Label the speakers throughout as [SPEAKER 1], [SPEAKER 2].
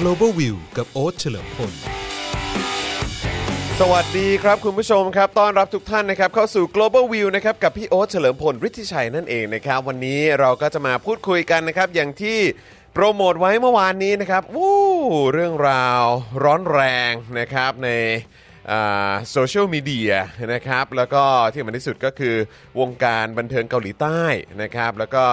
[SPEAKER 1] Global View กับโอ๊ตเฉลิมพล สวัสดีครับคุณผู้ชมครับ ต้อนรับทุกท่านนะครับเข้าสู่ Global View นะครับกับพี่โอ๊ตเฉลิมพลฤทธิชัยนั่นเองนะครับ วันนี้เราก็จะมาพูดคุยกันนะครับอย่างที่โปรโมทไว้เมื่อวานนี้นะครับวู้เรื่องราวร้อนแรงนะครับในโซเชียลมีเดียนะครับแล้วก็ที่มันที่สุดก็คือวงการบันเทิงเกาหลีใต้นะครับแล้วก็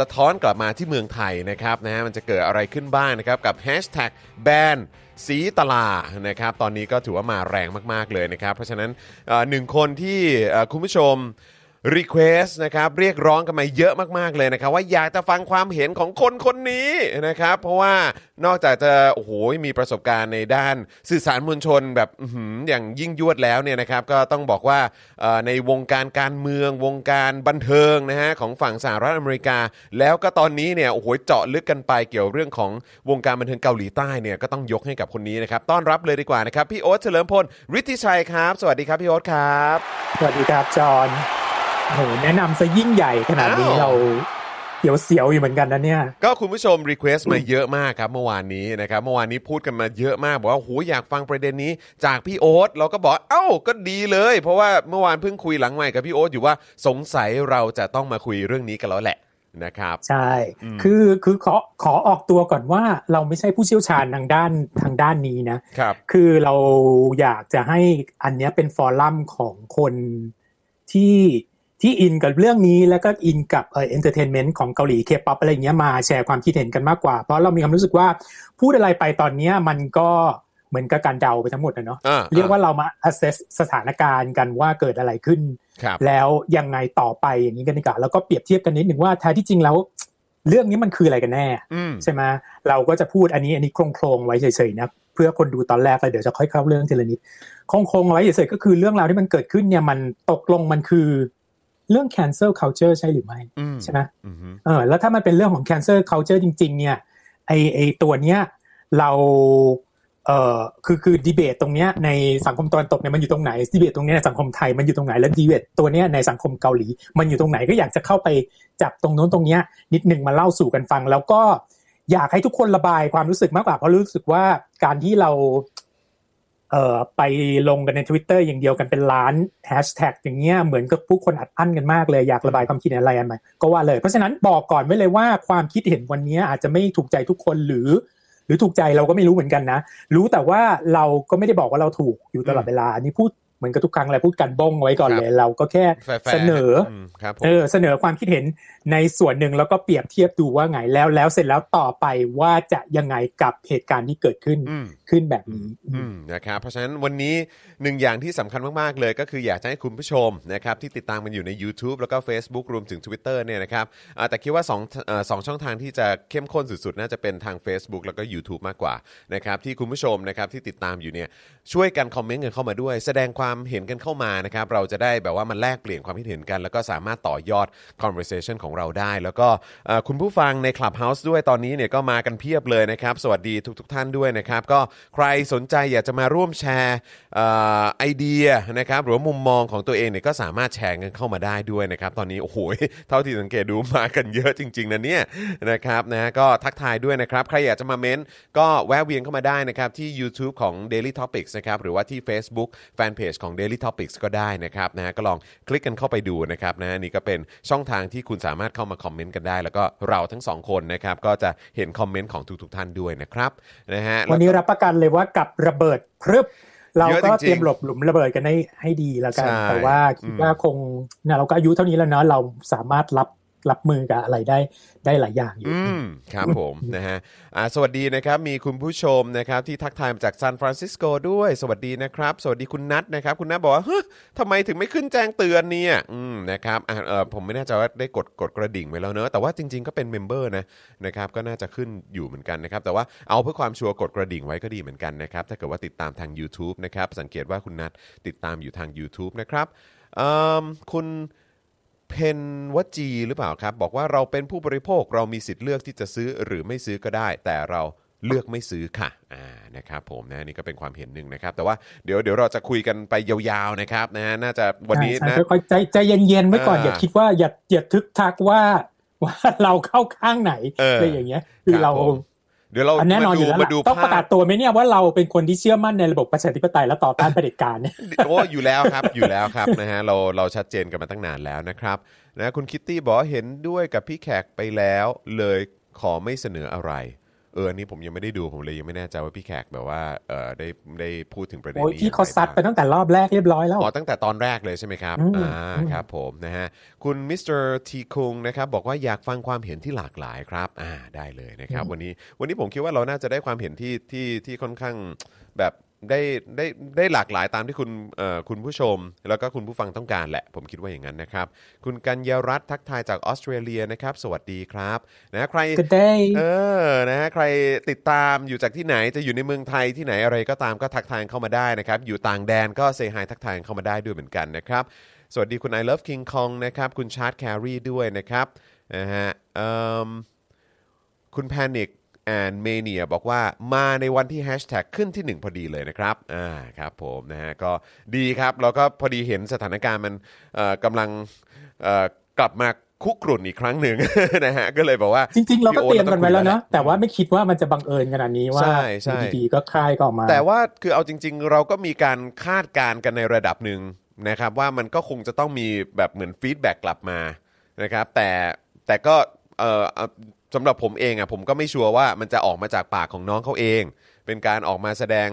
[SPEAKER 1] สะท้อนกลับมาที่เมืองไทยนะครับนะฮะมันจะเกิดอะไรขึ้นบ้างนะครับกับแฮชแท็กแบนสีตลานะครับตอนนี้ก็ถือว่ามาแรงมาก ๆ เลยนะครับ เพราะฉะนั้นหนึ่งคนที่คุณผู้ชม request นะครับเรียกร้องกันมาเยอะมาก ๆ เลยนะครับ ว่าอยากจะฟังความเห็นของคนคนนี้นะครับ เพราะว่านอกจากจะโอ้โหมีประสบการณ์ในด้านสื่อสารมวลชนแบบอื้อหืออย่างยิ่งยวดแล้วเนี่ยนะครับ ก็ต้องบอกว่าเอ่อในวงการการเมืองวงการบันเทิงนะฮะของฝั่งสหรัฐอเมริกา แล้วก็ตอนนี้เนี่ยโอ้โหเจาะลึกกันไปเกี่ยวเรื่องของวงการบันเทิงเกาหลีใต้เนี่ยก็ต้องยกให้กับคนนี้นะครับต้อนรับเลยดีกว่านะครับพี่โอ๊ตเฉลิมพลฤทธิชัยครับ สวัสดีครับพี่โอ๊ตครับ
[SPEAKER 2] สวัสดีครับจอห์น โหแนะนำซะยิ่งใหญ่ขนาดนี้
[SPEAKER 1] อ้าว
[SPEAKER 2] เราเดี๋ยวเสียวอยู่เหมือนกันนะเนี่ย
[SPEAKER 1] ก็คุณผู้ชม request มาเยอะมากครับเมื่อวานนี้นะครับเมื่อวานนี้พูดกันมาเยอะมาก บอกว่าโหอยากฟังประเด็นนี้จากพี่โอ๊ตเราก็บอกเอ้าก็ดีเลย เพราะว่าเมื่อวานเพิ่งคุยหลังไมค์กับพี่โอ๊ตอยู่ว่าสงสัยเราจะต้องมาคุยเรื่องนี้กันแล้วแหละนะครับ
[SPEAKER 2] ใช่
[SPEAKER 1] อืม
[SPEAKER 2] คือคือขอขอออกตัวก่อนว่าเราไม่ใช่ผู้เชี่ยวชาญทางด้านทางด้านนี้นะ
[SPEAKER 1] ครับ
[SPEAKER 2] คือเราอยากจะให้อันเนี้ยเป็น forum ของคนที่ ที่อินกับเรื่องนี้แล้วก็อินกับเอ่อ entertainment ของเกาหลีเคป๊อปอะไรเงี้ยมาแชร์ความคิดเห็นกันมากกว่า เพราะเรามีความรู้สึกว่าพูดอะไรไปตอนเนี้ยมันก็เหมือนกับการเดาไปทั้งหมดนะเนาะ
[SPEAKER 1] อ่
[SPEAKER 2] เรียกว่าเรามา assess สถานการณ์กันว่าเกิดอะไรขึ้น
[SPEAKER 1] ครับ
[SPEAKER 2] แล้วยังไงต่อไปอย่างนี้กันดีกว่าแล้วก็เปรียบเทียบกันนิดหนึ่งว่าแท้ที่จริงแล้ว เรื่องนี้มันคืออะไรกันแน่
[SPEAKER 1] อืม
[SPEAKER 2] ใช่ไหมเราก็จะพูดอันนี้อันนี้โครงๆไว้เฉยๆนะเพื่อคนดูตอนแรกแล้วเดี๋ยวจะค่อยเข้าเรื่องทีละนิดโครงๆไว้เฉยๆก็คือเรื่องราวที่มันเกิดขึ้นเนี่ยมันตกลงมันคือ เรื่อง cancel culture ใช่หรือไม่
[SPEAKER 1] อืม
[SPEAKER 2] ใช่ไหม
[SPEAKER 1] อืม
[SPEAKER 2] เออแล้วถ้ามันเป็นเรื่องของ cancel culture จริง ๆ เนี่ยไอไอตัวเนี้ยเราเอ่อคือคือดีเบตตรงเนี้ยในสังคมตะวันตกเนี่ยมันอยู่ตรงไหนดีเบตตรงเนี้ยในสังคมไทยมันอยู่ตรงไหนแล้วดีเบตตัวเนี้ยในสังคมเกาหลี มันอยู่ตรงไหนก็อยากจะเข้าไปจับตรงโน้นตรงเนี้ยนิดหนึ่งมาเล่าสู่กันฟัง แล้วก็อยากให้ทุกคนระบายความรู้สึกมากกว่าเพราะรู้สึกว่าการที่เรา เอ่อไปลงกันใน Twitter อย่างเดียวกันเป็นล้านแฮชแท็กอย่างเงี้ยเหมือนกับผู้คนอัดอั้นกันมากเลยอยากระบายความคิดเห็นอะไรกันมาก็ว่าเลย เพราะฉะนั้นบอกก่อนไว้เลยว่าความคิดเห็นวันนี้อาจจะไม่ถูกใจทุกคนหรือ หรือถูกใจเราก็ไม่รู้เหมือนกันนะ รู้แต่ว่าเราก็ไม่ได้บอกว่าเราถูกอยู่ตลอดเวลาอันนี้พูดเหมือนกับทุกครั้งเลยพูดกันบ้งไว้ก่อนเลยเราก็แค่
[SPEAKER 1] แฟร์ๆ
[SPEAKER 2] เสนอ
[SPEAKER 1] มครับผม
[SPEAKER 2] เออเสนอความคิดเห็นในส่วนหนึ่งแล้วก็เปรียบเทียบดูว่าไงแล้วแล้วเสร็จแล้วต่อไปว่าจะยังไงกับเหตุการณ์ที่เกิดขึ้น
[SPEAKER 1] อืม
[SPEAKER 2] ขึ้นแบบนี้
[SPEAKER 1] อืมนะครับเพราะฉะนั้นวันนี้หนึ่งอย่างที่สำคัญมากๆ เลยก็คืออยากจะให้คุณผู้ชมนะครับที่ติดตามมันอยู่ใน YouTube แล้วก็ Facebook รวมถึง Twitter เนี่ยนะครับอ่าแต่คิดว่า2องเอ่อสองช่องทางที่จะเข้มข้นสุดๆ น่าจะเป็นทาง Facebook แล้วก็ YouTube มากกว่านะครับที่คุณผู้ชมนะครับที่ติดตามอยู่เนี่ยช่วยกันคอมเมนต์กันเข้ามาด้วย แสดงความความเห็นกันเข้ามานะครับเราจะได้แบบว่ามันแลกเปลี่ยนความคิดเห็นกัน แล้วก็สามารถต่อยอด conversation ของเราได้ แล้วก็คุณผู้ฟังใน Clubhouse ด้วยตอนนี้เนี่ยก็มากันเพียบเลยนะครับ สวัสดีทุกๆทท่านด้วยนะครับ ก็ใครสนใจอยากจะมาร่วมแชร์ไอเดียนะครับหรือว่ามุมมองของตัวเองเนี่ยก็สามารถแชร์กันเข้ามาได้ด้วยนะครับ ตอนนี้โอ้โหเท่าที่สังเกตดูมากันเยอะจริง ๆนะเนี่ยนะครับนะก็ทักทายด้วยนะครับ ใครอยากจะมาเม้นก็แวะเวียนเข้ามาได้นะครับที่ YouTube ของ Daily Topics นะครับหรือว่าที่ Facebook Fanpage ของ Daily Topics ก็ได้นะครับนะฮะก็ลองคลิกกันเข้าไปดูนะครับนะนี่ก็เป็นช่องทางที่คุณสามารถเข้ามาคอมเมนต์กันได้ แล้วก็เราทั้งสองคนนะครับก็จะเห็นคอมเมนต์ของทุกๆท่านด้วยนะครับนะฮะ
[SPEAKER 2] วันนี้รับประกันเลยว่ากับระเบิดพรึบเรา
[SPEAKER 1] เยอะ
[SPEAKER 2] ก็
[SPEAKER 1] จริงๆ
[SPEAKER 2] เตรียมหลบหลุมระเบิดกันให้ให้ดีแล้วกัน
[SPEAKER 1] ใช่
[SPEAKER 2] แต่ว่าคิดว่าคงเนี่ยเราก็อายุเท่านี้แล้วเนาะเราสามารถรับ รับมือกับอะไรได้ได้หลายอย่างอยู่
[SPEAKER 1] อืมครับผมนะฮะอ่าสวัสดีนะครับมีคุณผู้ชมนะครับที่ทักทายมาจากซานฟรานซิสโกด้วย สวัสดีนะครับ สวัสดีคุณนัทนะครับ คุณนัทบอกว่าเฮ้ยทำไมถึงไม่ขึ้นแจ้งเตือนเนี่ยอืมนะครับอ่าเออผมไม่แน่ใจว่าได้กดกดกระดิ่งไว้แล้วเนอะแต่ว่าจริง ๆก็เป็น member นะนะครับก็น่าจะขึ้นอยู่เหมือนกันนะครับ แต่ว่าเอาเพื่อความชัวร์กดกระดิ่งไว้ก็ดีเหมือนกันนะครับถ้าเกิดว่าติดตามทาง YouTube นะครับสังเกตว่าคุณนัทติดตามอยู่ทาง YouTube นะครับอืมคุณ เพนวจีหรือเปล่าครับ บอกว่าเราเป็นผู้บริโภคเรามีสิทธิ์เลือกที่จะซื้อหรือไม่ซื้อก็ได้ แต่เราเลือกไม่ซื้อค่ะอ่านะครับผมนะนี่ก็เป็นความเห็นหนึ่งนะครับ แต่ว่าเดี๋ยวเดี๋ยวเราจะคุยกันไปยาวๆนะครับนะฮะน่าจะวันนี้
[SPEAKER 2] ใช่
[SPEAKER 1] นะ
[SPEAKER 2] ใช่ค่อยๆใจใจเย็นๆไว้ก่อน
[SPEAKER 1] อ่า
[SPEAKER 2] อย่าคิดว่าอย่าอย่าทึกทักว่าว่าเราเข้าข้างไหน
[SPEAKER 1] เอออ
[SPEAKER 2] อะไรอย่างเงี้ยคือเรา
[SPEAKER 1] ครับผม เดี๋ยวเรา
[SPEAKER 2] อันแน่นอน
[SPEAKER 1] มา
[SPEAKER 2] อ
[SPEAKER 1] ดู
[SPEAKER 2] ยู่แล้ว
[SPEAKER 1] มาดู
[SPEAKER 2] ล่ะต้องประ
[SPEAKER 1] ภา
[SPEAKER 2] กา
[SPEAKER 1] พ
[SPEAKER 2] ศตัวไหมเนี่ยว่าเราเป็นคนที่เชื่อมั่นในระบบประชาธิปไตยและต่อต้านเผด็จการเนี่ย
[SPEAKER 1] โอ้อยู่แล้วครับอยู่แล้วครับนะฮะเราเราชัดเจนกันมาตั้งนานแล้วนะครับนะคุณคิตตี้บอกว่าเห็นด้วยกับพี่แขกไปแล้วเลยขอไม่เสนออะไร เอออันนี้ผมยังไม่ได้ดูผมเลยยังไม่แน่ใจว่าพี่แขกแบบว่าเออได้ได้พูดถึงประเด็น
[SPEAKER 2] โอ้ย
[SPEAKER 1] นี้
[SPEAKER 2] ที่เขา
[SPEAKER 1] ยังง
[SPEAKER 2] ซัดไป
[SPEAKER 1] บ้าง
[SPEAKER 2] ตั้งแต่รอบแรกเรียบร้อยแล้ว
[SPEAKER 1] อ๋อตั้งแต่ตอนแรกเลยใช่ไหมครับ
[SPEAKER 2] อืม
[SPEAKER 1] อ่า
[SPEAKER 2] อืม
[SPEAKER 1] ครับผมนะฮะคุณมิสเตอร์ทีคุงนะครับบอกว่าอยากฟังความเห็นที่หลากหลายครับอ่าได้เลยนะครับ วันนี้วันนี้ผมคิดว่าเราน่าจะได้ความเห็นที่ที่ที่ค่อนข้างแบบ ได้ได้ได้หลากหลายตามที่คุณเอ่อคุณผู้ชม แล้วก็คุณผู้ฟังต้องการแหละ ผมคิดว่าอย่างนั้นนะครับ คุณกัญญารัตน์ทักทายจากออสเตรเลียนะครับ สวัสดีครับนะใคร
[SPEAKER 2] ก็ได้
[SPEAKER 1] เออนะฮะใครติดตามอยู่จากที่ไหนจะอยู่ในเมืองไทยที่ไหนอะไรก็ตามก็ทักทายเข้ามาได้นะครับ อยู่ต่างแดนก็ say hi ทักทายเข้ามาได้ด้วยเหมือนกันนะครับสวัสดีคุณ I love King Kong นะครับ คุณชาร์ตแครีด้วยนะครับนะฮะเอิ่มคุณ Panic and Mania บอกว่ามาในวันที่แฮชแท็กขึ้นที่ 1 พอดีเลยนะครับอ่าครับผมนะฮะก็ดีครับแล้วก็พอดีเห็นสถานการณ์มันเอ่อกำลังเอ่อกลับมาคุกรุ่นอีกครั้งหนึ่ง นะฮะก็เลยบอกว่า
[SPEAKER 2] จริงๆ เราก็
[SPEAKER 1] พี่โอ๊ต
[SPEAKER 2] เตรียมกันไว้แล้วนะ
[SPEAKER 1] เราต้
[SPEAKER 2] นะ
[SPEAKER 1] องคุยแล้ว
[SPEAKER 2] แต่ว่าไม่คิดว่ามันจะบังเอิญขนาดนี้ว่า
[SPEAKER 1] ใช่ใช่
[SPEAKER 2] อยู่ดีๆก็ค่ายก็ออกมา
[SPEAKER 1] แต่ว่าคือเอาจริง ๆ เราก็มีการคาดการณ์กันในระดับหนึ่งนะครับ ว่ามันก็คงจะต้องมีแบบเหมือนฟีดแบ็กกลับมานะครับแต่แต่ก็เออเอา สำหรับผมเองอะผมก็ไม่ชัวร์ว่ามันจะออกมาจากปากของน้องเขาเอง เป็นการออกมาแสดง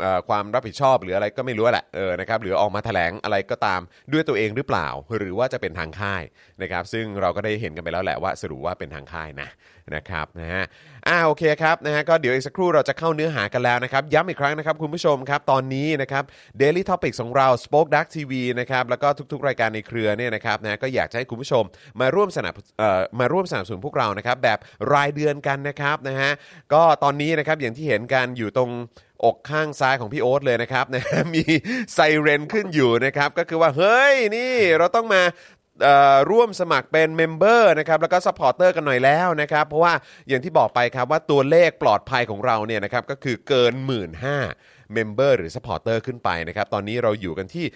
[SPEAKER 1] เอ่อความรับผิดชอบหรืออะไรก็ไม่รู้แหละเออนะครับหรือออกมาแถลงอะไรก็ตามด้วยตัวเองหรือเปล่า หรือว่าจะเป็นทางค่ายนะครับซึ่งเราก็ได้เห็นกันไปแล้วแหละว่าสรุปว่าเป็นทางค่ายนะ นะครับนะฮะอ่าโอเคครับนะฮะก็เดี๋ยวอีกสักครู่เราจะเข้าเนื้อหากันแล้วนะครับ ย้ำอีกครั้งนะครับคุณผู้ชมครับ ตอนนี้นะครับ Daily Topic ของเรา Spoke Dark TV นะครับแล้วก็ทุกๆ รายการในเครือเนี่ยนะครับนะก็อยากจะให้คุณผู้ชมมาร่วมสนับเอ่อมาร่วมสนับสนุนพวกเรานะครับแบบรายเดือนกันนะครับนะฮะก็ตอนนี้นะครับอย่างที่เห็นกันอยู่ตรงอกข้างซ้ายของพี่โอ๊ตเลยนะครับนะฮะมีไซเรนขึ้นอยู่นะครับ ก็คือว่า เฮ้ย นี่เราต้องมา ร่วมสมัครเป็น member นะครับแล้วก็ supporter กันหน่อยแล้วนะครับ เพราะว่าอย่างที่บอกไปครับว่าตัวเลขปลอดภัยของเราเนี่ยนะครับก็คือเกิน 1 หมื่น 5 member หรือ supporter ขึ้นไปนะครับตอนนี้เราอยู่กันที่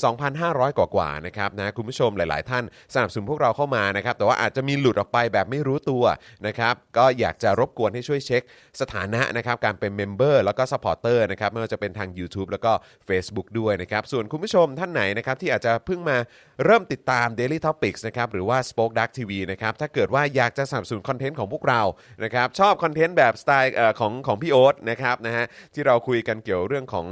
[SPEAKER 1] 12,500 กว่ากว่านะครับนะคุณผู้ชมหลาย ๆ ท่านสนับสนุนพวกเราเข้ามานะครับแต่ว่าอาจจะมีหลุดออกไปแบบไม่รู้ตัวนะครับก็อยากจะรบกวนให้ช่วยเช็คสถานะนะครับการเป็น member แล้วก็ supporter นะครับไม่ว่าจะเป็นทาง YouTube แล้วก็ Facebook ด้วยนะครับส่วนคุณผู้ชมท่านไหนนะครับที่อาจจะเพิ่งมาเริ่มติดตาม Daily Topics นะครับหรือว่า Spoke Dark TV นะครับถ้าเกิดว่าอยากจะสนับสนุนคอนเทนต์ของพวกเรานะครับชอบคอนเทนต์แบบสไตล์ของของพี่โอ๊ตนะครับนะฮะที่เราคุยกันเกี่ยวเรื่องของ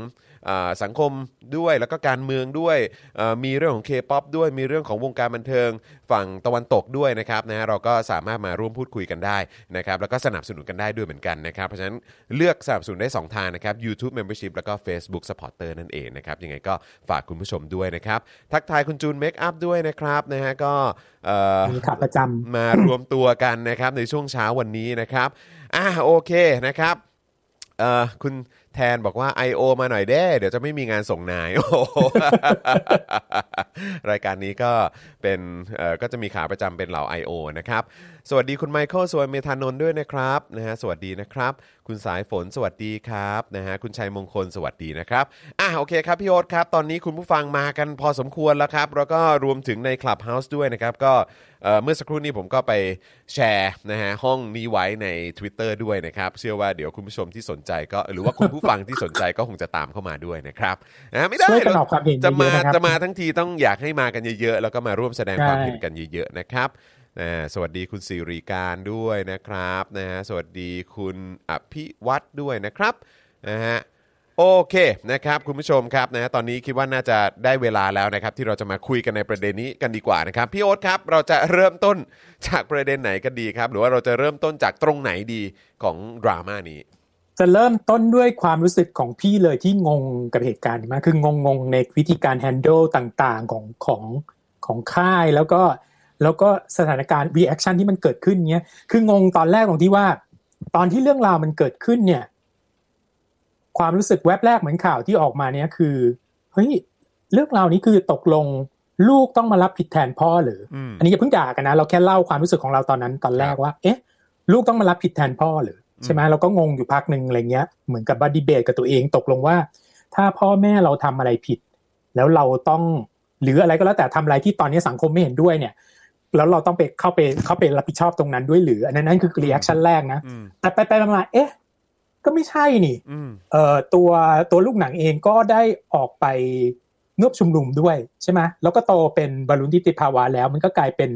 [SPEAKER 1] อ่าสังคมด้วยแล้วก็การเมืองด้วยเอ่อมีเรื่องของ K-POP ด้วยมีเรื่องของวงการบันเทิงฝั่งตะวันตกด้วยนะครับนะฮะเราก็สามารถมาร่วมพูดคุยกันได้นะครับแล้วก็สนับสนุนกันได้ด้วยเหมือนกันนะครับเพราะฉะนั้นเลือกสนับสนุนได้ 2 ทางนะครับ YouTube Membership แล้วก็ Facebook Supporter นั่นเองนะครับยังไงก็ฝากคุณผู้ชมด้วยนะครับ ทักทายคุณจูนเมคอัพด้วยนะครับนะฮะก็เอ่อ
[SPEAKER 2] มีขาประจำ
[SPEAKER 1] มารวมตัวกันนะครับในช่วงเช้าวันนี้นะครับอะโอเคนะครับเอ่อคุณ แทนบอกว่า I.O. มาหน่อยเด้ เดี๋ยวจะไม่มีงานส่งนาย โอ้รายการนี้ก็เป็นก็จะมีขาประจำเป็นเหล่า I.O. นะครับ สวัสดีคุณไมเคิลสวัสดีเมธานนท์ด้วยนะครับนะฮะสวัสดีนะครับ คุณสายฝนสวัสดีครับนะฮะคุณชัยมงคลสวัสดีนะครับอะโอเคครับพี่โอ๊ตครับตอนนี้คุณผู้ฟังมากันพอสมควรแล้วครับ แล้วก็รวมถึงใน Clubhouse ด้วยนะครับก็เอ่อเมื่อสักครู่นี้ผมก็ไปแชร์นะฮะห้องนี้ไว้ใน Twitter ด้วยนะครับ เชื่อว่าเดี๋ยวคุณผู้ชมที่สนใจก็หรือว่าคุณผู้ฟังที่สนใจก็คงจะตามเข้ามาด้วยนะครับนะไม่ได้
[SPEAKER 2] ช่วยกันออกความเห็น
[SPEAKER 1] จะมา
[SPEAKER 2] เยอะๆนะครับ
[SPEAKER 1] จะมาทั้งทีต้องอยากให้มากันเยอะๆ แล้วก็มาร่วมแสดง
[SPEAKER 2] ใช่
[SPEAKER 1] ความเห็นกันเยอะๆนะครับ นะสวัสดีคุณสิริการด้วยนะครับนะฮะสวัสดีคุณอภิวัตรด้วยนะครับนะฮะโอเคนะครับคุณผู้ชมครับนะตอนนี้คิดว่าน่าจะได้เวลาแล้วนะครับ ที่เราจะมาคุยกันในประเด็นนี้กันดีกว่านะครับพี่โอ๊ตครับ เราจะเริ่มต้นจากประเด็นไหนกันดีครับ หรือว่าเราจะเริ่มต้นจากตรงไหนดีของดราม่านี้
[SPEAKER 2] จะเริ่มต้นด้วยความรู้สึกของพี่เลยที่งงกับเหตุการณ์มากคืองงงๆในวิธีการแฮนด์ลต่างๆของของของค่ายแล้วก็ แล้วก็สถานการณ์ reaction ที่มันเกิดขึ้นเนี้ยคืองงตอนแรกตรงที่ว่า ตอนที่เรื่องราวมันเกิดขึ้นเนี่ย ความรู้สึกแวบแรกเหมือนข่าวที่ออกมาเนี่ยคือเฮ้ยเรื่องราวนี้คือตกลงลูกต้องมารับผิดแทนพ่อหรือ
[SPEAKER 1] อืม
[SPEAKER 2] อันนี้อย่าเพิ่งด่ากันนะ เราแค่เล่าความรู้สึกของเราตอนนั้นตอนแรกว่า เอ๊ะ ลูกต้องมารับผิดแทนพ่อหรือใช่ไหมเราก็งงอยู่พักหนึ่งอะไรเงี้ย เหมือนกับบัดดีเบตกับตัวเองตกลงว่า ถ้าพ่อแม่เราทำอะไรผิด แล้วเราต้อง หรืออะไรก็แล้วแต่ทำอะไรที่ตอนนี้สังคมไม่เห็นด้วยเนี่ย แล้วเราต้องไปเข้าไปเข้าไปรับผิดชอบตรงนั้นด้วยหรือ อันนั้นนั่นคือ reaction แรกนะ
[SPEAKER 1] อืม
[SPEAKER 2] แต่ไปไปมาๆเอ๊ะ ก็ไม่ใช่นี่
[SPEAKER 1] อืม
[SPEAKER 2] เอ่อตัวตัวลูกหนังเองก็ได้ออกไปม็อบชุมนุมด้วยใช่ไหมแล้วก็โตเป็นบรรลุนิติภาวะแล้ว มันก็กลายเป็น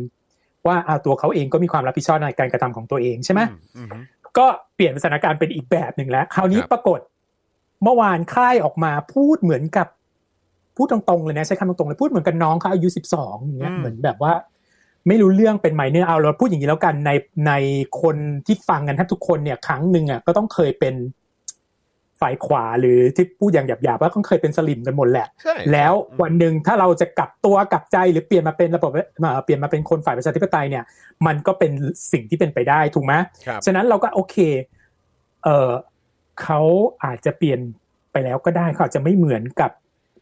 [SPEAKER 2] ว่าอาตัวเขาเองก็มีความรับผิดชอบในการกระทำของตัวเองใช่ไหม
[SPEAKER 1] อืมอืม
[SPEAKER 2] ก็เปลี่ยนสถานการณ์เป็นอีกแบบหนึ่งแล้ว คราวนี้
[SPEAKER 1] ครับ
[SPEAKER 2] ปรากฏ เมื่อวานค่ายออกมาพูดเหมือนกับพูดตรงๆเลยนะใช้คำตรงๆเลยพูดเหมือนกับน้องเขาอายุสิบสองอย่างเงี้ยเหมือนแบบว่า ไม่รู้เรื่องเป็นไหมเนี่ยเอาเราพูดอย่างนี้แล้วกันในในคนที่ฟังกันแทบทุกคนเนี่ยครั้งหนึ่งอะก็ต้องเคยเป็นฝ่ายขวาหรือที่พูดอย่างหยาบๆว่าต้องเคยเป็นสลิมกันหมดแหละ
[SPEAKER 1] ใช่
[SPEAKER 2] แล้ววันหนึ่งถ้าเราจะกลับตัวกลับใจหรือเปลี่ยนมาเป็นระบบเอ่อเปลี่ยนมาเป็นคนฝ่ายประชาธิปไตยเนี่ย มันก็เป็นสิ่งที่เป็นไปได้ถูกไหม
[SPEAKER 1] ครับ
[SPEAKER 2] ฉะนั้นเราก็โอเค เออเขาอาจจะเปลี่ยนไปแล้วก็ได้เขาอาจจะไม่เหมือนกับ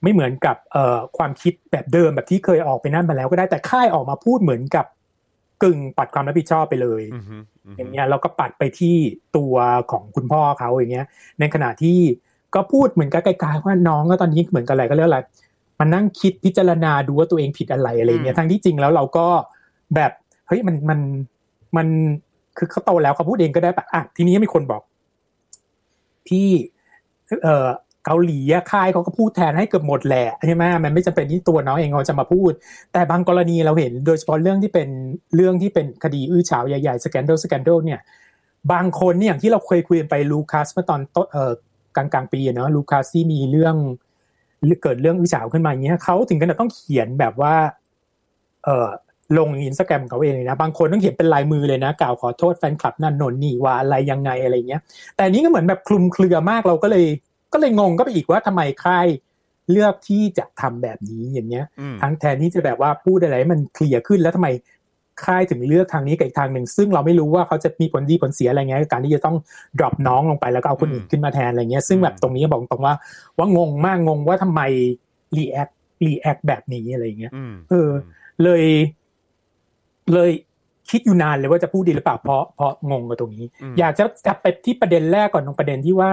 [SPEAKER 2] ไม่เหมือนกับเอ่อความคิดแบบเดิมแบบที่เคยออกไปนั่นมาแล้วก็ได้แต่ค่ายออกมาพูดเหมือนกับกึ่งปัดความรับผิดชอบไปเลย
[SPEAKER 1] อืมอืมอืม
[SPEAKER 2] อย่างเงี้ยเราก็ปัดไปที่ตัวของคุณพ่อเขาอย่างเงี้ย ในขณะที่ก็พูดเหมือนกับไกลๆว่าน้องก็ตอนนี้เหมือนกับอะไรก็เรียกอะไรมันนั่งคิดพิจารณาดูว่าตัวเองผิดอะไรอะไรเงี้ยทั้งที่จริงแล้วเราก็แบบเฮ้ยมันมันมันคือเขาโตแล้วเขาพูดเองก็ได้ปะอะทีนี้มีคนบอก ที่ เออ เกาหลีค่ายเขาก็พูดแทนให้เกือบหมดแหละใช่ไหมมันไม่จำเป็นที่ตัวน้องเองเขาจะมาพูด แต่บางกรณีเราเห็นโดยเฉพาะเรื่องที่เป็นเรื่องที่เป็นคดีอื้อฉาวใหญ่ๆสแกนเดลสแกนเดลเนี่ยบางคนเนี่ยอย่างที่เราเคยคุยกันไปลูคัสเมื่อตอนต้นเออกลางกลางๆปีเนาะลูคัสที่มีเรื่องเกิดเรื่องอื้อฉาวขึ้นมาอย่างเงี้ยเขาถึงขนาดต้องเขียนแบบว่า เออลงอินสตาแกรมของเขาเองเลยนะ บางคนต้องเขียนเป็นลายมือเลยนะ กล่าวขอโทษแฟนคลับนั่นนนนี่ว่าอะไรยังไงอะไรเงี้ย แต่นนี้ก็เหมือนแบบคลุมเครือมากเราก็เลย ก็เลยงงก็ไปอีกว่าทำไมค่ายเลือกที่จะทำแบบนี้อย่างเงี้ย
[SPEAKER 1] อืม
[SPEAKER 2] ทั้งแทนที่จะแบบว่าพูดอะไรให้มันเคลียร์ขึ้นแล้วทำไมค่ายถึงเลือกทางนี้กับอีกทางหนึ่ง ซึ่งเราไม่รู้ว่าเขาจะมีผลดีผลเสียอะไรเงี้ยกับการที่จะต้อง drop น้องลงไปแล้วก็เอาคนอื่นขึ้นมาแทนอะไรเงี้ยซึ่งแบบตรงนี้บอกตรงว่า ว่างงมากงงว่าทำไม react react แบบนี้อะไรเงี้ย
[SPEAKER 1] อืม
[SPEAKER 2] เออ เลย เลยคิดอยู่นานเลยว่าจะพูดดีหรือเปล่าเพราะเพราะงงกับตรงนี้
[SPEAKER 1] อืม
[SPEAKER 2] อยากจะกลับไปที่ประเด็นแรกก่อนตรงประเด็นที่ว่า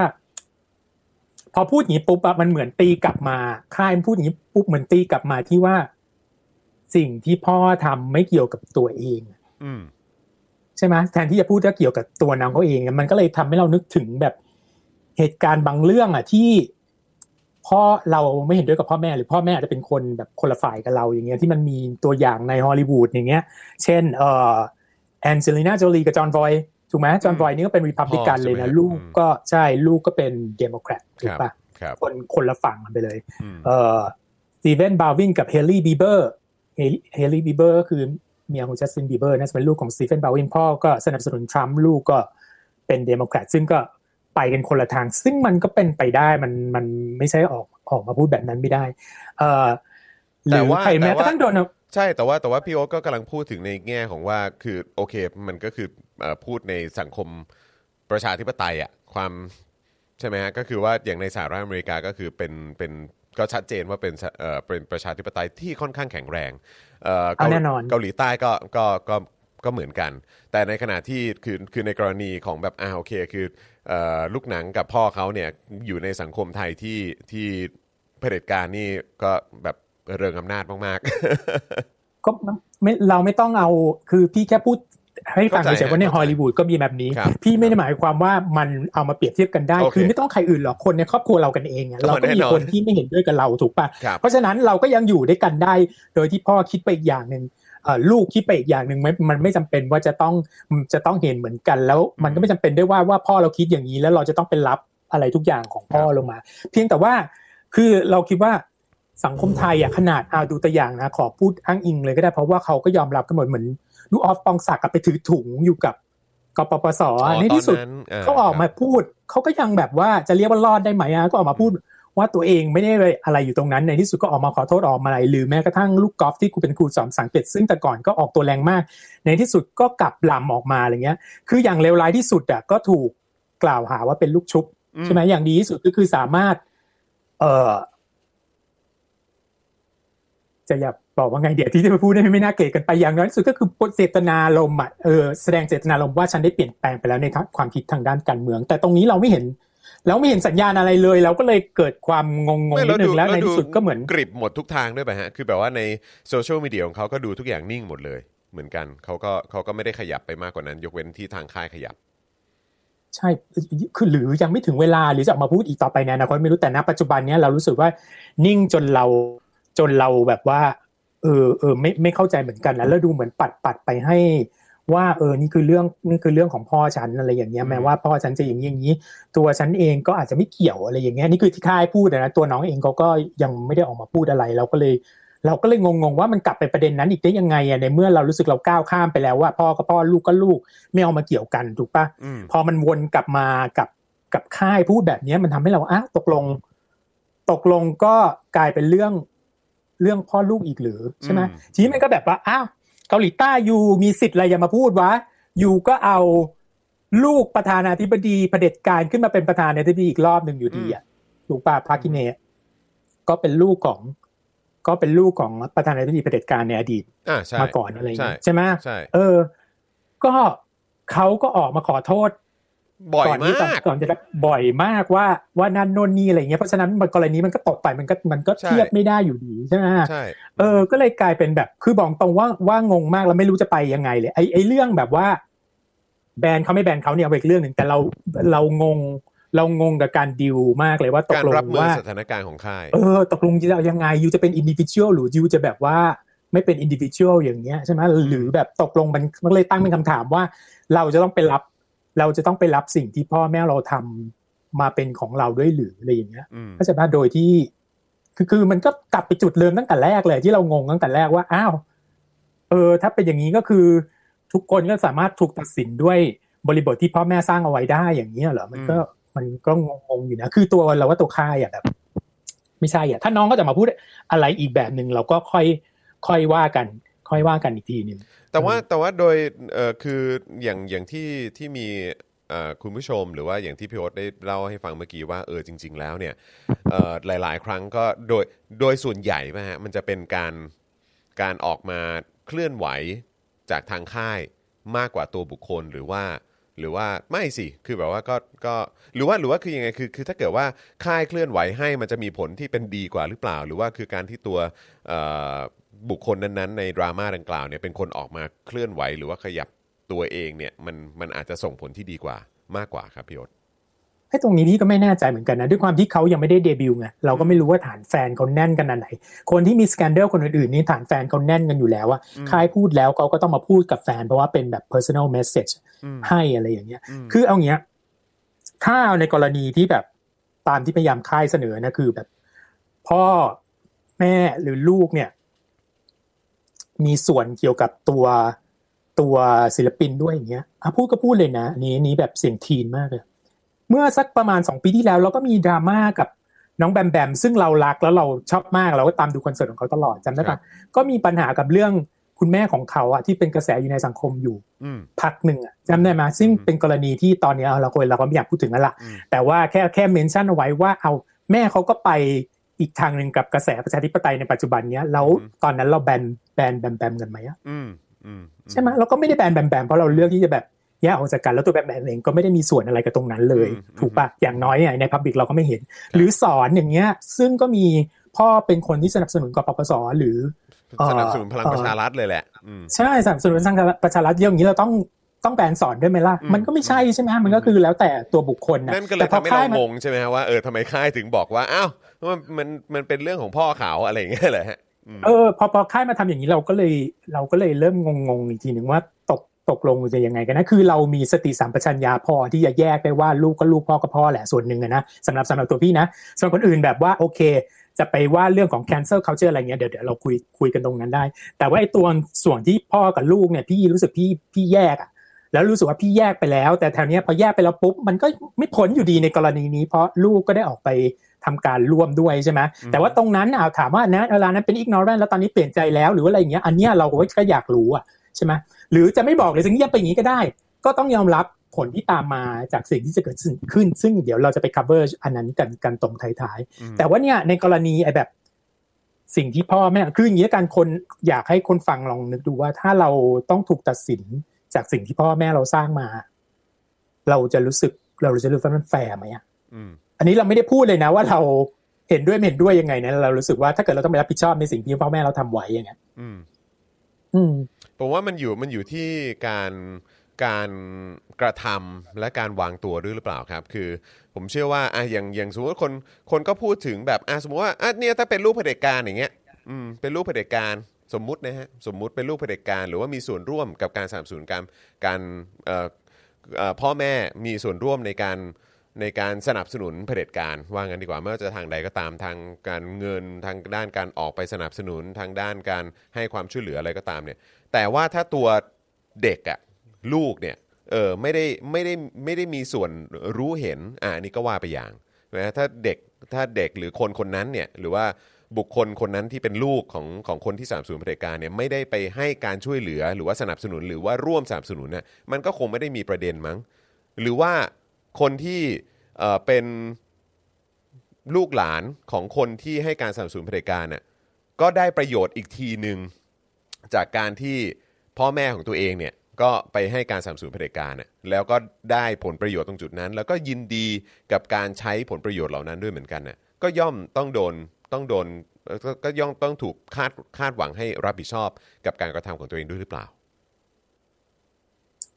[SPEAKER 2] พอพูดอย่างนี้ปุ๊บอะมันเหมือนตีกลับมาค่ายมันพูดอย่างนี้ปุ๊บเหมือนตีกลับมาที่ว่า สิ่งที่พ่อทำไม่เกี่ยวกับตัวเอง
[SPEAKER 1] อืม
[SPEAKER 2] ใช่ไหมแทนที่จะพูดว่าเกี่ยวกับตัวน้องเขาเอง มันก็เลยทำให้เรานึกถึงแบบเหตุการณ์บางเรื่องอะที่พ่อเราไม่เห็นด้วยกับพ่อแม่หรือพ่อแม่อาจจะเป็นคนแบบคนละฝ่ายกับเราอย่างเงี้ยที่มันมีตัวอย่างในฮอลลีวูดอย่างเงี้ย เช่น เอ่อแอนเจลิน่าโจลีกับจอห์นวอยต์ ถูกไหมจอห์นวอยต์นี่ก็เป็นรีพับลิกันเลยนะลูกก็ใช่ลูกก็เป็นเดโมแครตถูกปะ
[SPEAKER 1] ครับ
[SPEAKER 2] คนคนละฝั่งกันไปเลย
[SPEAKER 1] อืม
[SPEAKER 2] เอ่อสตีเวนบอลด์วินกับเฮลี่บีเบอร์เฮลี่บีเบอร์ก็คือเมียของจัสตินบีเบอร์นะเป็นลูกของสตีเวนบอลด์วินพ่อก็สนับสนุนทรัมป์ลูกก็เป็นเดโมแครตซึ่งก็ไปกันคนละทาง ซึ่งมันก็เป็นไปได้มันมันไม่ใช่ออกออกมาพูดแบบนั้นไม่ได้ เอ่อห
[SPEAKER 1] แต่
[SPEAKER 2] รือ
[SPEAKER 1] ว่า
[SPEAKER 2] ใครแม้
[SPEAKER 1] แต่
[SPEAKER 2] กระ
[SPEAKER 1] ว่า
[SPEAKER 2] ทั่งโดนัลด์
[SPEAKER 1] ใช่แต่ว่าแต่ว่าพี่โอ๊ตก็กำลังพูดถึงในแง่ของว่าคือโอเค มันก็คือเอ่อ พูดในสังคมประชาธิปไตยอะความช่ไหมฮะก็คือว่าอย่างในสหรัฐอเมริกาก็คือเป็นเป็นก็ชัดเจนว่าเป็นเอ่อเป็นประชาธิปไตยที่ค่อนข้างแข็งแรงเอ่อเกา
[SPEAKER 2] เอาแน่นอน
[SPEAKER 1] เกาหลีใต้ก็ก็ก็ก็เหมือนกัน แต่ในขณะที่คือคือในกรณีของแบบอ่าโอเคคือเอ่อลูกหนังกับพ่อเขาเนี่ยอยู่ในสังคมไทยที่ที่เผด็จการนี่ก็แบบเริงอำนาจมากๆ
[SPEAKER 2] ก็ไม่เราไม่ต้องเอาคือพี่แค่พูด ให้ฟัง
[SPEAKER 1] เข้าใจ
[SPEAKER 2] เฉยๆว่าใน
[SPEAKER 1] เข้าใจ
[SPEAKER 2] ฮอลลีวูดก็มีแบบนี้
[SPEAKER 1] ครับ
[SPEAKER 2] พี่ไม่ได้หมายความว่ามันเอามาเปรียบเทียบกันได้
[SPEAKER 1] โอเค
[SPEAKER 2] คือไม่ต้องใครอื่นหรอกคนในครอบครัวเรากันเองอะเราก็มี
[SPEAKER 1] แน่นอน
[SPEAKER 2] คนที่ไม่เห็นด้วยกับเราถูกปะ
[SPEAKER 1] ครับ
[SPEAKER 2] เพราะฉะนั้นเราก็ยังอยู่ด้วยกันได้ โดยที่พ่อคิดไปอีกอย่างหนึ่งเอ่อลูกคิดไปอีกอย่างหนึ่งไม่มันไม่จำเป็นว่าจะต้องจะต้องเห็นเหมือนกันแล้ว มันก็ไม่จำเป็นด้วยว่าว่าพ่อเราคิดอย่างนี้แล้วเราจะต้องเป็นรับอะไรทุกอย่างของพ่อลงมา เพียงแต่ว่าคือเราคิดว่าสังคมไทยอะขนาดเอาดูตัวอย่างนะขอพูดอ้างอิงเลยก็ได้เพราะว่าเขาก็ยอมรับกันหมดเหมือน ดูออฟปองศักดิ์อะไปถือถุงอยู่กับกปปส
[SPEAKER 1] อ๋อ
[SPEAKER 2] ในที่สุด
[SPEAKER 1] ตอนนั้นอ่า
[SPEAKER 2] เขาออกมาพูดเขาก็ยังแบบว่าจะเรียกว่ารอดได้ไหมอะก็ออกมาพูดว่าตัวเองไม่ได้อะไรอยู่ตรงนั้นในที่สุดก็ออกมาขอโทษออกมาอะไรหรือแม้กระทั่งลูกกอล์ฟที่ครูเป็นครูสอนภาษาอังกฤษซึ่งแต่ก่อนก็ออกตัวแรงมาก ในที่สุดก็กลับลำออกมาอะไรเงี้ย คืออย่างเลวร้ายที่สุดอะก็ถูกกล่าวหาว่าเป็นลูกชุบใช่ไหมอย่างดีที่สุดก็คือสามารถ เอ่อ จะอย่าบอกว่าไงเดี๋ยวที่จะไปพูดได้ไม่น่าเกลียดกันไปอย่างน้อยที่สุดก็คือเจตนาลมณ์อะเออแสดงเจตนาลมณ์ว่าฉันได้เปลี่ยนแปลงไปแล้วในทางความคิดทางด้านการเมือง แต่ตรงนี้เราไม่เห็นเราไม่เห็นสัญญาณอะไรเลย เราก็เลยเกิดความงงงๆ
[SPEAKER 1] ไม่
[SPEAKER 2] นิดนึงแล้วในที่สุดก็เหมือน
[SPEAKER 1] กริบหมดทุกทางด้วยป่ะฮะคือแบบว่าในโซเชียลมีเดียของเขาก็ดูทุกอย่างนิ่งหมดเลย เหมือนกันเขาก็เขาก็ไม่ได้ขยับไปมากกว่านั้น ยกเว้นที่ทางค่ายขยับ
[SPEAKER 2] ใช่คือหรือยังไม่ถึงเวลาหรือจะออกมาพูดอีกต่อไปในอนาคตไม่รู้แต่ณปัจจุบันเนี้ยเรารู้สึกว่านิ่งจนเรา จนเราแบบว่า เออเออไม่ไม่เข้าใจเหมือนกันแล้วแล้วดูเหมือนปัดปัดไปให้ว่าเออนี่คือเรื่องนี่คือเรื่องของพ่อฉันอะไรอย่างเงี้ย
[SPEAKER 1] อืม
[SPEAKER 2] แม้ว่าพ่อฉันจะอย่างนี้อย่างนี้ ตัวฉันเองก็อาจจะไม่เกี่ยวอะไรอย่างเงี้ยนี่คือที่ค่ายพูดนะตัวน้องเองเขาก็ยังไม่ได้ออกมาพูดอะไรเราก็เลย เราก็เลยงงๆว่ามันกลับไปประเด็นนั้นอีกได้ยังไงอะในเมื่อเรารู้สึกเราก้าวข้ามไปแล้วว่าพ่อก็พ่อลูกก็ลูกไม่เอามาเกี่ยวกันถูกปะ
[SPEAKER 1] อืม
[SPEAKER 2] พอมันวนกลับมากับกับค่ายพูดแบบเนี้ยมันทำให้เราอ้าวตกลง ตกลงก็กลายเป็นเรื่อง เรื่องพ่อลูกอีกหรือใช่ไหม
[SPEAKER 1] อืม
[SPEAKER 2] ทีนี้มันก็แบบว่าอ้าวเกาหลีใต้ยูมีสิทธิ์อะไรอย่ามาพูดวะยูก็เอาลูกประธานาธิบดีเผด็จการขึ้นมาเป็นประธานาธิบดีอีกรอบหนึ่งอยู่ดีอะถูกป่ะพากินเนะก็เป็นลูกของ ก็เป็นลูกของประธานาธิบดีเผด็จการในอดีต
[SPEAKER 1] อ่าใช่
[SPEAKER 2] มาก่อนอะไรอย่างเงี้ย
[SPEAKER 1] ใช่
[SPEAKER 2] ใช่ไหม
[SPEAKER 1] ใช่
[SPEAKER 2] เออ ก็เขาก็ออกมาขอโทษ
[SPEAKER 1] บ่อย
[SPEAKER 2] ก่อนที่
[SPEAKER 1] มาก
[SPEAKER 2] ก่อนจะบ่อยมากว่าว่านั่นโน่นนี่อะไรเงี้ยเพราะฉะนั้นมันกรณีมันก็ตกไปมันก็มันก็
[SPEAKER 1] ใช่
[SPEAKER 2] เทียบไม่ได้อยู่ดีใช่ไหม
[SPEAKER 1] ใช่
[SPEAKER 2] เออก็เลยกลายเป็นแบบคือบอกตรงว่าว่างงมากแล้วไม่รู้จะไปยังไงเลยไอไอเรื่องแบบว่า แบนเขาไม่แบนเขาเนี่ยเอาไปอีกเรื่องหนึ่งแต่เราเรางงเรางงกับการดิวมากเลยว่าตก
[SPEAKER 1] การ
[SPEAKER 2] ลง
[SPEAKER 1] รับมือ
[SPEAKER 2] ว่า
[SPEAKER 1] สถานการณ์ของค่าย
[SPEAKER 2] เออตกลงจะเอายังไง you จะเป็น individual หรือ you จะแบบว่าไม่เป็น individual อย่างเงี้ยใช่ไหมหรือแบบตกลงมันมันเลยตั้งเป็นคำถามว่า เราจะต้องไปรับ เราจะต้องไปรับสิ่งที่พ่อแม่เราทำมาเป็นของเราด้วยหรืออะไรอย่างเงี้ย
[SPEAKER 1] อืม
[SPEAKER 2] ก็จะมาโดยที่ คือคือมันก็กลับไปจุดเริ่มตั้งแต่แรกเลย ที่เรางงตั้งแต่แรกว่าอ้าวเออ ถ้าเป็นอย่างนี้ก็คือ ทุกคนก็สามารถถูกตัดสินด้วยบริบทที่พ่อแม่สร้างเอาไว้ได้อย่างเงี้ยเหรอมันก็มันก็งงๆอยู่นะคือตัวเราว่าตัวค่ายอะแบบไม่ใช่อะถ้าน้องก็จะมาพูดอะไรอีกแบบหนึ่งเราก็ค่อยค่อยว่ากัน ค่อยว่ากันอีกทีหนึ่ง
[SPEAKER 1] แต่ว่าแต่ว่าโดยเอ่อคืออย่างอย่างที่ที่มีเอ่อคุณผู้ชมหรือว่าอย่างที่พี่โอ๊ตได้เล่าให้ฟังเมื่อกี้ว่าเออจริง ๆ แล้วเนี่ยเอ่อหลาย ๆ ครั้งก็โดยโดยส่วนใหญ่ป่ะฮะมันจะเป็นการการออกมาเคลื่อนไหวจากทางค่ายมากกว่าตัวบุคคลหรือว่าหรือว่าไม่สิ คือแบบว่าก็ก็หรือว่าหรือว่าคือยังไงคือคือถ้าเกิดว่าค่ายเคลื่อนไหวให้มันจะมีผลที่เป็นดีกว่าหรือเปล่า หรือว่าคือการที่ตัวเอ่อ บุคคลนั้นๆในดราม่าดังกล่าวเนี่ยเป็นคนออกมาเคลื่อนไหวหรือว่าขยับตัวเองเนี่ยมันมันอาจจะส่งผลที่ดีกว่ามากกว่าครับพี่โอ๊ต
[SPEAKER 2] ไอ้ตรงนี้พี่ก็ไม่แน่ใจเหมือนกันนะด้วยความที่เขายังไม่ได้เดบิวต์ไงเราก็ไม่รู้ว่าฐานแฟนเขาแน่นกันอันไหน คนที่มีสแกนเดลคนอื่นๆนี่ฐานแฟนเขาแน่นกันอยู่แล้วอะค่ายพูดแล้วเขาก็ต้องมาพูดกับแฟนเพราะว่าเป็นแบบ personal message ให้อะไรอย่างเงี้ย คือเอาเงี้ยถ้าเอาในกรณีที่แบบตามที่พยายามค่ายเสนอนะคือแบบ พ่อแม่หรือลูกเนี่ย มีส่วนเกี่ยวกับตัวตัวศิลปินด้วยอย่างเงี้ยอะพูดก็พูดเลยนะอันนี้อันนี้แบบเสียงทีนมากเลย เมื่อสักประมาณสองปีที่แล้ว เราก็มีดราม่ากับน้องแบมแบมซึ่งเรารักแล้วเราชอบมากเราก็ตามดูคอนเสิร์ตของเขาตลอดจำได้
[SPEAKER 1] ครั
[SPEAKER 2] ปะ
[SPEAKER 1] บ
[SPEAKER 2] ก็มีปัญหากับเรื่องคุณคุณแม่ของเขาอะที่เป็นกระแสอยู่ในสังคมอยู่
[SPEAKER 1] อืม
[SPEAKER 2] พักหนึ่งอะจำได้ไหมซึ่ง
[SPEAKER 1] อืม
[SPEAKER 2] เป็นกรณีที่ตอนนี้เอาเราคนเราก็ไม่อยากพูดถึงนั่นแหละ
[SPEAKER 1] อืม
[SPEAKER 2] แต่ว่าแค่แค่เมนชั่นเอาไว้ว่าเอาแม่เขาก็ไป อีกทางหนึ่งกับกระแสประชาธิปไตยในปัจจุบันเนี้ยแล้วตอนนั้นเราแบนแบนแบมแบมกันไหมอะ
[SPEAKER 1] อืมอืม
[SPEAKER 2] ใช่ไหมเราก็ไม่ได้แบนแบมแบมเพราะเราเลือกที่จะแบบแยกออกจากกันแล้วตัวแบมแบมเองก็ไม่ได้มีส่วนอะไรกับตรงนั้นเลย ถูกปะอย่างน้อยเนี่ยในพับบิกเราก็ไม่เห็น หรือสอนอย่างเงี้ย ซึ่งก็มีพ่อเป็นคนที่สนับสนุนกปปสหรือ
[SPEAKER 1] สนับสนุนพลังประชารัฐเลยแหละอืม
[SPEAKER 2] ใช่สนับสนุนทางประชารัฐเยอะอย่างนี้เราต้องต้องแบนสอนด้วยไหมล่ะ
[SPEAKER 1] อืม
[SPEAKER 2] มันก็ไม่ใช่ใช่ไหมมันก็คือแล้วแต่ตัวบุคคลนะ
[SPEAKER 1] นั่นก็เลย
[SPEAKER 2] แต่พอ
[SPEAKER 1] ทำให้
[SPEAKER 2] ค่า
[SPEAKER 1] เรา
[SPEAKER 2] ยมัน
[SPEAKER 1] งงใช่ไหมฮะว่าเออทำไมค่ายถึงบอกว่าอ้าว มันมันมันเป็นเรื่องของพ่อเขาอะไรอย่างเงี้ยเหรอฮะ
[SPEAKER 2] เออพอพอค่ายมาทำอย่างนี้เราก็เลยเราก็เลยเริ่มงงๆอีกทีหนึ่งว่าตกตกลงจะยังไงกันนะคือเรามีสติสัมปชัญญะพอที่จะแยกได้ว่าลูกก็ลูกพ่อก็พ่อแหละส่วนหนึ่งอะนะสำหรับสำหรับตัวพี่นะส่วนคนอื่นแบบว่าโอเค จะไปว่าเรื่องของ cancel culture อะไรเงี้ยเดี๋ยวเดี๋ยวเราคุยคุยกันตรงนั้นได้ แต่ว่าไอ้ตัวส่วนที่พ่อกับลูกเนี่ยพี่รู้สึกพี่พี่แยกอะแล้วรู้สึกว่าพี่แยกไปแล้ว แต่แถวนี้พอแยกไปแล้วปุ๊บมันก็ไม่พ้นอยู่ดีในกรณีนี้ เพราะลูกก็ได้ออกไป ทำการร่วมด้วยใช่ไหมแต่ว่าตรงนั้นเอาถามว่านะเวลานั้นเป็น ignorant แล้วตอนนี้เปลี่ยนใจแล้วหรือว่าอะไรอย่างเงี้ยอันเนี้ยเราก็อยากรู้อะใช่ไหมหรือจะไม่บอกเลยจะเงียบไปอย่างนี้ก็ได้ ก็ต้องยอมรับผลที่ตามมาจากสิ่งที่จะเกิดขึ้น ซึ่งเดี๋ยวเราจะไป cover อันนั้นกันกันตรงท้ายๆ
[SPEAKER 1] อืม
[SPEAKER 2] แต่ว่าเนี่ยในกรณีไอ้แบบสิ่งที่พ่อแม่คืออย่างนี้ละการคนอยากให้คนฟังลองนึกดูว่าถ้าเราต้องถูกตัดสินจากสิ่งที่พ่อแม่เราสร้างมา เราจะรู้สึกเราจะรู้สึกว่ามันแฟร์ไหมอะ
[SPEAKER 1] อืม
[SPEAKER 2] อันนี้เราไม่ได้พูดเลยนะว่าเราเห็นด้วยไม่เห็นด้วยยังไงนะเรารู้สึกว่าถ้าเกิดเราต้องไปรับผิดชอบในสิ่งที่พ่อแม่เราทำไว้อย่างเงี้ย
[SPEAKER 1] อืม
[SPEAKER 2] อืม
[SPEAKER 1] ผมว่ามันอยู่มันอยู่ที่การการกระทำและการวางตัวด้วยหรือเปล่าครับ คือ ผมเชื่อว่าอะอย่างอย่างสมมติว่าคนคนก็พูดถึงแบบอะสมมติว่าอะเนี่ยถ้าเป็นลูกเผด็จการอย่างเงี้ย อืมเป็นลูกเผด็จการสมมุตินะฮะสมมุติเป็นลูกเผด็จการหรือว่ามีส่วนร่วมกับการสนับสนุนการการเอ่อเอ่อพ่อแม่มีส่วนร่วมในการ ในการสนับสนุนเผด็จการว่างั้นดีกว่าไม่ว่าจะทางใดก็ตามทางการเงินทางด้านการออกไปสนับสนุนทางด้านการให้ความช่วยเหลืออะไรก็ตามเนี่ยแต่ว่าถ้าตัวเด็กอะลูกเนี่ยเออไม่ได้ไม่ได้ไม่ได้มีส่วนรู้เห็นอ่านนี้ก็ว่าไปอย่างนะถ้าเด็กถ้าเด็กหรือคนคนนั้นเนี่ยหรือว่าบุคคลคนนั้นที่เป็นลูกของของคนที่สนับสนุนเผด็จการเนี่ยไม่ได้ไปให้การช่วยเหลือหรือว่าสนับสนุนหรือว่าร่วมสนับสนุนน่ะมันก็คงไม่ได้มีประเด็นมั้ง หรือว่า คนที่เอ่อเป็นลูกหลานของคนที่ให้การสนับสนุนเผด็จการน่ะก็ได้ประโยชน์อีกทีหนึ่งจากการที่พ่อแม่ของตัวเองเนี่ยก็ไปให้การสนับสนุนเผด็จการน่ะแล้วก็ได้ผลประโยชน์ตรงจุดนั้น แล้วก็ยินดีกับการใช้ผลประโยชน์เหล่านั้นด้วยเหมือนกันน่ะก็ย่อมต้องโดนต้องโดนก็ก็ย่อมต้องถูกคาดคาดหวังให้รับผิดชอบกับการกระทำของตัวเองด้วยหรือเปล่า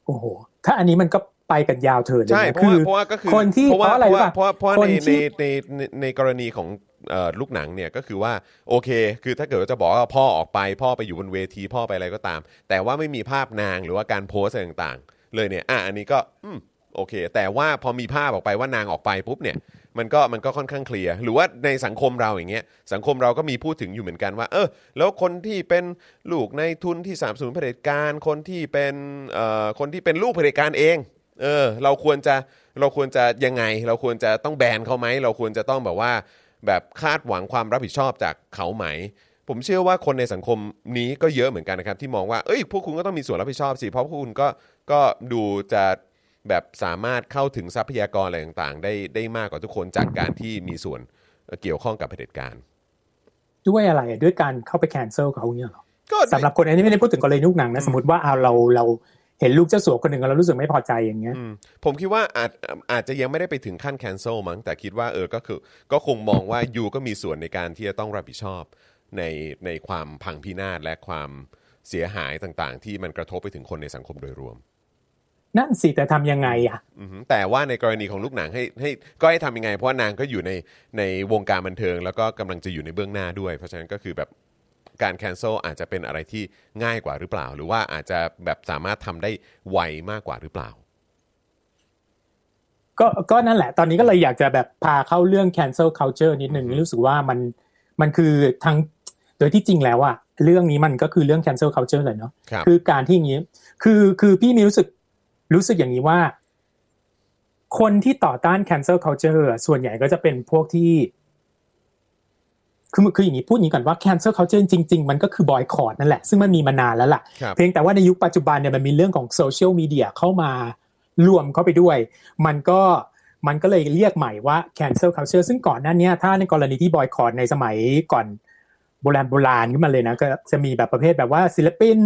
[SPEAKER 2] โอ้โห ถ้าอันนี้มันก็ ไปกันยาวเถิดเลย
[SPEAKER 1] ใช่
[SPEAKER 2] นะ
[SPEAKER 1] เพราะว่าเพราะว่าก็คือ
[SPEAKER 2] คนที่
[SPEAKER 1] เพราะว่า
[SPEAKER 2] เพราะอะไร
[SPEAKER 1] เพราะว่า
[SPEAKER 2] รู้ป่ะ
[SPEAKER 1] เพราะว่าเพราะว่า
[SPEAKER 2] คน
[SPEAKER 1] ใน
[SPEAKER 2] ที่
[SPEAKER 1] ในในในในกรณีของเอ่อลูกหนังเนี่ยก็คือว่าโอเค คือถ้าเกิดว่าจะบอกว่าพ่อออกไป พ่อไปอยู่บนเวทีพ่อไปอะไรก็ตาม แต่ว่าไม่มีภาพนางหรือว่าการโพสอะไรต่างๆ เลยเนี่ยอะอันนี้ก็อืมโอเค แต่ว่าพอมีภาพออกไปว่านางออกไปปุ๊บเนี่ยมันก็มันก็ค่อนข้างเคลียร์หรือว่าในสังคมเราอย่างเงี้ยสังคมเราก็มีพูดถึงอยู่เหมือนกันว่า เออ แล้วคนที่เป็นลูกในทุนที่สามสูนเผด็จการคนที่เป็นเอ่อคนที่เป็นลูกเผด็จการเอง เออเราควรจะเราควรจะยังไง เราควรจะต้องแบนเขาไหมเราควรจะต้องแบบว่า แบบคาดหวังความรับผิดชอบจากเขาไหม ผมเชื่อว่าคนในสังคมนี้ก็เยอะเหมือนกันนะครับ ที่มองว่าเอ้ยพวกคุณก็ต้องมีส่วนรับผิดชอบสิเพราะพวกคุณก็ก็ดูจะแบบสามารถเข้าถึงทรัพยากรอะไรต่างๆ ได้ได้มากกว่าทุกคนจากการที่มีส่วนเกี่ยวข้องกับเผด็จการ
[SPEAKER 2] ด้วยอะไรอะด้วยการเข้าไปแคนเซิลเขาเนี่ยเหรอ
[SPEAKER 1] ก็
[SPEAKER 2] สำหรับคนอันนี้ไม่ได้พูดถึงกรณีลูกหนังนะสมมติว่าเอาเราเรา เห็นลูกเจ้าสัวคนหนึ่งแล้วเรารู้สึกไม่พอใจอย่างเงี้ย
[SPEAKER 1] อืมผมคิดว่าอาจอาจจะยังไม่ได้ไปถึงขั้น cancel มั้งแต่คิดว่าเออก็คือ ก็คงมองว่ายูก็มีส่วนในการที่จะต้องรับผิดชอบในในความพังพินาศและความเสียหายต่างๆ ที่มันกระทบไปถึงคนในสังคมโดยรวม
[SPEAKER 2] นั่นสิแต่ทำยังไงอะ
[SPEAKER 1] อือฮึแต่ว่าในกรณีของลูกหนังให้ให้ก็ให้ทำยังไง เพราะว่านางก็อยู่ในในวงการบันเทิง แล้วก็กำลังจะอยู่ในเบื้องหน้าด้วย เพราะฉะนั้นก็คือแบบ การ cancel อาจจะเป็นอะไรที่ง่ายกว่าหรือเปล่า หรือว่าอาจจะแบบสามารถทำได้ไวมากกว่าหรือเปล่า
[SPEAKER 2] ก็ก็นั่นแหละ ตอนนี้ก็เลยอยากจะแบบพาเข้าเรื่อง cancel culture นิดนึงรู้สึกว่ามันมันคือทั้งโดยที่จริงแล้วอะเรื่องนี้มันก็คือเรื่อง cancel culture เลยเนาะ
[SPEAKER 1] ครับ
[SPEAKER 2] คือการที่อย่างนี้ คือคือพี่มีรู้สึกรู้สึกอย่างนี้ว่า คนที่ต่อต้าน cancel culture อะส่วนใหญ่ก็จะเป็นพวกที่ คือคืออย่างนี้พูดอย่างนี้ก่อนว่า cancel culture จริง ๆ มันก็คือบอยคอรนั่นแหละ ซึ่งมันมีมานานแล้วล่ะ
[SPEAKER 1] ครับ
[SPEAKER 2] เพียงแต่ว่าในยุคปัจจุบันเนี่ยมันมีเรื่องของโซเชียลมีเดียเข้ามารวมเข้าไปด้วย มันก็มันก็เลยเรียกใหม่ว่า cancel culture ซึ่งก่อนหน้าเนี้ยถ้าในกรณีที่บอยคอรในสมัยก่อนโบราณโบราณขึ้นมาเลยนะก็จะมีแบบประเภทแบบว่าศิลปิน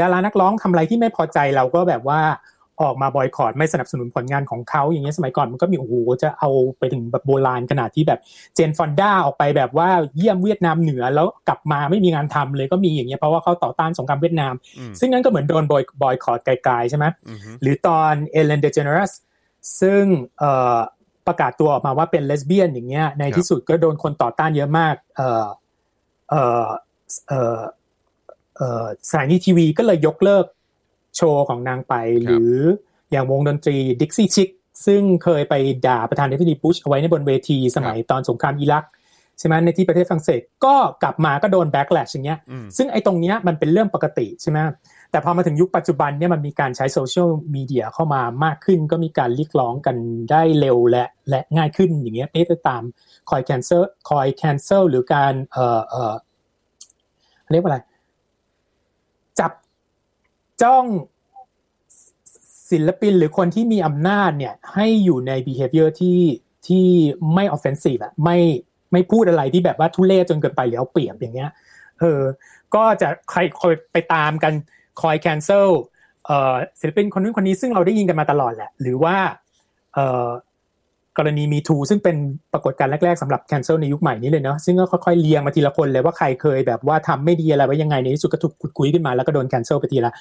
[SPEAKER 2] ดารานักร้องทำอะไรที่ไม่พอใจเราก็แบบว่า ออกมาบอยคอรไม่สนับสนุนผลงานของเขาอย่างเงี้ยสมัยก่อนมันก็มีโอ้โหจะเอาไปถึงแบบโบราณขนาดที่แบบเจนฟอนด้าออกไปแบบว่าเยี่ยมเวียดนามเหนือแล้วกลับมาไม่มีงานทำเลยก็มีอย่างเงี้ยเพราะว่าเขาต่อต้านสงครามเวียดนาม
[SPEAKER 1] ม
[SPEAKER 2] ซึ่งนั่นก็เหมือนโดนบอยบอยคอตไกลๆใช่ไหมหรือตอนเอลเลนดีเจเนอเรสซึ่งประกาศตัวออกมาว่าเป็นเลสเบี้ยนอย่างเงี้ยในที่สุดก็โดนคนต่อต้านเยอะมากเออเออเออเออสถานีทีวีก็เลยยกเลิก โชว์ของนางไป หรืออย่างวงดนตรีดิกซี่ชิกซึ่งเคยไปด่าประธานาธิบดีบุชเอาไว้ในบนเวทีสมัยตอนสงครามอิรักใช่ไหมในที่ประเทศฝรั่งเศสก็กลับมาก็โดน backlash อย่างเงี้ย
[SPEAKER 1] อืม
[SPEAKER 2] ซึ่งไอ้ตรงเนี้ยมันเป็นเรื่องปกติใช่ไหมแต่พอมาถึงยุคปัจจุบันเนี่ยมันมีการใช้โซเชียลมีเดียเข้ามามากขึ้น ก็มีการเรียกร้องกันได้เร็วและและง่ายขึ้นอย่างเงี้ยไม่ได้ตามคอย cancel คอย cancel หรือการเอ่อเอ่อเรียกว่าอะไร จับ จ้องศิลปินหรือคนที่มีอำนาจเนี่ย ให้อยู่ใน behavior ที่ที่ไม่ offensive อะไม่ไม่พูดอะไรที่แบบว่าทุเรศจนเกินไปหรือเอาเปรียบอย่างเงี้ยเออก็จะใครคอยไปตามกันคอย cancel เอ่อศิลปินคนนู้นคนนี้ซึ่งเราได้ยินกันมาตลอดแหละ หรือว่าเอ่อ กรณีมีทูซึ่งเป็นปรากฏการณ์แรกๆสำหรับ cancel ในยุคใหม่นี้เลยเนาะซึ่งก็ค่อยๆเรียงมาทีละคนเลยว่าใครเคยแบบว่าทำไม่ดีอะไรไว้ยังไงในที่สุดก็ถูกขุดคุยขึ้นมาแล้วก็โดน cancel ไปทีละ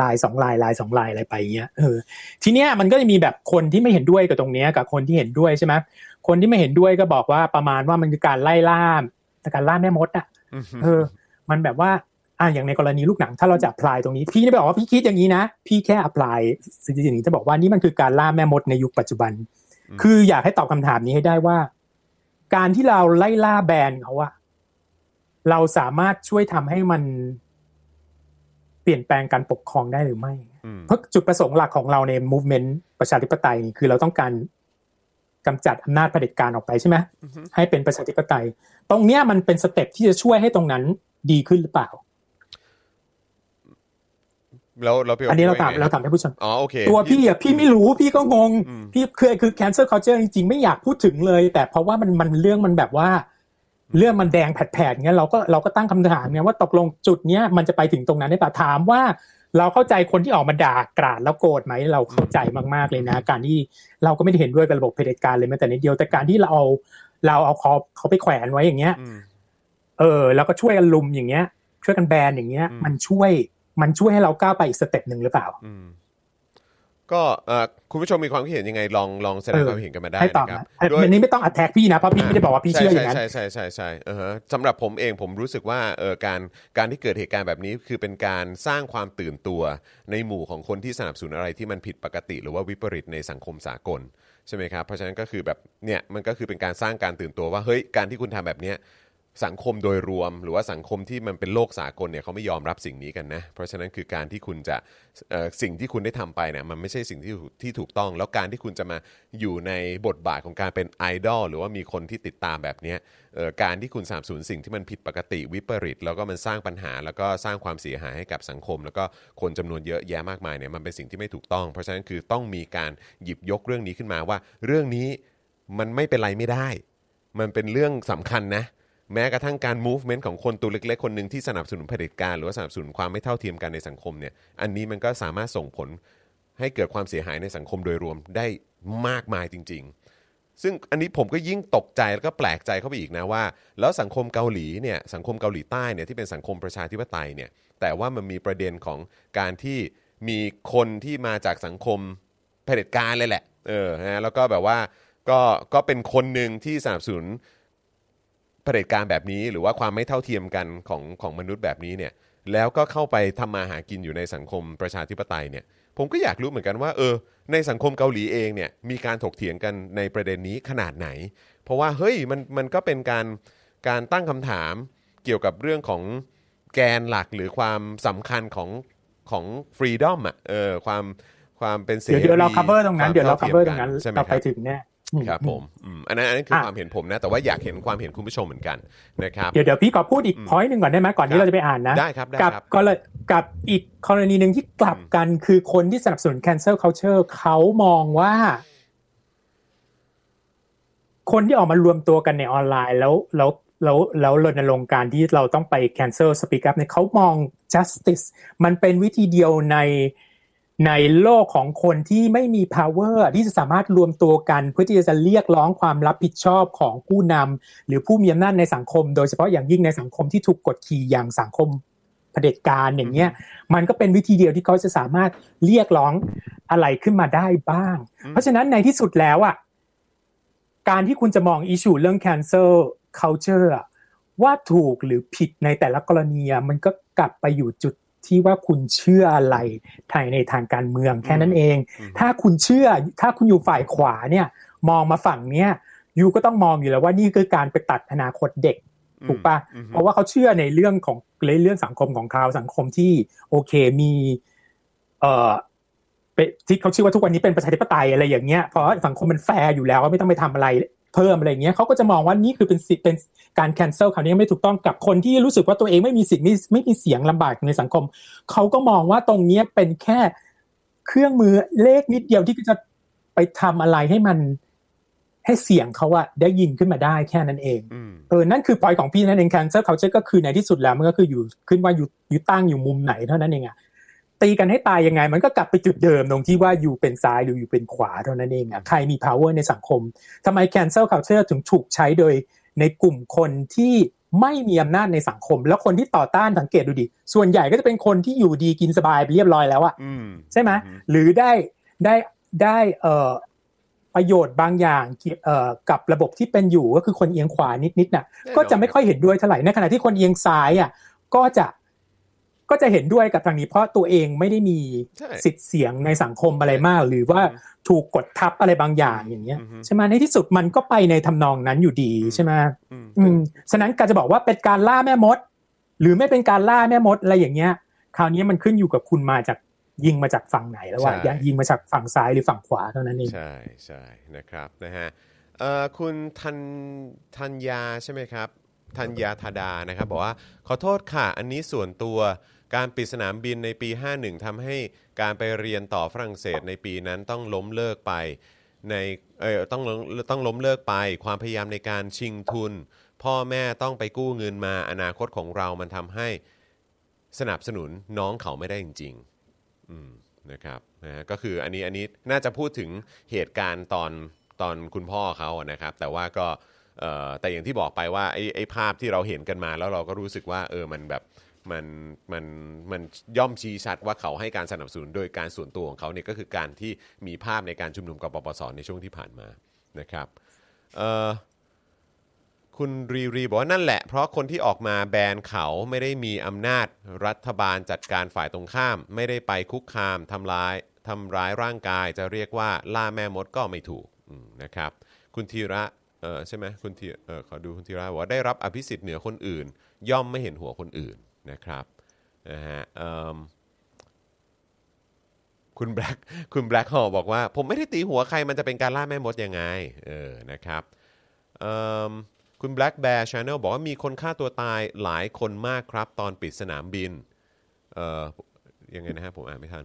[SPEAKER 2] ลายสองลายลายสองลายอะไรไปเงี้ยเออทีเนี้ยมันก็จะมีแบบคนที่ไม่เห็นด้วยกับตรงเนี้ยกับคนที่เห็นด้วยใช่ไหมคนที่ไม่เห็นด้วยก็บอกว่าประมาณว่ามันคือการไล่ล่าการล่าแม่มดอะ
[SPEAKER 1] อือฮึ
[SPEAKER 2] เออ มันแบบว่าอ่าอย่างในกรณีลูกหนังถ้าเราจะ apply ตรงนี้พี่ไม่ได้บอกว่าพี่คิดอย่างนี้นะ พี่แค่ apply สิ่งที่นี้จะบอกว่านี่มันคือการล่าแม่มดในยุคปัจจุบัน คืออยากให้ตอบคำถามนี้ให้ได้ว่า การที่เราไล่ล่าแบรนด์เขาอะเราสามารถช่วยทำให้มันเปลี่ยนแปลงการปกครองได้หรือไม่
[SPEAKER 1] อืม
[SPEAKER 2] เพราะจุดประสงค์หลักของเราใน movement ประชาธิปไตยนี่คือเราต้องการกำจัดอำนาจเผด็จการออกไปใช่ไหม
[SPEAKER 1] อือฮึ
[SPEAKER 2] ให้เป็นประชาธิปไตย ตรงเนี้ยมันเป็นสเต็ปที่จะช่วยให้ตรงนั้นดีขึ้นหรือเปล่า
[SPEAKER 1] แล้วแล้วพี่โอั
[SPEAKER 2] นนี้เราถาม
[SPEAKER 1] ว่ไง
[SPEAKER 2] เราถามท่านผู้ชม
[SPEAKER 1] อ๋อโอเค
[SPEAKER 2] ตัวพี่อะพี่ไม่รู้พี่ก็งง
[SPEAKER 1] อืม
[SPEAKER 2] พี่เคยคือ cancel culture จริงๆ ไม่อยากพูดถึงเลย แต่เพราะว่ามันมันเรื่องมันแบบว่า เรื่องมันแดงแผดๆเงี้ยเราก็เราก็ตั้งคำถามเงี้ยว่าตกลงจุดเนี้ยมันจะไปถึงตรงนั้นได้ปะถามว่า เราเข้าใจคนที่ออกมาด่ากราดแล้วโกรธไหมเราเข้าใจมากๆเลยนะ การที่เราก็ไม่ได้เห็นด้วยกับระบบเผด็จการเลยแม้แต่นิดเดียวแต่การที่เราเอาเราเอาเขาเขาไปแขวนไว้อย่างเงี้ย
[SPEAKER 1] อืม
[SPEAKER 2] เออ แล้วก็ช่วยกันรุมอย่างเงี้ย ช่วยกันแบนอย่างเงี้ย
[SPEAKER 1] อืม
[SPEAKER 2] มันช่วย มันช่วยให้เราก้าวไปอีก step หนึ่งหรือเปล่า
[SPEAKER 1] อืมก็เอ่อคุณผู้ชมมีความคิดเห็นยังไงลองลองแสดง
[SPEAKER 2] เออ
[SPEAKER 1] ความเห็นกันมาได้
[SPEAKER 2] ให้ตอบ
[SPEAKER 1] นะครับ
[SPEAKER 2] นะ
[SPEAKER 1] ด้วย
[SPEAKER 2] อันนี้ไม่ต้องอัดแท็กพี่นะเพราะพี่ไม่ได้บอกว่าพี่เชื่ออย่างนั้น
[SPEAKER 1] ใช่ใช่ใช่ใช่ใช่เออฮะสำหรับผมเองผมรู้สึกว่าเออการการที่เกิดเหตุการณ์แบบนี้คือเป็นการสร้างความตื่นตัวในหมู่ของคนที่สนับสนุนอะไรที่มันผิดปกติ หรือว่าวิปริตในสังคมสากลใช่ไหมครับเพราะฉะนั้นก็คือแบบเนี่ยมันก็คือเป็นการสร้างการตื่นตัวว่าเฮ้ยการที่คุณทำแบบเนี้ย สังคมโดยรวม หรือว่าสังคมที่มันเป็นโลกสากลเนี่ยเขาไม่ยอมรับสิ่งนี้กันนะ เพราะฉะนั้นคือการที่คุณจะสิ่งที่คุณได้ทำไปเนี่ยมันไม่ใช่สิ่งที่ถูกที่ถูกต้อง แล้วการที่คุณจะมาอยู่ในบทบาทของการเป็นไอดอลหรือว่ามีคนที่ติดตามแบบนี้การที่คุณสามสูญสิ่งที่มันผิดปกติวิปริต แล้วก็มันสร้างปัญหา แล้วก็สร้างความเสียหายให้กับสังคม แล้วก็คนจำนวนเยอะแยะมากมายเนี่ยมันเป็นสิ่งที่ไม่ถูกต้อง เพราะฉะนั้นคือต้องมีการหยิบยกเรื่องนี้ขึ้นมาว่า เรื่องนี้มันไม่เป็นไรไม่ได้ มันเป็นเรื่องสำคัญนะ แม้กระทั่งการ movement ของคนตัวเล็กๆ คนหนึ่งที่สนับสนุนเผด็จการหรือว่าสนับสนุนความไม่เท่าเทียมกันในสังคมเนี่ยอันนี้มันก็สามารถส่งผลให้เกิดความเสียหายในสังคมโดยรวมได้มากมายจริง ๆ ซึ่งอันนี้ผมก็ยิ่งตกใจแล้วก็แปลกใจเข้าไปอีกนะว่า แล้วสังคมเกาหลีเนี่ยสังคมเกาหลีใต้เนี่ยที่เป็นสังคมประชาธิปไตยเนี่ยแต่ว่ามันมีประเด็นของการที่มีคนที่มาจากสังคมเผด็จการเลยแหละเออนะแล้วก็แบบว่าก็ก็เป็นคนหนึ่งที่สนับสนุน เผด็จการแบบนี้ หรือว่าความไม่เท่าเทียมกันของของมนุษย์แบบนี้เนี่ยแล้วก็เข้าไปทำมาหากินอยู่ในสังคมประชาธิปไตยเนี่ยผมก็อยากรู้เหมือนกันว่าเออในสังคมเกาหลีเองเนี่ยมีการถกเถียงกันในประเด็นนี้ขนาดไหน เพราะว่าเฮ้ยมันมันก็เป็นการการตั้งคำถามเกี่ยวกับเรื่องของแกนหลักหรือความสำคัญของของฟรีดอมอะเออความความเป็นเสรี
[SPEAKER 2] เดี๋ยวเดี๋ยวเรา cover ตรงนั้น
[SPEAKER 1] ควม
[SPEAKER 2] เดี๋ยวเรา
[SPEAKER 1] ท่ทียม
[SPEAKER 2] cover ต
[SPEAKER 1] กั
[SPEAKER 2] รงนั้น
[SPEAKER 1] ใช่ไหม
[SPEAKER 2] เรา
[SPEAKER 1] ค
[SPEAKER 2] ไป
[SPEAKER 1] รับ
[SPEAKER 2] ถึงแน่
[SPEAKER 1] ครับผมอืมอันนั้นอันนั้นคือ
[SPEAKER 2] อะ
[SPEAKER 1] ความเห็นผมนะ แต่ว่าอยากเห็นความเห็นคุณผู้ชมเหมือนกันนะครับ
[SPEAKER 2] เดี๋ยวเดี๋ยวพี่ขอพูดอีก
[SPEAKER 1] อืม
[SPEAKER 2] พอยต์หนึ่งก่อนได้ไหมก่อน
[SPEAKER 1] ครั
[SPEAKER 2] ที่
[SPEAKER 1] บ
[SPEAKER 2] เราจะไปอ่านนะ
[SPEAKER 1] ได้ครับได้
[SPEAKER 2] กับ
[SPEAKER 1] ครับ
[SPEAKER 2] ก็เลยกับอีกกรณีหนึ่งที่กลับกันคือคนที่สนับสนุน cancel culture เขามองว่า คนที่ออกมารวมตัวกันในออนไลน์ แล้วแล้วแล้วแล้วรณรงค์การที่เราต้องไป cancel speak up เนี่ยเขามอง justice มันเป็นวิธีเดียวใน ในโลกของคนที่ไม่มี power ที่จะสามารถรวมตัวกัน เพื่อที่จะเรียกร้องความรับผิดชอบของผู้นำหรือผู้มีอำนาจในสังคม โดยเฉพาะอย่างยิ่งในสังคมที่ถูกกดขี่อย่างสังคมเผด็จการอย่างเงี้ยมันก็เป็นวิธีเดียวที่เขาจะสามารถเรียกร้องอะไรขึ้นมาได้บ้าง เพราะฉะนั้นในที่สุดแล้วอะการที่คุณจะมองอิชูเรื่อง cancel culture ว่าถูกหรือผิดในแต่ละกรณีมันก็กลับไปอยู่จุด ที่ว่าคุณเชื่ออะไรทางในทางการเมืองแค่นั้นเอง
[SPEAKER 1] อืม
[SPEAKER 2] ถ้าคุณเชื่อถ้าคุณอยู่ฝ่ายขวาเนี่ย มองมาฝั่งเนี้ยยูก็ต้องมองอยู่แล้วว่านี่คือการไปตัดอนาคตเด็กถูกปะ
[SPEAKER 1] อืม
[SPEAKER 2] เพราะว่าเขาเชื่อในเรื่องของในเรื่องสังคมของเขาสังคมที่โอเคมี เอ่อเป็นที่เขาชื่อว่าทุกวันนี้เป็นประชาธิปไตยอะไรอย่างเงี้ยเพราะว่าสังคมมันแฟร์อยู่แล้วไม่ต้องไปทำอะไร เพิ่มอะไรอย่างเงี้ยเขาก็จะมองว่านี่คือเป็นสิทธิ์เป็นการแคนเซิลคราวนี้ไม่ถูกต้องกับคนที่รู้สึกว่าตัวเองไม่มีสิทธิ์ไม่ไม่มีเสียงลำบากในสังคมเขาก็มองว่าตรงเนี้ยเป็นแค่เครื่องมือเลขนิดเดียวที่จะไปทำอะไรให้มันให้เสียงเขาอะได้ยินขึ้นมาได้แค่นั้นเอง
[SPEAKER 1] อืม
[SPEAKER 2] เออนั่นคือพอยของพี่นั่นเอง cancel culture ก็คือในที่สุดแล้วมันก็คืออยู่ขึ้นว่าอยู่อยู่ตั้งอยู่มุมไหนเท่านั้นเองอะ ตีกันให้ตายยังไง มันก็กลับไปจุดเดิมตรงที่ว่าอยู่เป็นซ้ายหรืออยู่เป็นขวาเท่านั้นเองอะใครมี power ในสังคมทำไม cancel culture ถึงถูกใช้โดยในกลุ่มคนที่ไม่มีอำนาจในสังคม แล้วคนที่ต่อต้านสังเกตดูดิ ส่วนใหญ่ก็จะเป็นคนที่อยู่ดีกินสบายไปเรียบร้อยแล้วอะ
[SPEAKER 1] อืม
[SPEAKER 2] ใช่ไหม
[SPEAKER 1] อืม
[SPEAKER 2] หรือได้ได้ได้เอ่อประโยชน์บางอย่างเกี่ยวเอ่อกับระบบที่เป็นอยู่ก็คือคนเอียงขวานิดๆน่ะ
[SPEAKER 1] แน่นอน
[SPEAKER 2] ก็จะไม่ค่อยเห็นด้วยเท่าไหร่ในขณะที่คนเอียงซ้ายอะก็จะ ก็จะเห็นด้วยกับทางนี้เพราะตัวเองไม่ได้มี
[SPEAKER 1] ใช่
[SPEAKER 2] สิทธิ์เสียงในสังคมอะไรมาก หรือว่าถูกกดทับอะไรบางอย่างอย่างเงี้ย
[SPEAKER 1] อือฮึ
[SPEAKER 2] ใช่ไหมในที่สุดมันก็ไปในทำนองนั้นอยู่ดีใช่ไหม
[SPEAKER 1] อืม
[SPEAKER 2] อืมฉะนั้นการจะบอกว่าเป็นการล่าแม่มด หรือไม่เป็นการล่าแม่มดอะไรอย่างเงี้ย คราวนี้มันขึ้นอยู่กับคุณมาจากยิงมาจากฝั่งไหนแล้วว่า
[SPEAKER 1] ใช่
[SPEAKER 2] ยิงมาจากฝั่งซ้ายหรือฝั่งขวาเท่านั้นเอง
[SPEAKER 1] ใช่ใช่นะครับนะฮะเอ่อคุณทันทัญญาใช่ไหมครับทัญญาธาดานะครับ บอกว่าขอโทษค่ะ อันนี้ส่วนตัว การปิดสนามบินในปี 51ทำให้การไปเรียนต่อฝรั่งเศสในปีนั้นต้องล้มเลิกไปในเออต้องต้องล้มเลิกไป ความพยายามในการชิงทุน พ่อแม่ต้องไปกู้เงินมาอนาคตของเรามันทำให้สนับสนุนน้องเขาไม่ได้จริงๆอืมนะครับนะก็คืออันนี้อันนี้น่าจะพูดถึงเหตุการณ์ตอนตอนคุณพ่อเขานะครับ แต่ว่าก็แต่อย่างที่บอกไปว่าไอ้ไอ้ภาพที่เราเห็นกันมาแล้วเราก็รู้สึกว่าเออมันแบบ มันมันมันย่อมชี้ชัดว่าเขาให้การสนับสนุนโดยการส่วนตัวของเขาเนี่ยก็คือการที่มีภาพในการชุมนุมกับปปสในช่วงที่ผ่านมานะครับคุณรีรีบอกว่านั่นแหละ เพราะคนที่ออกมาแบนเขาไม่ได้มีอำนาจรัฐบาลจัดการฝ่ายตรงข้าม ไม่ได้ไปคุกคามทำร้ายทำร้ายร่างกาย จะเรียกว่าล่าแม่มดก็ไม่ถูกนะครับ คุณธีระเออใช่ไหมคุณธีเออขอดูคุณธีระบอกว่าได้รับอภิสิทธิ์เหนือคนอื่น ย่อมไม่เห็นหัวคนอื่น นะครับนะฮะคุณแบล็กคุณแบล็กฮอบอกว่า ผมไม่ได้ตีหัวใครมันจะเป็นการล่าแม่มดยังไงเออนะครับคุณ Black Bear Channel บอกว่ามีคนฆ่าตัวตายหลายคนมากครับ ตอนปิดสนามบินเอ่อยังไงนะฮะผมอ่านไม่ทัน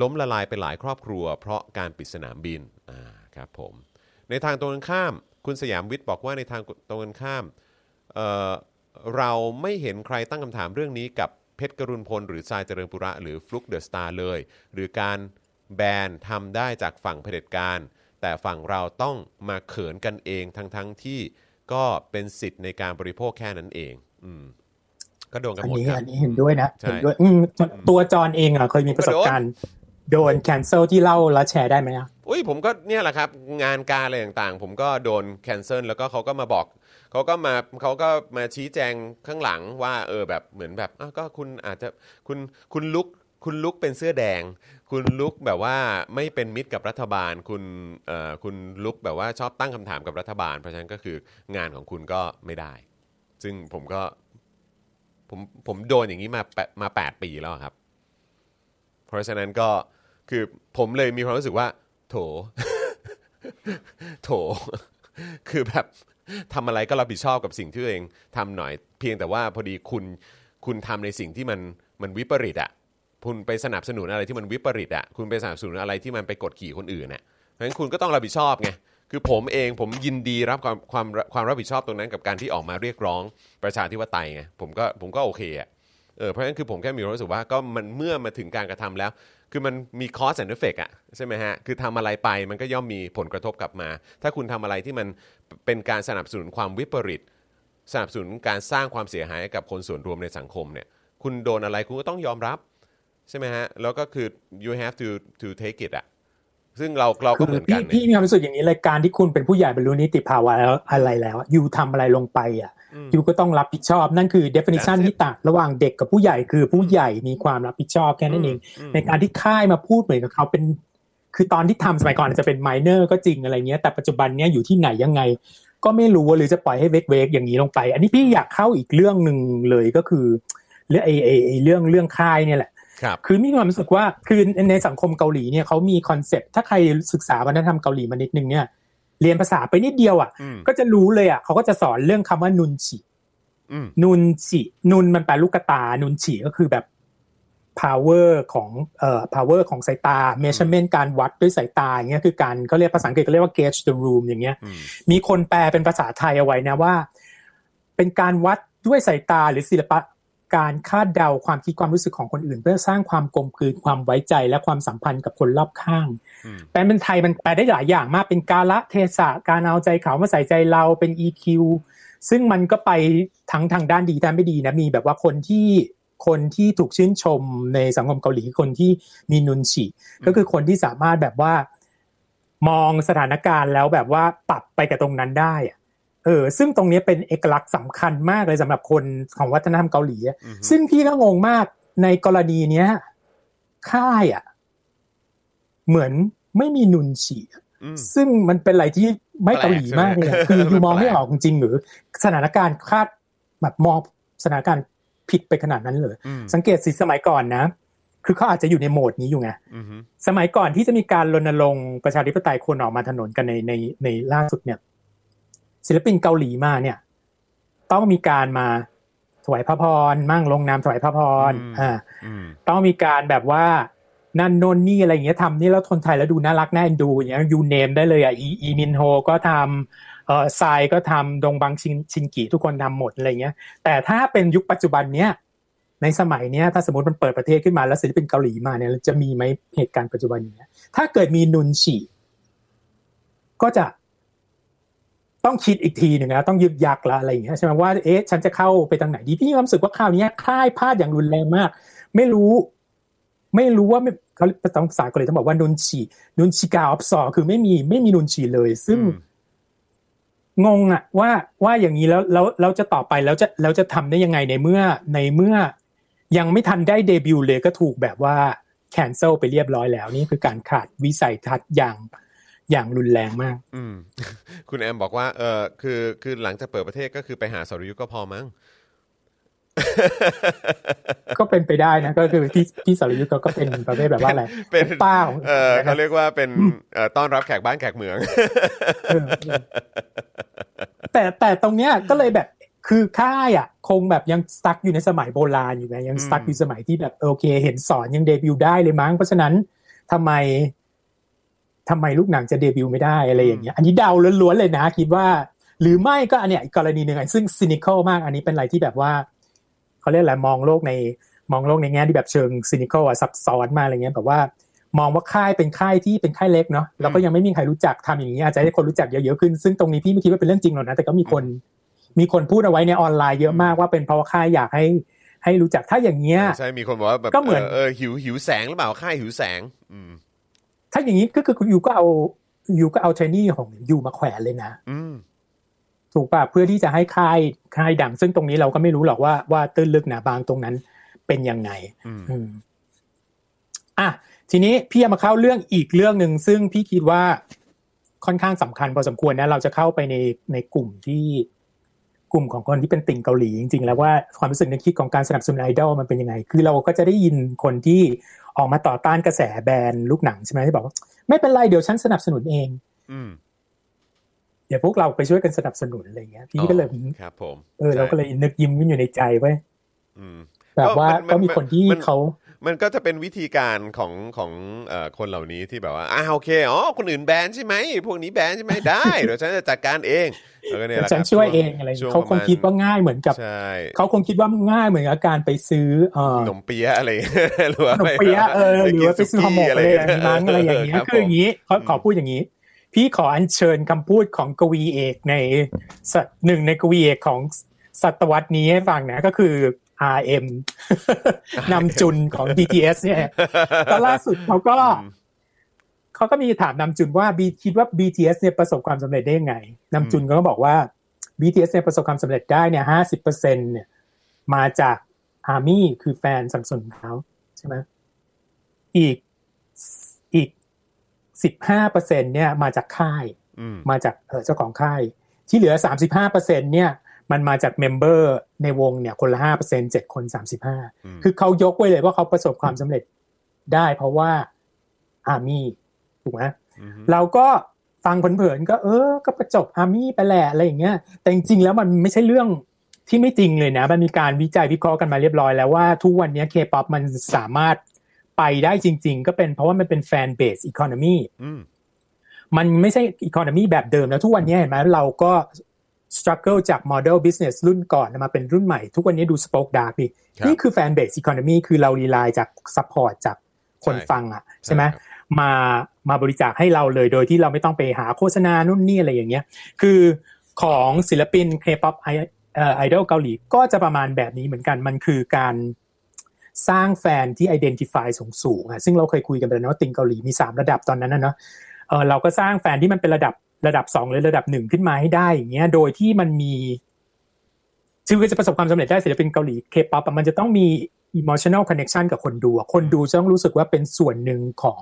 [SPEAKER 1] ล้มละลายไปหลายครอบครัว เพราะการปิดสนามบินอ่าครับผมในทางตรงกันข้าม คุณสยามวิทย์บอกว่าในทางตรงกันข้ามเอ่อ เราไม่เห็นใครตั้งคำถามเรื่องนี้กับเพชรกรุณพล หรือทรายเจริญปุระ หรือฟลุกเดอะสตาร์เลย หรือการแบนทำได้จากฝั่งเผด็จการ แต่ฝั่งเราต้องมาเขินกันเองทั้งๆที่ก็เป็นสิทธิ์ในการบริโภคแค่นั้นเอง อืมก็โดนกัน
[SPEAKER 2] อัน
[SPEAKER 1] หมด
[SPEAKER 2] นี้
[SPEAKER 1] ครับ
[SPEAKER 2] อันนี้เห็นด้วยนะ
[SPEAKER 1] ใช่
[SPEAKER 2] เห็นด้วยอืมตัวจอนเองอะเคยมีประสบการณ์โดน cancel ที่เล่าแล้วแชร์ได้ไหมอะ
[SPEAKER 1] อุ้ยผมก็เนี่ยแหละครับ งานการอะไรต่างๆ ผมก็โดนแคนเซิลแล้วก็เขาก็มาบอก เขาก็มาเขาก็มาชี้แจงข้างหลังว่าเออแบบเหมือนแบบอ้าวก็คุณอาจจะคุณคุณลุกคุณลุกเป็นเสื้อแดง คุณลุกแบบว่าไม่เป็นมิตรกับรัฐบาล คุณเอ่อคุณลุกแบบว่าชอบตั้งคำถามกับรัฐบาล เพราะฉะนั้นก็คืองานของคุณก็ไม่ได้ ซึ่งผมก็ผมผมโดนอย่างนี้มาแปดมาแปดปีแล้วครับ เพราะฉะนั้นก็คือผมเลยมีความรู้สึกว่า โถ โถ คือแบบ ทำอะไรก็รับผิดชอบกับสิ่งที่ตัวเองทำหน่อย เพียงแต่ว่าพอดีคุณคุณทำในสิ่งที่มันมันวิปริตอะคุณไปสนับสนุนอะไรที่มันวิปริตอะคุณไปสนับสนุนอะไรที่มันไปกดขี่คนอื่นน่ะเพราะฉะนั้นคุณก็ต้องรับผิดชอบไงคือผมเองผมยินดีรับความความความรับผิดชอบตรงนั้นกับการที่ออกมาเรียกร้องประชาธิปไตยไงผมก็ผมก็โอเคอะเออเพราะฉะนั้นคือผมแค่มีความรู้สึกว่าก็มันเมื่อมาถึงการกระทำแล้ว คือมันมี cause and effect อะใช่ไหมฮะ คือทำอะไรไปมันก็ย่อมมีผลกระทบกลับมา ถ้าคุณทำอะไรที่มันเป็นการสนับสนุนความวิปริต สนับสนุนการสร้างความเสียหายให้กับคนส่วนรวมในสังคมเนี่ย คุณโดนอะไรคุณก็ต้องยอมรับ ใช่ไหมฮะ แล้วก็คือ you have to to take it อะซึ่งเราเราก็เหมือนกัน
[SPEAKER 2] พี่พี่มีความรู้สึกอย่างนี้เลยการที่คุณเป็นผู้ใหญ่บรรลุนิติภาวะแล้วอะไรแล้ว you ทำอะไรลงไปอะ ยูก็ต้องรับผิดชอบนั่นคือ definition ที่ต่างระหว่างเด็กกับผู้ใหญ่คือผู้ใหญ่มีความรับผิดชอบแค่นั้นเอง ในการที่ค่ายมาพูดเหมือนกับเขาเป็น คือตอนที่ทำสมัยก่อนอาจจะเป็น minor ก็จริงอะไรเงี้ยแต่ปัจจุบันเนี้ยอยู่ที่ไหนยังไง ก็ไม่รู้หรือจะปล่อยให้เวกเวกอย่างนี้ลงไป อันนี้พี่อยากเข้าอีกเรื่องหนึ่งเลยก็คือเรื่องไอไอไอเรื่องเรื่องค่ายเนี่ยแหละ
[SPEAKER 1] ครับ
[SPEAKER 2] คือมีความรู้สึกว่าคือในสังคมเกาหลีเนี่ยเขามีคอนเซปต์ถ้าใครศึกษาวัฒนธรรมเกาหลีมานิดนึงเนี่ย เรียนภาษาไปนิดเดียวอะ
[SPEAKER 1] อืม
[SPEAKER 2] ก็จะรู้เลยอะเขาก็จะสอนเรื่องคำว่านุนชิ
[SPEAKER 1] อืม
[SPEAKER 2] นุนชินุนมันแปลลูกกระตา นุนชิก็คือแบบ power ของเอ่อ power ของสายตา measurement การวัดด้วยสายตาอย่างเงี้ยคือการเขาเรียกภาษาอังกฤษเขาเรียกว่า gauge the room อย่างเงี้ย
[SPEAKER 1] อืม
[SPEAKER 2] มีคนแปลเป็นภาษาไทยเอาไว้นะว่า เป็นการวัดด้วยสายตาหรือศิลปะ การคาดเดาความคิดความรู้สึกของคนอื่น เพื่อสร้างความกลมกลืนความไว้ใจและความสัมพันธ์กับคนรอบข้าง
[SPEAKER 1] อืม
[SPEAKER 2] แปลเป็นไทยมันแปลได้หลายอย่างมากเป็นกาละเทศะการเอาใจเขามาใส่ใจเราเป็น EQ ซึ่งมันก็ไปทั้งทางด้านดีด้านไม่ดีนะมีแบบว่าคนที่คนที่ถูกชื่นชมในสังคมเกาหลีคนที่มีนุนฉีก็คือคนที่สามารถแบบว่า มองสถานการณ์แล้วแบบว่าปรับไปกับตรงนั้นได้อะ เออซึ่งตรงนี้เป็นเอกลักษณ์สำคัญมากเลยสำหรับคนของวัฒนธรรมเกาหลีอะ
[SPEAKER 1] อืม
[SPEAKER 2] ซึ่งพี่ก็งงมากในกรณีเนี้ย ค่ายอะ เหมือนไม่มีนุนฉีอะ
[SPEAKER 1] อืม
[SPEAKER 2] ซึ่งมันเป็นอะไรที่ไม่เกาหลีมากเลยอะ
[SPEAKER 1] แปลกใช่ไหม
[SPEAKER 2] คือยูมอง
[SPEAKER 1] มันแปลก
[SPEAKER 2] ไม่ออกจริงๆหรือ สถานการณ์คาดแบบมองสถานการณ์ผิดไปขนาดนั้นเลย
[SPEAKER 1] อืม
[SPEAKER 2] สังเกตสิสมัยก่อนนะ คือเขาอาจจะอยู่ในโหมดนี้อยู่ไง
[SPEAKER 1] อืม
[SPEAKER 2] สมัยก่อนที่จะมีการรณรงค์ประชาธิปไตยคนออกมาถนนกันในในในล่าสุดเนี่ย ศิลปินเกาหลีมาเนี่ย ต้องมีการมาถวายพระพรมั่งลงนามถวายพระพรอ่า
[SPEAKER 1] อืม
[SPEAKER 2] ต้องมีการแบบว่านั่นโน่นนี่อะไรอย่างเงี้ยทำนี่แล้วคนไทยแล้วดูน่ารักน่าเอ็นดูอย่างเงี้ยยูเนมได้เลยอะอีอีมินโฮก็ทำเออทรายก็ทำดงบังชินชินกิทุกคนทำหมดอะไรเงี้ย แต่ถ้าเป็นยุคปัจจุบันเนี้ยในสมัยเนี้ยถ้าสมมติมันเปิดประเทศขึ้นมาแล้วศิลปินเกาหลีมาเนี่ยจะมีไหมเหตุการณ์ปัจจุบันอย่างเนี้ยถ้าเกิดมีนุนฉีก็จะ ต้องคิดอีกทีหนึ่งนะต้องยึกยักละอะไรอย่างเงี้ยใช่ไหมว่าเอ๊ะฉันจะเข้าไปทางไหนดีพี่มีความรู้สึกว่าคราวเนี้ยค่ายพลาดอย่างรุนแรงมาก ไม่รู้ ไม่รู้ว่าไม่เขาต้องภาษาเกาหลีต้องบอกว่านุนฉีนุนชิกาออฟซอคือไม่มีไม่มีนุนฉีเลย ซึ่งงงอะว่าว่าอย่างนี้แล้วแล้วเราจะต่อไปแล้วจะแล้วจะทำได้ยังไงในเมื่อในเมื่อ ยังไม่ทันได้เดบิวต์เลยก็ถูกแบบว่าแคนเซิลไปเรียบร้อยแล้วนี่คือการขาดวิสัยทัศน์อย่าง อย่างรุนแรงมาก
[SPEAKER 1] อืมคุณแอมบอกว่า เออคือคือหลังจากเปิดประเทศก็คือไปหาสรยุทธก็พอมั้ง
[SPEAKER 2] ก็เป็นไปได้นะก็คือพี่พี่สรยุทธ์เขาก็เป็นประเภทแบบว่าอะไร
[SPEAKER 1] เป็น
[SPEAKER 2] ป้าของ
[SPEAKER 1] เออเขาเรียกว่าเป็นเอ่อต้อนรับแขกบ้านแขกเมือง
[SPEAKER 2] เออเออแต่แต่ตรงเนี้ยก็เลยแบบคือค่ายอะ คงแบบยังสตั๊กอยู่ในสมัยโบราณอยู่ไงยังสตั๊กอยู่สมัยที่แบบโอเค เห็นสอนยังเดบิวต์ได้เลยมั้งเพราะฉะนั้นทำไม ทำไมลูกหนังจะเดบิวต์ไม่ได้อะไรอย่างเงี้ยอันนี้เดาล้วนๆเลยนะ คิดว่า หรือไม่ก็อันเนี้ยอีกกรณีหนึ่งอะซึ่ง cynical มากอันนี้เป็นอะไรที่แบบว่าเขาเรียกอะไรมองโลกในมองโลกในแง่ที่แบบเชิง cynical อะซับซ้อนมากอะไรเงี้ยแบบว่ามองว่าค่ายเป็นค่ายที่เป็นค่ายเล็กเนาะแล้วก็ยังไม่มีใครรู้จักทำอย่างนี้อาจจะให้คนรู้จักเยอะๆขึ้น ซึ่งตรงนี้พี่ไม่คิดว่าเป็นเรื่องจริงหรอกนะแต่ก็มีคนมีคนพูดเอาไว้ในออนไลน์เยอะมากว่าเป็นเพราะว่าค่ายอยากให้ให้รู้จักถ้าอย่างเงี้ย
[SPEAKER 1] ใช่มีคนบอกว่าแบบ
[SPEAKER 2] ก็เหมือน
[SPEAKER 1] เออหิวหิวแสงหรือเปล่าค่ายหิวแสง อืม
[SPEAKER 2] ถ้าอย่างนี้ก็คือคุณยูก็เอายูก็เอาเทรนนี่ของยูมาแขวนเลยนะ
[SPEAKER 1] อืม
[SPEAKER 2] ถูกป่ะเพื่อที่จะให้ค่ายค่ายดัง ซึ่งตรงนี้เราก็ไม่รู้หรอกว่าว่าตื้นลึกหนาบางตรงนั้นเป็นยังไง
[SPEAKER 1] อืม
[SPEAKER 2] อืมอะทีนี้พี่จะมาเข้าเรื่องอีกเรื่องหนึ่งซึ่งพี่คิดว่าค่อนข้างสำคัญพอสมควรนะ เราจะเข้าไปในในกลุ่มที่กลุ่มของคนที่เป็นติ่งเกาหลีจริงๆ แล้วว่าความรู้สึกในคิดของการสนับสนุนไอดอลมันเป็นยังไง คือเราก็จะได้ยินคนที่ ออกมาต่อต้านกระแสแบรนด์ลูกหนังใช่ไหมที่บอกว่าไม่เป็นไรเดี๋ยวฉันสนับสนุนเอง
[SPEAKER 1] อืม
[SPEAKER 2] เดี๋ยวพวกเราไปช่วยกันสนับสนุนอะไรเงี้ย พี่ก็เลย
[SPEAKER 1] อ๋อครับผม
[SPEAKER 2] เออเราก็เลยนึกยิ้มกันอยู่ในใจไว้ย
[SPEAKER 1] อืม
[SPEAKER 2] แบบว่า
[SPEAKER 1] ก็มัน
[SPEAKER 2] ก็มีคนที่
[SPEAKER 1] มัน
[SPEAKER 2] เขา
[SPEAKER 1] มันก็จะเป็นวิธีการของของเอ่อคนเหล่านี้ที่แบบว่าอ่าโอเคอ๋อคนอื่นแบนใช่ไหมพวกนี้แบนใช่ไหมได้เดี๋ยวฉันจะจัดการเองแล้วก็เนี่ยแหละ
[SPEAKER 2] ฉัน
[SPEAKER 1] ครับ
[SPEAKER 2] ช่วยเองอะไร
[SPEAKER 1] ช่ว
[SPEAKER 2] เขาคงคิดว่า
[SPEAKER 1] ประมณ
[SPEAKER 2] ง่ายเหมือนกับ
[SPEAKER 1] ใช่
[SPEAKER 2] เขาคงคิดว่าง่ายเหมือนกับการไปซื้อเอ่อ
[SPEAKER 1] ขนมเปี๊ยะอะไรหรือว่า
[SPEAKER 2] ขนมเปี๊ยะเออหรือว่าไปซื้อห่อหมกอะไรอย่างนั้นอะไรอย่างเงี้ย
[SPEAKER 1] รับ
[SPEAKER 2] คืออย่าง
[SPEAKER 1] นี้
[SPEAKER 2] นี้เขาขอพูดอย่างนี้ พี่ขออัญเชิญคำพูดของกวีเอกในสหนึ่งในกวีเอกของศตวรรษนี้ให้ฟังนะก็คือ RM นำจุนของ BTS เนี่ยตอนล่าสุดเขาก็เขาก็มีถามนัมจุนว่าบีคิดว่า BTS เนี่ยประสบความสำเร็จได้ยังไงนัมจุนก็บอกว่า BTS เนี่ยประสบความสำเร็จได้เนี่ยห้าสิบเปอร์เซ็นเนี่ยมาจากอาร์มี่คือแฟนสนับสนุนเขาใช่ไหมอีกอีกสิบห้าเปอร์เซ็นเนี่ยมาจากค่าย
[SPEAKER 1] อืม
[SPEAKER 2] มาจากเอ่อเจ้าของค่าย ที่เหลือสามสิบห้าเปอร์เซ็นเนี่ย มันมาจาก member ในวงเนี่ยคนละห้าเปอร์เซ็นเจ็ดคนสามสิบห้า
[SPEAKER 1] ม
[SPEAKER 2] คือเขายกไว้เลยว่าเขาประสบความสำเร็จได้เพราะว่าอาร์มี่ถูกไหม
[SPEAKER 1] ม
[SPEAKER 2] เราก็ฟังเผินๆก็เออ ก็ประจบอาร์มี่ไปแหละอะไรอย่างเงี้ย แต่จริงๆแล้วมันไม่ใช่เรื่องที่ไม่จริงเลยนะ มันมีการวิจัยวิเคราะห์กันมาเรียบร้อยแล้วว่าทุกวันนี้เคป๊อปมันสามารถไปได้จริง ๆ ก็เป็นเพราะว่ามันเป็น fanbase economy อืม
[SPEAKER 1] มั
[SPEAKER 2] นไม่ใช่ economy แบบเดิมแล้วทุกวันนี้เห็นไหมเราก็ struggle จาก model business รุ่นก่อนมาเป็นรุ่นใหม่ ทุกวันนี้ดู SpokeDark ดิ
[SPEAKER 1] ครับ
[SPEAKER 2] นี่คือแฟนเบสอีโคโนมีคือเรารีไลน์จาก support จากคน
[SPEAKER 1] ใช่
[SPEAKER 2] ฟังอะใช่ไหม
[SPEAKER 1] ครับ
[SPEAKER 2] มามาบริจาคให้เราเลยโดยที่เราไม่ต้องไปหาโฆษณานู่นนี่อะไรอย่างเงี้ย คือของศิลปิน K-pop ไอไอดอลเกาหลีก็จะประมาณแบบนี้เหมือนกันมันคือการสร้างแฟนที่ identify สูงสูงๆอะซึ่งเราเคยคุยกันไปแล้วเนาะติงเกาหลีมี 3 ระดับตอนนั้นนะเนาะเออเราก็สร้างแฟนที่มันเป็นระดับ ระดับ2หรือระดับหนึ่งขึ้นมาให้ได้อย่างเงี้ย โดยที่มันมีชื่อก็จะประสบความสำเร็จได้ศิลปินเกาหลี K-pop อะมันจะต้องมี emotional connection กับคนดูอะคนดูจะต้องรู้สึกว่าเป็นส่วนหนึ่งของ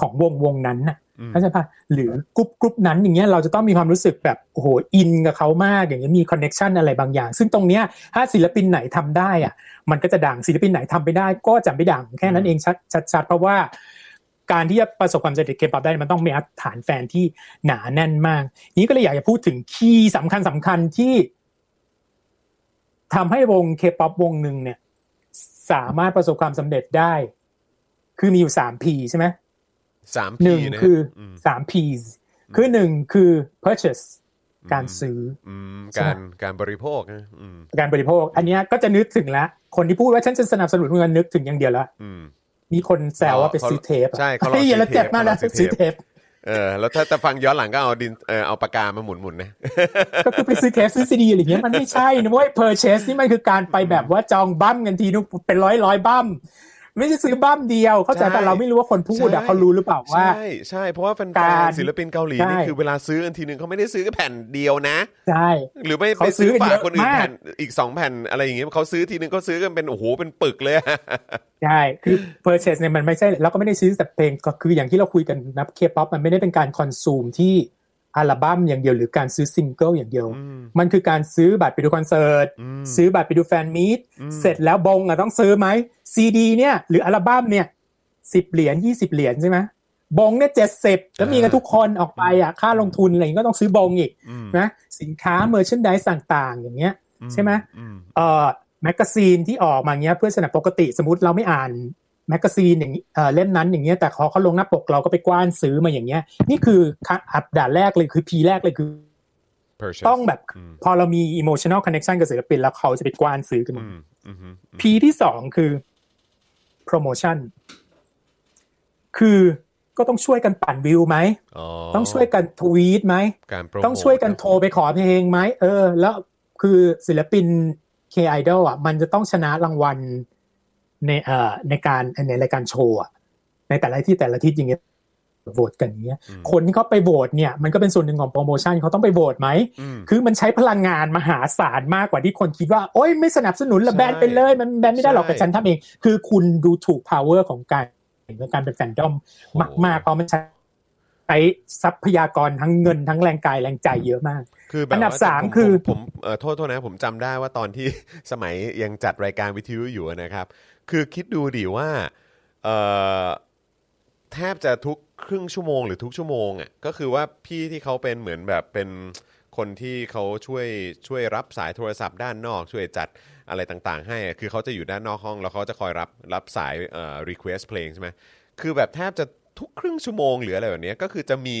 [SPEAKER 2] ของวงวงนั้นน่ะ
[SPEAKER 1] อืม
[SPEAKER 2] เข้าใจปะหรือกรุ๊ปกรุ๊ปนั้นอย่างเงี้ยเราจะต้องมีความรู้สึกแบบโอ้โหอินกับเขามากอย่างเงี้ยมี connection อะไรบางอย่าง ซึ่งตรงเนี้ยถ้าศิลปินไหนทำได้อะ มันก็จะดังศิลปินไหนทำไม่ได้ ก็จะไม่ดังแค่นั้นเองชัดชัดชัดเพราะว่า การที่จะประสบความสำเร็จเคป๊อปได้มันต้องมีฐานแฟนที่หนาแน่นมาก นี้ก็เลยอยากจะพูดถึงคีย์สำคัญสำคัญที่ทำให้วงเคป๊อปวงหนึ่งเนี่ยสามารถประสบความสำเร็จได้ คือมีอยู่สาม P ใช่ไหม
[SPEAKER 1] สาม
[SPEAKER 2] หนึ่ง
[SPEAKER 1] ทีะ
[SPEAKER 2] คืออ
[SPEAKER 1] ม
[SPEAKER 2] สาม P's คือหนึ่งคือ purchase การซื้อ
[SPEAKER 1] อืม
[SPEAKER 2] ใช่ไหม
[SPEAKER 1] การการบริโภคนะอืม
[SPEAKER 2] การบริโภค อันเนี้ยก็จะนึกถึงละคนที่พูดว่าฉันจะสนับสนุนเงินนึกถึงอย่างเดียวละ
[SPEAKER 1] อื ม
[SPEAKER 2] มีคนแซวว่าไปซื้อเทปอะ
[SPEAKER 1] ใช่เขาลอง
[SPEAKER 2] เฮ้ย
[SPEAKER 1] ซื้อ
[SPEAKER 2] แล้วเจ็บ
[SPEAKER 1] เทป
[SPEAKER 2] มากนะ
[SPEAKER 1] เขาลองซื้
[SPEAKER 2] ซื้
[SPEAKER 1] อ
[SPEAKER 2] อ
[SPEAKER 1] เท
[SPEAKER 2] เท
[SPEAKER 1] ป
[SPEAKER 2] ป
[SPEAKER 1] เออแล้วถ้าจะฟังย้อนหลังก็เอาดินเออเอาปากกามาหมุนหมุนๆนะ
[SPEAKER 2] ก็คือไปซื้อเทปซื้อซีดีอะไรเงี้ยมันไม่ใช่นะเว้ย purchase นี่มันคือการไปแบบว่าจองบั้มกันทีนึงเป็นร้อยร้อยบั้ม ไม่ใช่ซื้อบั้มเดียว เข้าใจ
[SPEAKER 1] ใช่
[SPEAKER 2] แต่เราไม่รู้ว่าคนพูดอะ
[SPEAKER 1] ใช่
[SPEAKER 2] เขารู้หรือเปล่าว่า
[SPEAKER 1] ใช่ใช่เพราะว่าแฟน
[SPEAKER 2] การ
[SPEAKER 1] ๆศิลปินเกาหลี
[SPEAKER 2] ใช่
[SPEAKER 1] นี่คือเวลาซื้อกันทีนึงเขาไม่ได้ซื้อแค่แผ่นเดียวนะ
[SPEAKER 2] ใช่
[SPEAKER 1] หรือไม่
[SPEAKER 2] เขา
[SPEAKER 1] ไปซื้อ
[SPEAKER 2] ซื้อกัน
[SPEAKER 1] ฝา
[SPEAKER 2] เย
[SPEAKER 1] ก
[SPEAKER 2] อะ
[SPEAKER 1] คนอื่น
[SPEAKER 2] มาก
[SPEAKER 1] แผ่นอีกสองแผ่นอะไรอย่างเงี้ยเขาซื้อทีนึงก็ซื้อกันเป็นโอ้โหเป็นปึกเลยอะ
[SPEAKER 2] ใช่ คือ purchase เนี่ยมันไม่ใช่เราก็ไม่ได้ซื้อแต่เพลงก็คืออย่างที่เราคุยกันนะเคป๊อปมันไม่ได้เป็นการ consume ที่ อัลบั้มอย่างเดียวหรือการซื้อซิงเกิลอย่างเดียว
[SPEAKER 1] อืม
[SPEAKER 2] มันคือการซื้อบัตรไปดูคอนเสิร์ต
[SPEAKER 1] อืม
[SPEAKER 2] ซื้อบัตรไปดู fan meet
[SPEAKER 1] อืม
[SPEAKER 2] เสร็จแล้วบงอะต้องซื้อไหมซีดีเนี่ยหรืออัลบั้มเนี่ยสิบเหรียญยี่สิบเหรียญใช่ไหมบงเนี่ยเจ็ดสิบแล้วมีกันทุกคนออกไปอะค่าลงทุนอะไรอย่างงี้ก็ต้องซื้อบงอีก
[SPEAKER 1] อืม
[SPEAKER 2] นะสินค้าเมอร์ช n นดิสต่างๆ อย่างเงี้ยใช่ไหม
[SPEAKER 1] อืม
[SPEAKER 2] เอ่อแมกกาซีนที่ออกมาเงี้ยเพื่อสนับปกติสมมติเราไม่อ่าน แมกกาซีนอย่างนี้เอ่อเล่มนั้นอย่างเงี้ยแต่เขาเขาลงหน้าปกเราก็ไปกว้านซื้อมาอย่างเงี้ย นี่คืออันดับแรกเลยคือ P แรกเลยคือ
[SPEAKER 1] purchase
[SPEAKER 2] ต้องแบบ
[SPEAKER 1] อืม
[SPEAKER 2] พอเรามี emotional connection กับศิลปิน แล้วเขาจะไปกว้านซื้อกันหม
[SPEAKER 1] อื
[SPEAKER 2] ด
[SPEAKER 1] มอืมอืม
[SPEAKER 2] P ที่สองคือ promotion คือก็ต้องช่วยกันปั่นวิวไหม
[SPEAKER 1] อ๋อ
[SPEAKER 2] ต้องช่วยกันทวีตไหม
[SPEAKER 1] การโปรโมท
[SPEAKER 2] ต้องช่วยกันโทรไปขอเพลงไหม เออ แล้วคือศิลปิน K Idol อะ มันจะต้องชนะรางวัล ในเอ่อในการในรายการโชว์อะในแต่ละที่แต่ละที่อย่างเงี้ยโหวตกันอย่างเงี้ย
[SPEAKER 1] อืม
[SPEAKER 2] คนที่เขาไปโหวตเนี่ยมันก็เป็นส่วนหนึ่งของโปรโมชั่นเขาต้องไปโหวตไหม
[SPEAKER 1] อืม
[SPEAKER 2] คือมันใช้พลังงานมหาศาลมากกว่าที่คนคิดว่า โอ๊ยไม่สนับสนุนละ
[SPEAKER 1] ใช่
[SPEAKER 2] แบนไปเลย มันแบนไม่ได้หรอก
[SPEAKER 1] ใช่
[SPEAKER 2] แต่ฉันทำเอง คือคุณดูถูก power ของการในการเป็นแฟนดอมมากๆเพราะมันใช้ใช้ทรัพยากรทั้งเงินทั้งแรงกายแรงใจเยอะมาก
[SPEAKER 1] คือแบบ
[SPEAKER 2] อันดับ
[SPEAKER 1] ว่
[SPEAKER 2] สาม
[SPEAKER 1] ผ
[SPEAKER 2] คือ
[SPEAKER 1] ผมผมเอ่อโทษโทษนะผมจำได้ว่าตอนที่สมัยยังจัดรายการวิทยุอยู่นะครับ คือคิดดูดิว่าเอ่อแทบจะทุกครึ่งชั่วโมงหรือทุกชั่วโมงอะก็คือว่าพี่ที่เขาเป็นเหมือนแบบเป็นคนที่เขาช่วยช่วยรับสายโทรศัพท์ด้านนอก ช่วยจัดอะไรต่างๆ ให้อะคือเขาจะอยู่ด้านนอกห้อง แล้วเขาจะคอยรับรับสายเอ่อ request เพลงใช่ไหมคือแบบแทบจะทุกครึ่งชั่วโมงหรืออะไรแบบนี้ก็คือจะมี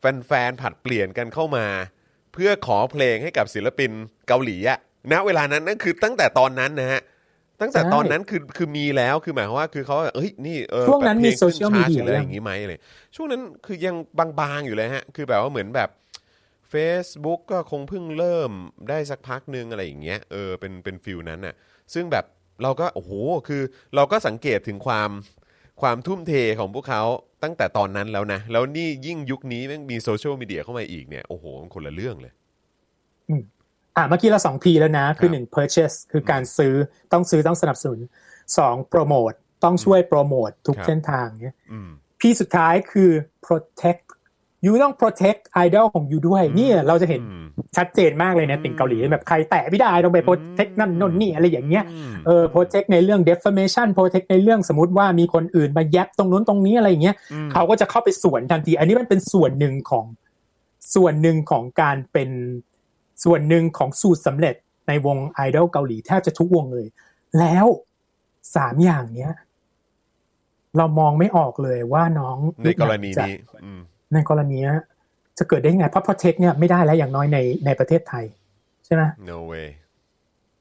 [SPEAKER 1] แฟนๆผัดเปลี่ยนกันเข้ามา เพื่อขอเพลงให้กับศิลปินเกาหลีอะณเวลานั้นนั่นคือตั้งแต่ตอนนั้นนะฮะ ตั้งแต่
[SPEAKER 2] ใช่
[SPEAKER 1] ตอนนั้นคือคือมีแล้วคือหมายความว่าคือเขาเอ้ยนี่เออ
[SPEAKER 2] ช่วงนั้น
[SPEAKER 1] แบบเพล
[SPEAKER 2] มี social
[SPEAKER 1] ขึ้นชาร์ต
[SPEAKER 2] media
[SPEAKER 1] หรืออะไร
[SPEAKER 2] ยัง
[SPEAKER 1] อย่างงี้ไหมเลยช่วงนั้นคือยังบางๆอยู่เลยฮะ คือแบบว่าเหมือนแบบ Facebook ก็คงเพิ่งเริ่มได้สักพักนึงอะไรอย่างเงี้ยเออเป็นเป็นฟิลนั้นน่ะ ซึ่งแบบเราก็โอ้โหคือเราก็สังเกตถึงความความทุ่มเทของพวกเขาตั้งแต่ตอนนั้นแล้วนะ แล้วนี่ยิ่งยุคนี้แม่งมีโซเชียลมีเดียเข้ามาอีกเนี่ยโอ้โหมันคนละเรื่องเลย
[SPEAKER 2] อะเมื่อกี้เราสอง P แล้วนะ คื
[SPEAKER 1] ครับ
[SPEAKER 2] อหนึ่ง purchase คือการซื้อต้องซื้อต้องสนับสนุนสอง promote ต้องช่วยโปรโมททุก
[SPEAKER 1] ครับ
[SPEAKER 2] เส้นทางเนี่ย
[SPEAKER 1] อืม
[SPEAKER 2] P สุดท้ายคือ protect ยูต้อง protect idol ของยูด้วย นี่เราจะเห็น
[SPEAKER 1] อืม
[SPEAKER 2] ชัดเจนมากเลยนะติ่งเกาหลีแบบใครแตะไม่ได้ต้องไป protect นั่นโน่นนี่อะไรอย่างเงี้ย
[SPEAKER 1] อืม
[SPEAKER 2] เออ protect ในเรื่อง defamation protect ในเรื่องสมมติว่ามีคนอื่นมาแยบตรงนู้นตรงนี้อะไรอย่างเงี้ย
[SPEAKER 1] อืม
[SPEAKER 2] เขาก็จะเข้าไปสวนทันที อันนี้มันเป็นส่วนหนึ่งของส่วนหนึ่งของการเป็น ส่วนหนึ่งของสูตรสำเร็จในวงไอดอลเกาหลีแทบจะทุกวงเลย แล้วสามอย่างเนี้ย เรามองไม่ออกเลยว่าน้อง
[SPEAKER 1] ในกรณี
[SPEAKER 2] จะ
[SPEAKER 1] นี้อืม
[SPEAKER 2] ในกรณีเนี้ยจะเกิดได้ยังไงเพราะ protect เนี่ยไม่ได้แล้วอย่างน้อยในในประเทศไทย ใช่ไหม
[SPEAKER 1] no way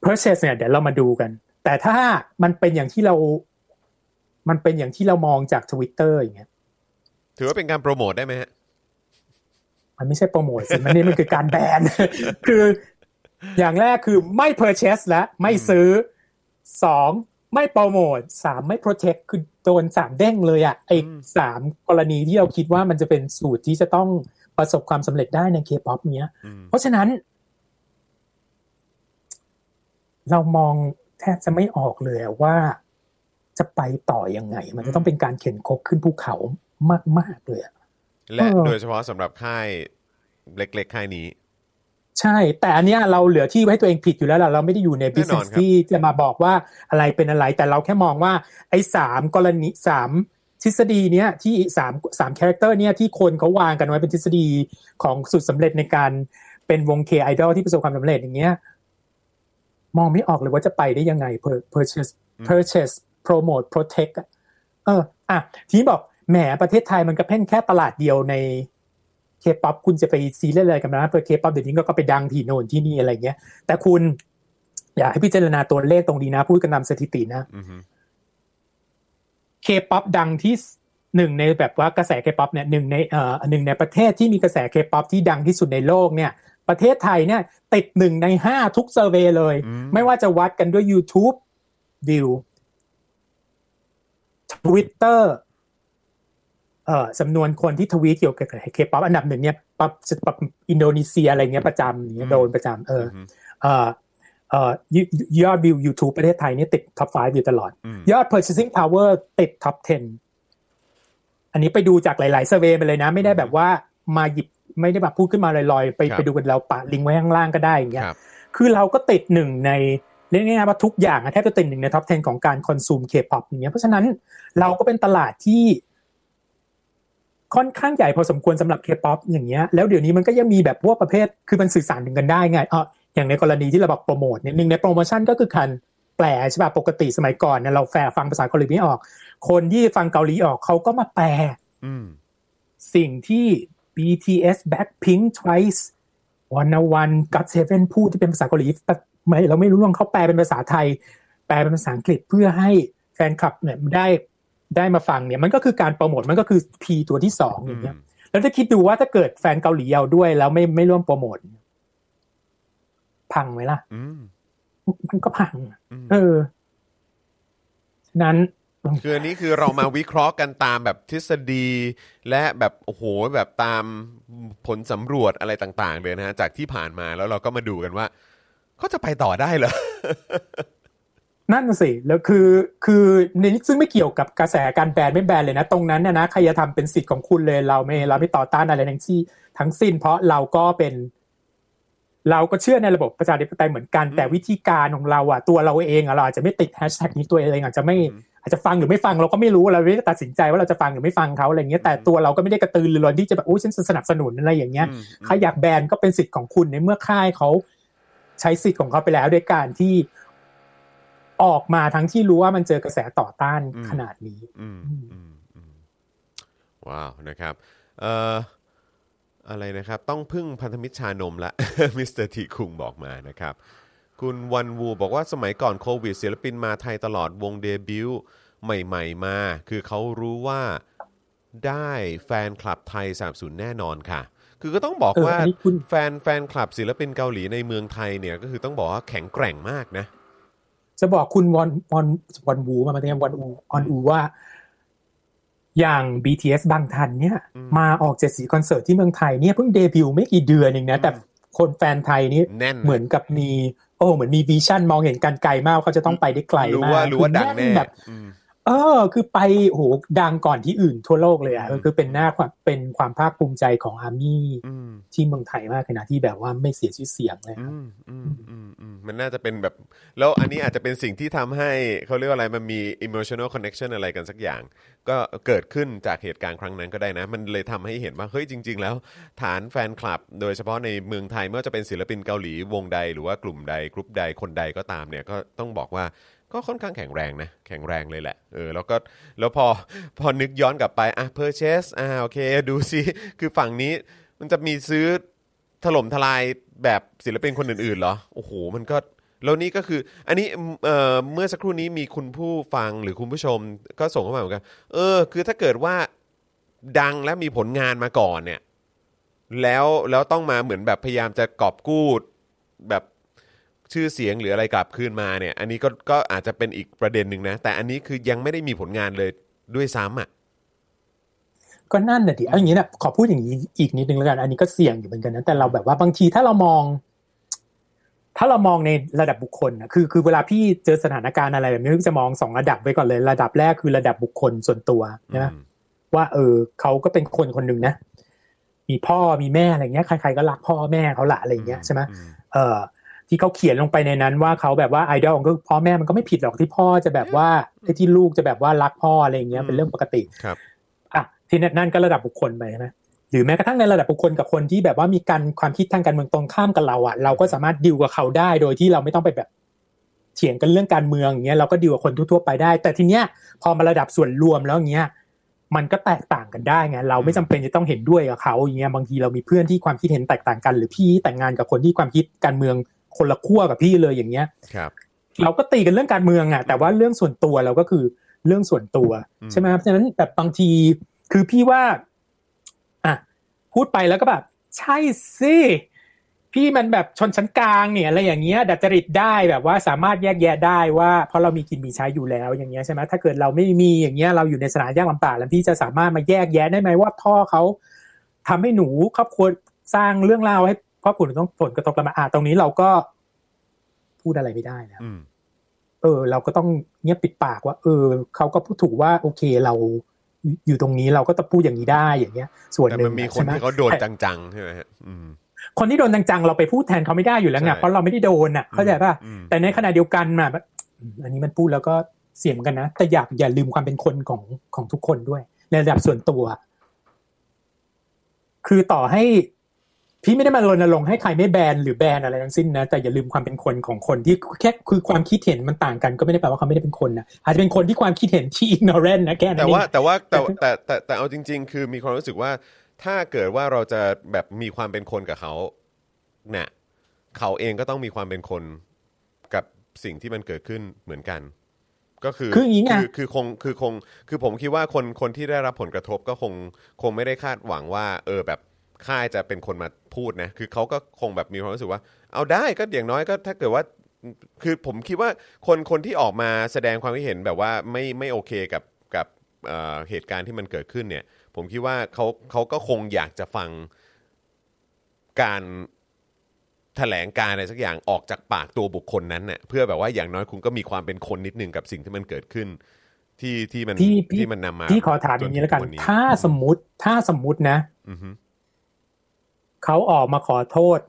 [SPEAKER 2] purchase เนี่ยเดี๋ยวเรามาดูกัน แต่ถ้ามันเป็นอย่างที่เรา มันเป็นอย่างที่เรามองจาก Twitter อย่างเงี้ย
[SPEAKER 1] ถือว่าเป็นการโปรโมทได้ไหมฮะ
[SPEAKER 2] มันไม่ใช่โปรโมทสิมันนี่มันคือการแบน คือ อย่างแรกคือไม่ purchase และไม่ซื้อสองไม่โปรโมทสามไม่ protect คือโดนสามเด้งเลยอะไอ้สามกรณีที่เราคิดว่ามันจะเป็นสูตรที่จะต้องประสบความสำเร็จได้ใน K-pop เนี้ย
[SPEAKER 1] อืม
[SPEAKER 2] เพราะฉะนั้น เรามองแทบจะไม่ออกเลยว่าจะไปต่อยังไง มันจะต้องเป็นการเข็นคบขึ้นภูเขามาก ๆ เลยอะ
[SPEAKER 1] และ
[SPEAKER 2] เออ
[SPEAKER 1] โดยเฉพาะสำหรับค่ายเล็กๆ ค่ายนี้
[SPEAKER 2] ใช่ แต่อันเนี้ยเราเหลือที่ไว้ให้ตัวเองผิดอยู่แล้วล่ะเราไม่ได้อยู่ใน
[SPEAKER 1] แน่นอน
[SPEAKER 2] business
[SPEAKER 1] ครับ
[SPEAKER 2] ที่จะมาบอกว่าอะไรเป็นอะไร แต่เราแค่มองว่า ไอ้สามกรณีสามทฤษฎีเนี้ยที่สามสาม character เนี้ยที่คนเขาวางกันไว้เป็นทฤษฎีของสูตรสำเร็จในการเป็นวงเคไอดอลที่ประสบความสำเร็จอย่างเงี้ยมองไม่ออกเลยว่าจะไปได้ยังไง Per- purchase purchase promote protect อะเอออะทีนี้บอก แหมประเทศไทยมันก็เป็นแค่ตลาดเดียวในเคป๊อปคุณจะไปซีเรียสอะไรกันนะเพราะเคป๊อปเดี๋ยวนี้ก็ไปดังที่โน่นที่นี่อะไรเงี้ย แต่คุณอยากให้พิจารณาตัวเลขตรงนี้นะ พูดกันตามสถิตินะ
[SPEAKER 1] อือฮึ
[SPEAKER 2] เคป๊อปดังที่หนึ่งในแบบว่ากระแสเคป๊อปเนี่ยหนึ่งในเอ่อหนึ่งในประเทศที่มีกระแสเคป๊อปที่ดังที่สุดในโลกเนี่ย ประเทศไทยเนี่ย ติดหนึ่งในห้าทุก survey เลย
[SPEAKER 1] อืม
[SPEAKER 2] ไม่ว่าจะวัดกันด้วย YouTube วิว Twitter เอ่อ จำนวนคนที่ทวีตเกี่ยวกับเคป๊อปอันดับหนึ่งเนี่ยปั๊บจะปั๊บอินโดนีเซียอะไรเงี้ยประจำอย่างเงี้ยโดนประจำเออ
[SPEAKER 1] อือฮึ
[SPEAKER 2] เอ่อเอ่อยอดวิว YouTube ประเทศไทยเนี่ยติด top 5อยู่ตลอด
[SPEAKER 1] อืม
[SPEAKER 2] ยอด purchasing power ติด top 10 อันนี้ไปดูจากหลายๆ survey ไปเลยนะ ไม่ได้แบบว่ามาหยิบไม่ได้แบบพูดขึ้นมาลอยๆ ไป
[SPEAKER 1] ครับ
[SPEAKER 2] ไปดูกันเราปะลิงก์ไว้ข้างล่างก็ได้อย่างเงี้ย
[SPEAKER 1] ครับ
[SPEAKER 2] คือเราก็ติดหนึ่งในเรียกง่ายๆว่าทุกอย่างอะแทบจะติดหนึ่งใน top 10 ของการ consume เคป๊อปอย่างเงี้ยเพราะฉะนั้นเราก็เป็นตลาดที่ ค่อนข้างใหญ่พอสมควรสำหรับเคป๊อปอย่างเงี้ยแล้วเดี๋ยวนี้มันก็ยังมีแบบพวกประเภทคือมันสื่อสารถึงกันได้ไงเอออย่างในกรณีที่เราบอกโปรโมทเนี่ยหนึ่งในโปรโมชั่นก็คือการแปลใช่ป่ะปกติสมัยก่อนเนี่ยเราแฟนฟังภาษาเกาหลีไม่ออก คนที่ฟังเกาหลีออกเขาก็มาแปล
[SPEAKER 1] อืม
[SPEAKER 2] สิ่งที่ BTS Blackpink Twice One One God Seven พูดที่เป็นภาษาเกาหลีไม่เราไม่รู้เรื่องเขาแปลเป็นภาษาไทย แปลเป็นภาษาอังกฤษเพื่อให้แฟนคลับเนี่ยได้ ได้มาฟังเนี่ยมันก็คือการโปรโมทมันก็คือ P ตัวที่สองอย่างเงี้ยแล้วถ้าคิดดูว่าถ้าเกิดแฟนเกาหลีเอาด้วย แล้วไม่ไม่ร่วมโปรโมทพังไหมล่ะ
[SPEAKER 1] อืม
[SPEAKER 2] มันก็พัง
[SPEAKER 1] อืม
[SPEAKER 2] เออฉะนั้น
[SPEAKER 1] คืออันนี้คือเรามาวิเคราะห์กันตามแบบทฤษฎี และแบบโอ้โหแบบตามผลสำรวจอะไรต่าง ๆ เลยนะฮะจากที่ผ่านมาแล้วเราก็มาดูกันว่าเขาจะไปต่อได้เหรอ
[SPEAKER 2] นั่นน่ะสิแล้วคือคือในนี้ซึ่งไม่เกี่ยวกับกระแสการแบนไม่แบนเลยนะ ตรงนั้นนะนะใครจะทำเป็นสิทธิ์ของคุณเลยเราไม่เราไม่ต่อต้านอะไรทั้งที่ทั้งสิ้น เพราะเราก็เป็น เราก็เชื่อในระบบประชาธิปไตยเหมือนกัน แต่วิธีการของเราอะตัวเราเองอะเราอาจจะไม่ติดแฮชแท็กนี้ตัวเองอาจจะไม่อาจจะฟังหรือไม่ฟังเราก็ไม่รู้เราไม่ได้ตัดสินใจว่าเราจะฟังหรือไม่ฟังเขาอะไรเงี้ยแต่ตัวเราก็ไม่ได้กระตือรือร้นที่จะแบบโอ้ฉันสนับสนุนอะไรอย่างเงี้ย
[SPEAKER 1] อืม
[SPEAKER 2] ใครอยากแบนก็เป็นสิทธิ์ของคุณในเมื่อค่ายเขาใช้สิทธิ์ของเขาไปแล้วด้วยการที่ ออกมาทั้งที่รู้ว่ามันเจอกระแสต่อต้านขนาดนี้
[SPEAKER 1] อืมอืมอืมว้าวนะครับเอ่ออะไรนะครับ ต้องพึ่งพันธมิตรชานมละมิสเตอร์ทีคุงบอกมานะครับ คุณวันวูบอกว่าสมัยก่อนโควิดศิลปินมาไทยตลอดวงเดบิวต์ใหม่ ๆ มา คือเขารู้ว่าได้แฟนคลับไทยสนับสนุนแน่นอนค่ะ คือก็ต้องบอก
[SPEAKER 2] เออ
[SPEAKER 1] ว่า
[SPEAKER 2] อันนี้คุณ
[SPEAKER 1] แฟนแฟนคลับศิลปินเกาหลีในเมืองไทยเนี่ยก็คือต้องบอกว่าแข็งแกร่งมากนะ
[SPEAKER 2] จะบอกคุณวอนวอนวอนวูมามาเรียกวันอูออนอูว่า อย่าง BTS บางทันเนี่ย
[SPEAKER 1] อืม
[SPEAKER 2] มาออกเจ็ดสีคอนเสิร์ตที่เมืองไทยเนี่ยเพิ่งเดบิวต์ไม่กี่เดือนเองนะ แต่คนแฟนไทยนี่
[SPEAKER 1] แน่น
[SPEAKER 2] เหมือนกับมี โอ้เหมือนมี vision มองเห็นกันไกลมากว่าเขาจะต้องไปได้ไกล
[SPEAKER 1] รู้
[SPEAKER 2] มาก
[SPEAKER 1] ว่ารู้ว่าดังแน่
[SPEAKER 2] คือแบบ
[SPEAKER 1] อืม
[SPEAKER 2] เออ คือไปโอ้โหดังก่อนที่อื่นทั่วโลกเลยอะ
[SPEAKER 1] อืม
[SPEAKER 2] คือเป็นหน้าความเป็นความภาคภูมิใจของอาร์มี่
[SPEAKER 1] อืม
[SPEAKER 2] ที่เมืองไทยมากเลยนะที่แบบว่าไม่เสียชื่อเสียงเลยครับ
[SPEAKER 1] อืมอืมอืมอืมมันน่าจะเป็นแบบ แล้วอันนี้อาจจะเป็นสิ่งที่ทำให้เขาเรียกว่าอะไรมันมี emotional connection อะไรกันสักอย่าง ก็เกิดขึ้นจากเหตุการณ์ครั้งนั้นก็ได้นะ มันเลยทำให้เห็นว่าเฮ้ยจริง ๆ แล้ว ฐานแฟนคลับ โดยเฉพาะในเมืองไทยไม่ว่าจะเป็นศิลปินเกาหลีวงใดหรือว่ากลุ่มใดกรุ๊ปใดคนใดก็ตามเนี่ยก็ต้องบอกว่า ก็ค่อนข้างแข็งแรงนะแข็งแรงเลยแหละเออแล้วก็แล้วพอพอนึกย้อนกลับไปอะ purchase อ่าโอเคดูซิคือฝั่งนี้มันจะมีซื้อถล่มทลายแบบศิลปินคนอื่นๆเหรอโอ้โหมันก็แล้วนี่ก็คืออันนี้เอ่อเมื่อสักครู่นี้มีคุณผู้ฟังหรือคุณผู้ชมก็ส่งเข้ามาเหมือนกันเออ คือถ้าเกิดว่าดังและมีผลงานมาก่อนเนี่ย แล้วแล้วต้องมาเหมือนแบบพยายามจะกอบกู้แบบ ชื่อเสียงหรืออะไรกลับคืนมาเนี่ย อันนี้ก็ก็อาจจะเป็นอีกประเด็นหนึ่งนะ แต่อันนี้คือยังไม่ได้มีผลงานเลยด้วยซ้ำอะ
[SPEAKER 2] ก็นั่นน่ะดิเอาอย่างนี้นะขอพูดอย่างนี้อีกนิดนึงแล้วกัน อันนี้ก็เสี่ยงอยู่เหมือนกันนะแต่เราแบบว่าบางทีถ้าเรามอง ถ้าเรามองในระดับบุคคลนะคือ คือเวลาพี่เจอสถานการณ์อะไรแบบนี้พี่จะมองสองระดับไว้ก่อนเลย ระดับแรกคือระดับบุคคลส่วนตัวใช่ไหม
[SPEAKER 1] อืม
[SPEAKER 2] ว่า เออเขาก็เป็นคนคนหนึ่งนะมีพ่อมีแม่อะไรเงี้ยใครๆก็รักพ่อแม่เขาละอะไรเงี้ยใช่ไหม
[SPEAKER 1] อืม
[SPEAKER 2] เออ ที่เขาเขียนลงไปในนั้นว่าเขาแบบว่าไอดอลก็พ่อแม่มันก็ไม่ผิดหรอกที่พ่อจะแบบว่าไอ้ที่ลูกจะแบบว่ารักพ่ออะไรอย่างเงี้ยเป็นเรื่องปกติ
[SPEAKER 1] ครับ
[SPEAKER 2] อะทีนี้นั่นก็ระดับบุคคลไปใช่ไหมหรือแม้กระทั่งในระดับบุคคลกับคนที่แบบว่ามีการความคิดทางการเมืองตรงข้ามกับเราอะเราก็สามารถดิวกับเขาได้โดยที่เราไม่ต้องไปแบบเถียงกันเรื่องการเมืองอย่างเงี้ยเราก็ดิวกับคนทั่วๆไปได้ แต่ทีเนี้ยพอมาระดับส่วนรวมแล้วอย่างเงี้ยมันก็แตกต่างกันได้ไงเราไม่จำเป็นจะต้องเห็นด้วยกับเขาอย่างเงี้ยบางทีเรามีเพื่อนที่ความคิดเห็นแตกต่างกัน หรือพี่แต่งงานกับคนที่ความคิดการเมือง คนละขั้วกับพี่เลยอย่างเงี้ย
[SPEAKER 1] ครับ
[SPEAKER 2] เราก็ตีกันเรื่องการเมืองอะ แต่ว่าเรื่องส่วนตัวเราก็คือเรื่องส่วนตัว
[SPEAKER 1] อืม
[SPEAKER 2] ใช่ไหมเพราะฉะนั้นแบบบางทีคือพี่ว่าอะพูดไปแล้วก็แบบใช่สิพี่มันแบบชนชั้นกลางเนี่ยอะไรอย่างเงี้ยดัดจริตได้แบบว่าสามารถแยกแยะได้ว่าเพราะเรามีกินมีใช้อยู่แล้วอย่างเงี้ยใช่ไหมถ้าเกิดเราไม่มีอย่างเงี้ยเราอยู่ในสถานยากลำบากแล้วพี่จะสามารถมาแยกแยะได้ไหมว่าพ่อเขาทำให้หนูครอบครัวสร้างเรื่องราวให้ ครอบครัวหนูต้องผลกระทบแล้วมาอะตรงนี้เราก็พูดอะไรไม่ได้นะ
[SPEAKER 1] อืม
[SPEAKER 2] เออ เราก็ต้องเงียบปิดปากว่า เออเขาก็พูดถูกว่า โอเคเราอยู่ตรงนี้เราก็ต้องพูดอย่างนี้ได้อย่างเงี้ย ส่วน
[SPEAKER 1] แต่
[SPEAKER 2] หนึ่
[SPEAKER 1] มั
[SPEAKER 2] ง
[SPEAKER 1] นมี
[SPEAKER 2] อะ
[SPEAKER 1] คน
[SPEAKER 2] ใช่ไหม
[SPEAKER 1] ที่เขาโดน
[SPEAKER 2] แต่
[SPEAKER 1] จังๆใช่ไหมฮะอืม
[SPEAKER 2] คนที่โดนจังๆเราไปพูดแทนเขาไม่ได้อยู่แล้วไง
[SPEAKER 1] ใช่
[SPEAKER 2] เพราะเราไม่ได้โดนอะเข้าใจป่ะ
[SPEAKER 1] อืม
[SPEAKER 2] แต่ในขณะเดียวกันน่ะแบบอืมอันนี้มันพูดแล้วก็เสียงเหมือนกันนะแต่อยากอย่าลืมความเป็นคนของของทุกคนด้วย ในระดับส่วนตัว คือต่อให้ พี่ไม่ได้มารณรงค์ให้ใครไม่แบนหรือแบนอะไรทั้งสิ้นนะแต่อย่าลืมความเป็นคนของคนที่แค่คือความคิดเห็นมันต่างกันก็ไม่ได้แปลว่าเขาไม่ได้เป็นคนนะอาจจะเป็นคนที่ความคิดเห็นที่ ignorant นะแค่นั้น
[SPEAKER 1] แต่
[SPEAKER 2] เอง
[SPEAKER 1] ว่าแต่ว่าแต่แต่แต่แต่แต่เอาจริง ๆ คือมีความรู้สึกว่าถ้าเกิดว่าเราจะแบบมีความเป็นคนกับเขาเนี่ยเขาเองก็ต้องมีความเป็นคนกับสิ่งที่มันเกิดขึ้นเหมือนกัน ก็คือ
[SPEAKER 2] คืออย่างนี้ไง
[SPEAKER 1] คือคือคงคือคงคือผมคิดว่าคนคนที่ได้รับผลกระทบก็คงคงไม่ได้คาดหวังว่า เออแบบ ค่ายจะเป็นคนมาพูดนะ คือเขาก็คงแบบมีความรู้สึกว่า เอาได้ก็อย่างน้อยก็ถ้าเกิดว่า คือผมคิดว่าคนคนที่ออกมาแสดงความคิดเห็นแบบว่าไม่ไม่โอเคกับกับเอ่อเหตุการณ์ที่มันเกิดขึ้นเนี่ย ผมคิดว่าเขาเขาก็คงอยากจะฟังการแถลงการอะไรสักอย่างออกจากปากตัวบุคคลนั้นเน่ยเพื่อแบบว่าอย่างน้อยคุณก็มีความเป็นคนนิดนึงกับสิ่งที่มันเกิดขึ้น ที่ที่มัน
[SPEAKER 2] พี่พี่
[SPEAKER 1] ที่มันนำมา
[SPEAKER 2] พี่ขอถามอย่างนี้แล้วกัน
[SPEAKER 1] จถึง
[SPEAKER 2] ถ้าสมมติถ้าสมมตินะ
[SPEAKER 1] อือฮึ
[SPEAKER 2] เขาออกมาขอโทษ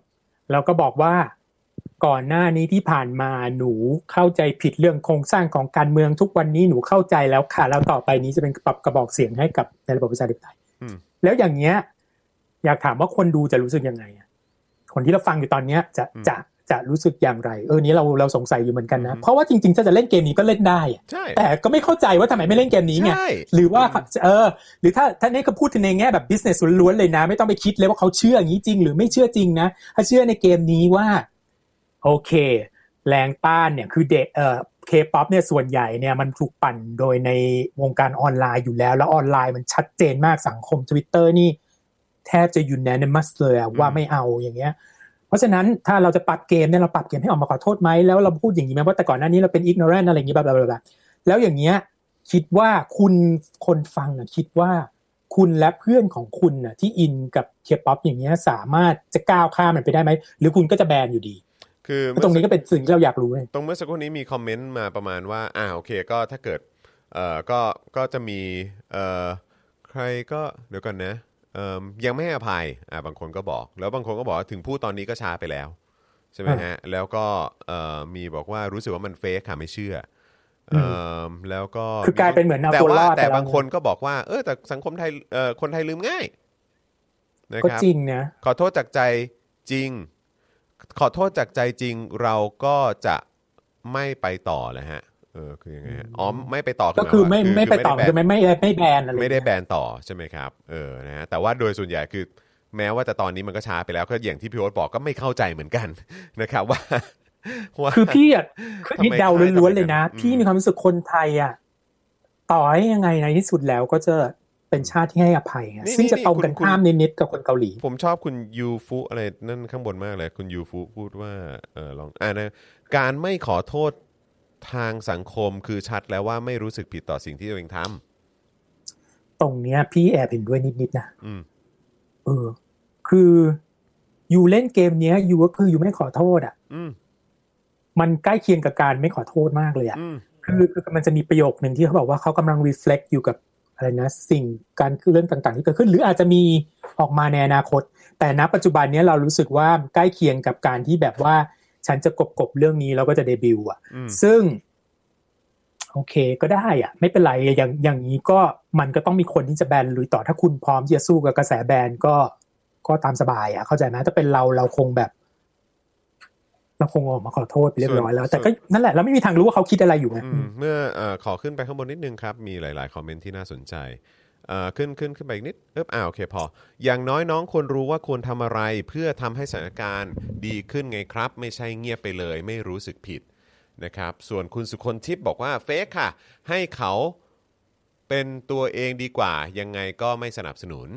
[SPEAKER 2] แล้วก็บอกว่าก่อนหน้านี้ที่ผ่านมาหนูเข้าใจผิดเรื่องโครงสร้างของการเมืองทุกวันนี้หนูเข้าใจแล้วค่ะ แล้วต่อไปนี้จะเป็นปรับกระบอกเสียงให้กับในระบบประชาธิปไตย
[SPEAKER 1] อืม
[SPEAKER 2] แล้วอย่างเงี้ย อยากถามว่าคนดูจะรู้สึกยังไงอะคนที่เราฟังอยู่ตอนเนี้ยจะจะ จะรู้สึกอย่างไร เออนี้เราเราสงสัยอยู่เหมือนกันนะ เพราะว่าจริงๆ ถ้าจะเล่นเกมนี้ก็เล่นได้อะ
[SPEAKER 1] ใช่
[SPEAKER 2] แต่ก็ไม่เข้าใจว่าทำไมไม่เล่นเกมนี้ไง
[SPEAKER 1] ใช่
[SPEAKER 2] หรือว่าเออ หรือถ้าถ้านี่ก็พูดถึงในแง่แบบ business ล้วนๆเลยนะ ไม่ต้องไปคิดเลยว่าเขาเชื่ออย่างนี้จริง หรือไม่เชื่อจริงนะถ้าเชื่อในเกมนี้ว่า โอเค แรงต้านเนี่ยคือเด็กเอ่อเคป๊อปเนี่ยส่วนใหญ่เนี่ยมันถูกปั่นโดยในวงการออนไลน์อยู่แล้ว แล้วออนไลน์มันชัดเจนมากสังคม Twitter นี่แทบจะ unanimous เลยอะว่าไม่เอาอย่างเงี้ย เพราะฉะนั้นถ้าเราจะปรับเกมเนี่ยเราปรับเกมให้ออกมาขอโทษไหมแล้วเราพูดอย่างนี้ไหมว่าแต่ก่อนหน้านี้เราเป็น ignorant อะไรอย่างนี้แบบแบบแล้วอย่างเงี้ยคิดว่าคุณคนฟังอะคิดว่าคุณและเพื่อนของคุณน่ะที่อินกับเคป๊อปอย่างเงี้ยสามารถจะก้าวข้ามมันไปได้ไหม หรือคุณก็จะแบนอยู่ดี
[SPEAKER 1] คือ
[SPEAKER 2] ตรงนี้ก็เป็นสิ่งที่เราอยากรู้เลย
[SPEAKER 1] ตรงเมื่อสักครู่นี้มีคอมเมนต์มาประมาณว่าอ่าโอเคก็ถ้าเกิดเอ่อก็ก็จะมีเอ่อใครก็เดี๋ยวก่อนนะเยังไม่ให้อภัยอ่าบางคนก็บอก แล้วบางคนก็บอกว่าถึงพูดตอนนี้ก็ช้าไปแล้ว ใช่ไหมฮะ แล้วก็เอ่อมีบอกว่ารู้สึกว่ามันเฟกค่ะไม่เชื่อเอ่อแล้วก็
[SPEAKER 2] คือกลายเป็นเหมือนเอา
[SPEAKER 1] แต่
[SPEAKER 2] ตัวร
[SPEAKER 1] ว่า
[SPEAKER 2] อด
[SPEAKER 1] แต่
[SPEAKER 2] ไปแล้ว
[SPEAKER 1] บางคนก็บอกว่าเออแต่สังคมไทยเอ่อคนไทยลืมง่ายนะ
[SPEAKER 2] ก็
[SPEAKER 1] ครับ
[SPEAKER 2] จริงนะ
[SPEAKER 1] ขอโทษจากใจจริง ขอโทษจากใจจริงเราก็จะไม่ไปต่อเลยฮะ เออคือยังไงฮะอ๋อไม่ไปต่อ
[SPEAKER 2] ก็คือไม่
[SPEAKER 1] หายว่า
[SPEAKER 2] ไม่ไปต่อ
[SPEAKER 1] ด้
[SPEAKER 2] คือ
[SPEAKER 1] แบ
[SPEAKER 2] ไม่
[SPEAKER 1] น
[SPEAKER 2] ไม่ไม่แบนอะไร
[SPEAKER 1] ไม่ได้แบนต่อใช่ไหมครับเออนะฮะแต่ว่าโดยส่วนใหญ่คือแม้ว่าแต่ตอนนี้มันก็ช้าไปแล้วก็อย่างที่พี่โอ๊ตบอกก็ไม่เข้าใจเหมือนกันนะครับว่าว่า
[SPEAKER 2] คือพี่อะคือ
[SPEAKER 1] ทำไม
[SPEAKER 2] นี่เดาล้วนๆเลยนะ
[SPEAKER 1] อืม
[SPEAKER 2] พี่มีความรู้สึกคนไทยอะต่อให้ยังไงในที่สุดแล้วก็จะเป็นชาติที่ให้อภัยไงซึ่งจะตรงกันข้ามนิดๆกับคนเกาหลี
[SPEAKER 1] ผมชอบคุณยูฟุอะไรนั่นข้างบนมากเลย คุณยูฟุพูดว่าเออลองอ่านะการไม่ขอโทษ ทางสังคมคือชัดแล้วว่าไม่รู้สึกผิดต่อสิ่งที่ตัวเองทำ
[SPEAKER 2] ตรงเนี้ย พี่แอบเห็นด้วยนิดๆนะ
[SPEAKER 1] อืม
[SPEAKER 2] เออ คืออยู่เล่นเกมเนี้ยอยู่ก็คืออยู่ไม่ขอโทษอะ
[SPEAKER 1] อืม
[SPEAKER 2] มันใกล้เคียงกับการไม่ขอโทษมากเลยอะ
[SPEAKER 1] อืม
[SPEAKER 2] คือคือมันจะมีประโยคหนึ่งที่เขาบอกว่าเขากำลัง reflect อยู่กับอะไรนะ สิ่งการเรื่องต่าง ๆ ที่เกิดขึ้น หรืออาจจะมีออกมาในอนาคต แต่ณปัจจุบันเนี้ยเรารู้สึกว่าใกล้เคียงกับการที่แบบว่า ฉันจะกบกบเรื่องนี้แล้วก็จะเดบิวต์อะ
[SPEAKER 1] อืม
[SPEAKER 2] ซึ่ง โอเคก็ได้อะ ไม่เป็นไรอย่างอย่างนี้ก็มันก็ต้องมีคนที่จะแบนหรือต่อถ้าคุณพร้อมที่จะสู้กับกระแสแบนก็ก็ตามสบายอะเข้าใจไหมถ้าเป็นเราเราคงแบบเราคงออกมาขอโทษไปเรียบร้อยแล้ว แต่ก็นั่นแหละเราไม่มีทางรู้ว่าเขาคิดอะไรอยู่ไง
[SPEAKER 1] อืมเมื่อเอ่อขอขึ้นไปข้างบนนิดนึงครับ มีหลาย ๆ คอมเมนต์ที่น่าสนใจเอ่อ ขึ้นขึ้นขึ้นไปอีกนิดเอ๊บอ่าโอเคพอ อย่างน้อยน้องควรรู้ว่าควรทำอะไรเพื่อทำให้สถานการณ์ดีขึ้นไงครับ ไม่ใช่เงียบไปเลย ไม่รู้สึกผิดนะครับ ส่วนคุณสุคนทิพย์บอกว่าเฟกค่ะ ให้เขาเป็นตัวเองดีกว่า ยังไงก็ไม่สนับสนุน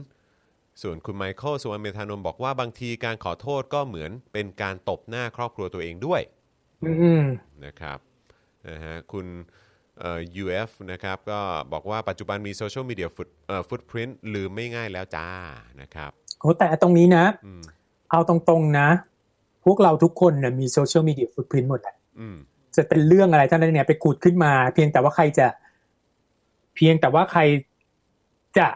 [SPEAKER 1] ส่วนคุณไมเคิลสุวรรณเมธานนท์บอกว่าบางทีการขอโทษก็เหมือนเป็นการตบหน้าครอบครัวตัวเองด้วย
[SPEAKER 2] อืม
[SPEAKER 1] นะครับนะฮะคุณเอ่อ UF นะครับก็บอกว่าปัจจุบันมีโซเชียลมีเดียฟุตเอ่อฟุตพิ้นลืมไม่ง่ายแล้วจ้านะครับ
[SPEAKER 2] โอ้แต่ตรงนี้นะ
[SPEAKER 1] อืม
[SPEAKER 2] เอาตรงๆนะ พวกเราทุกคนนะมีโซเชียลมีเดียฟุตพิ้นหมดแหละ
[SPEAKER 1] อืม
[SPEAKER 2] จะเป็นเรื่องอะไรท่านนั้นเนี่ยไปขุดขึ้นมา เพียงแต่ว่าใครจะ เพียงแต่ว่าใครจะ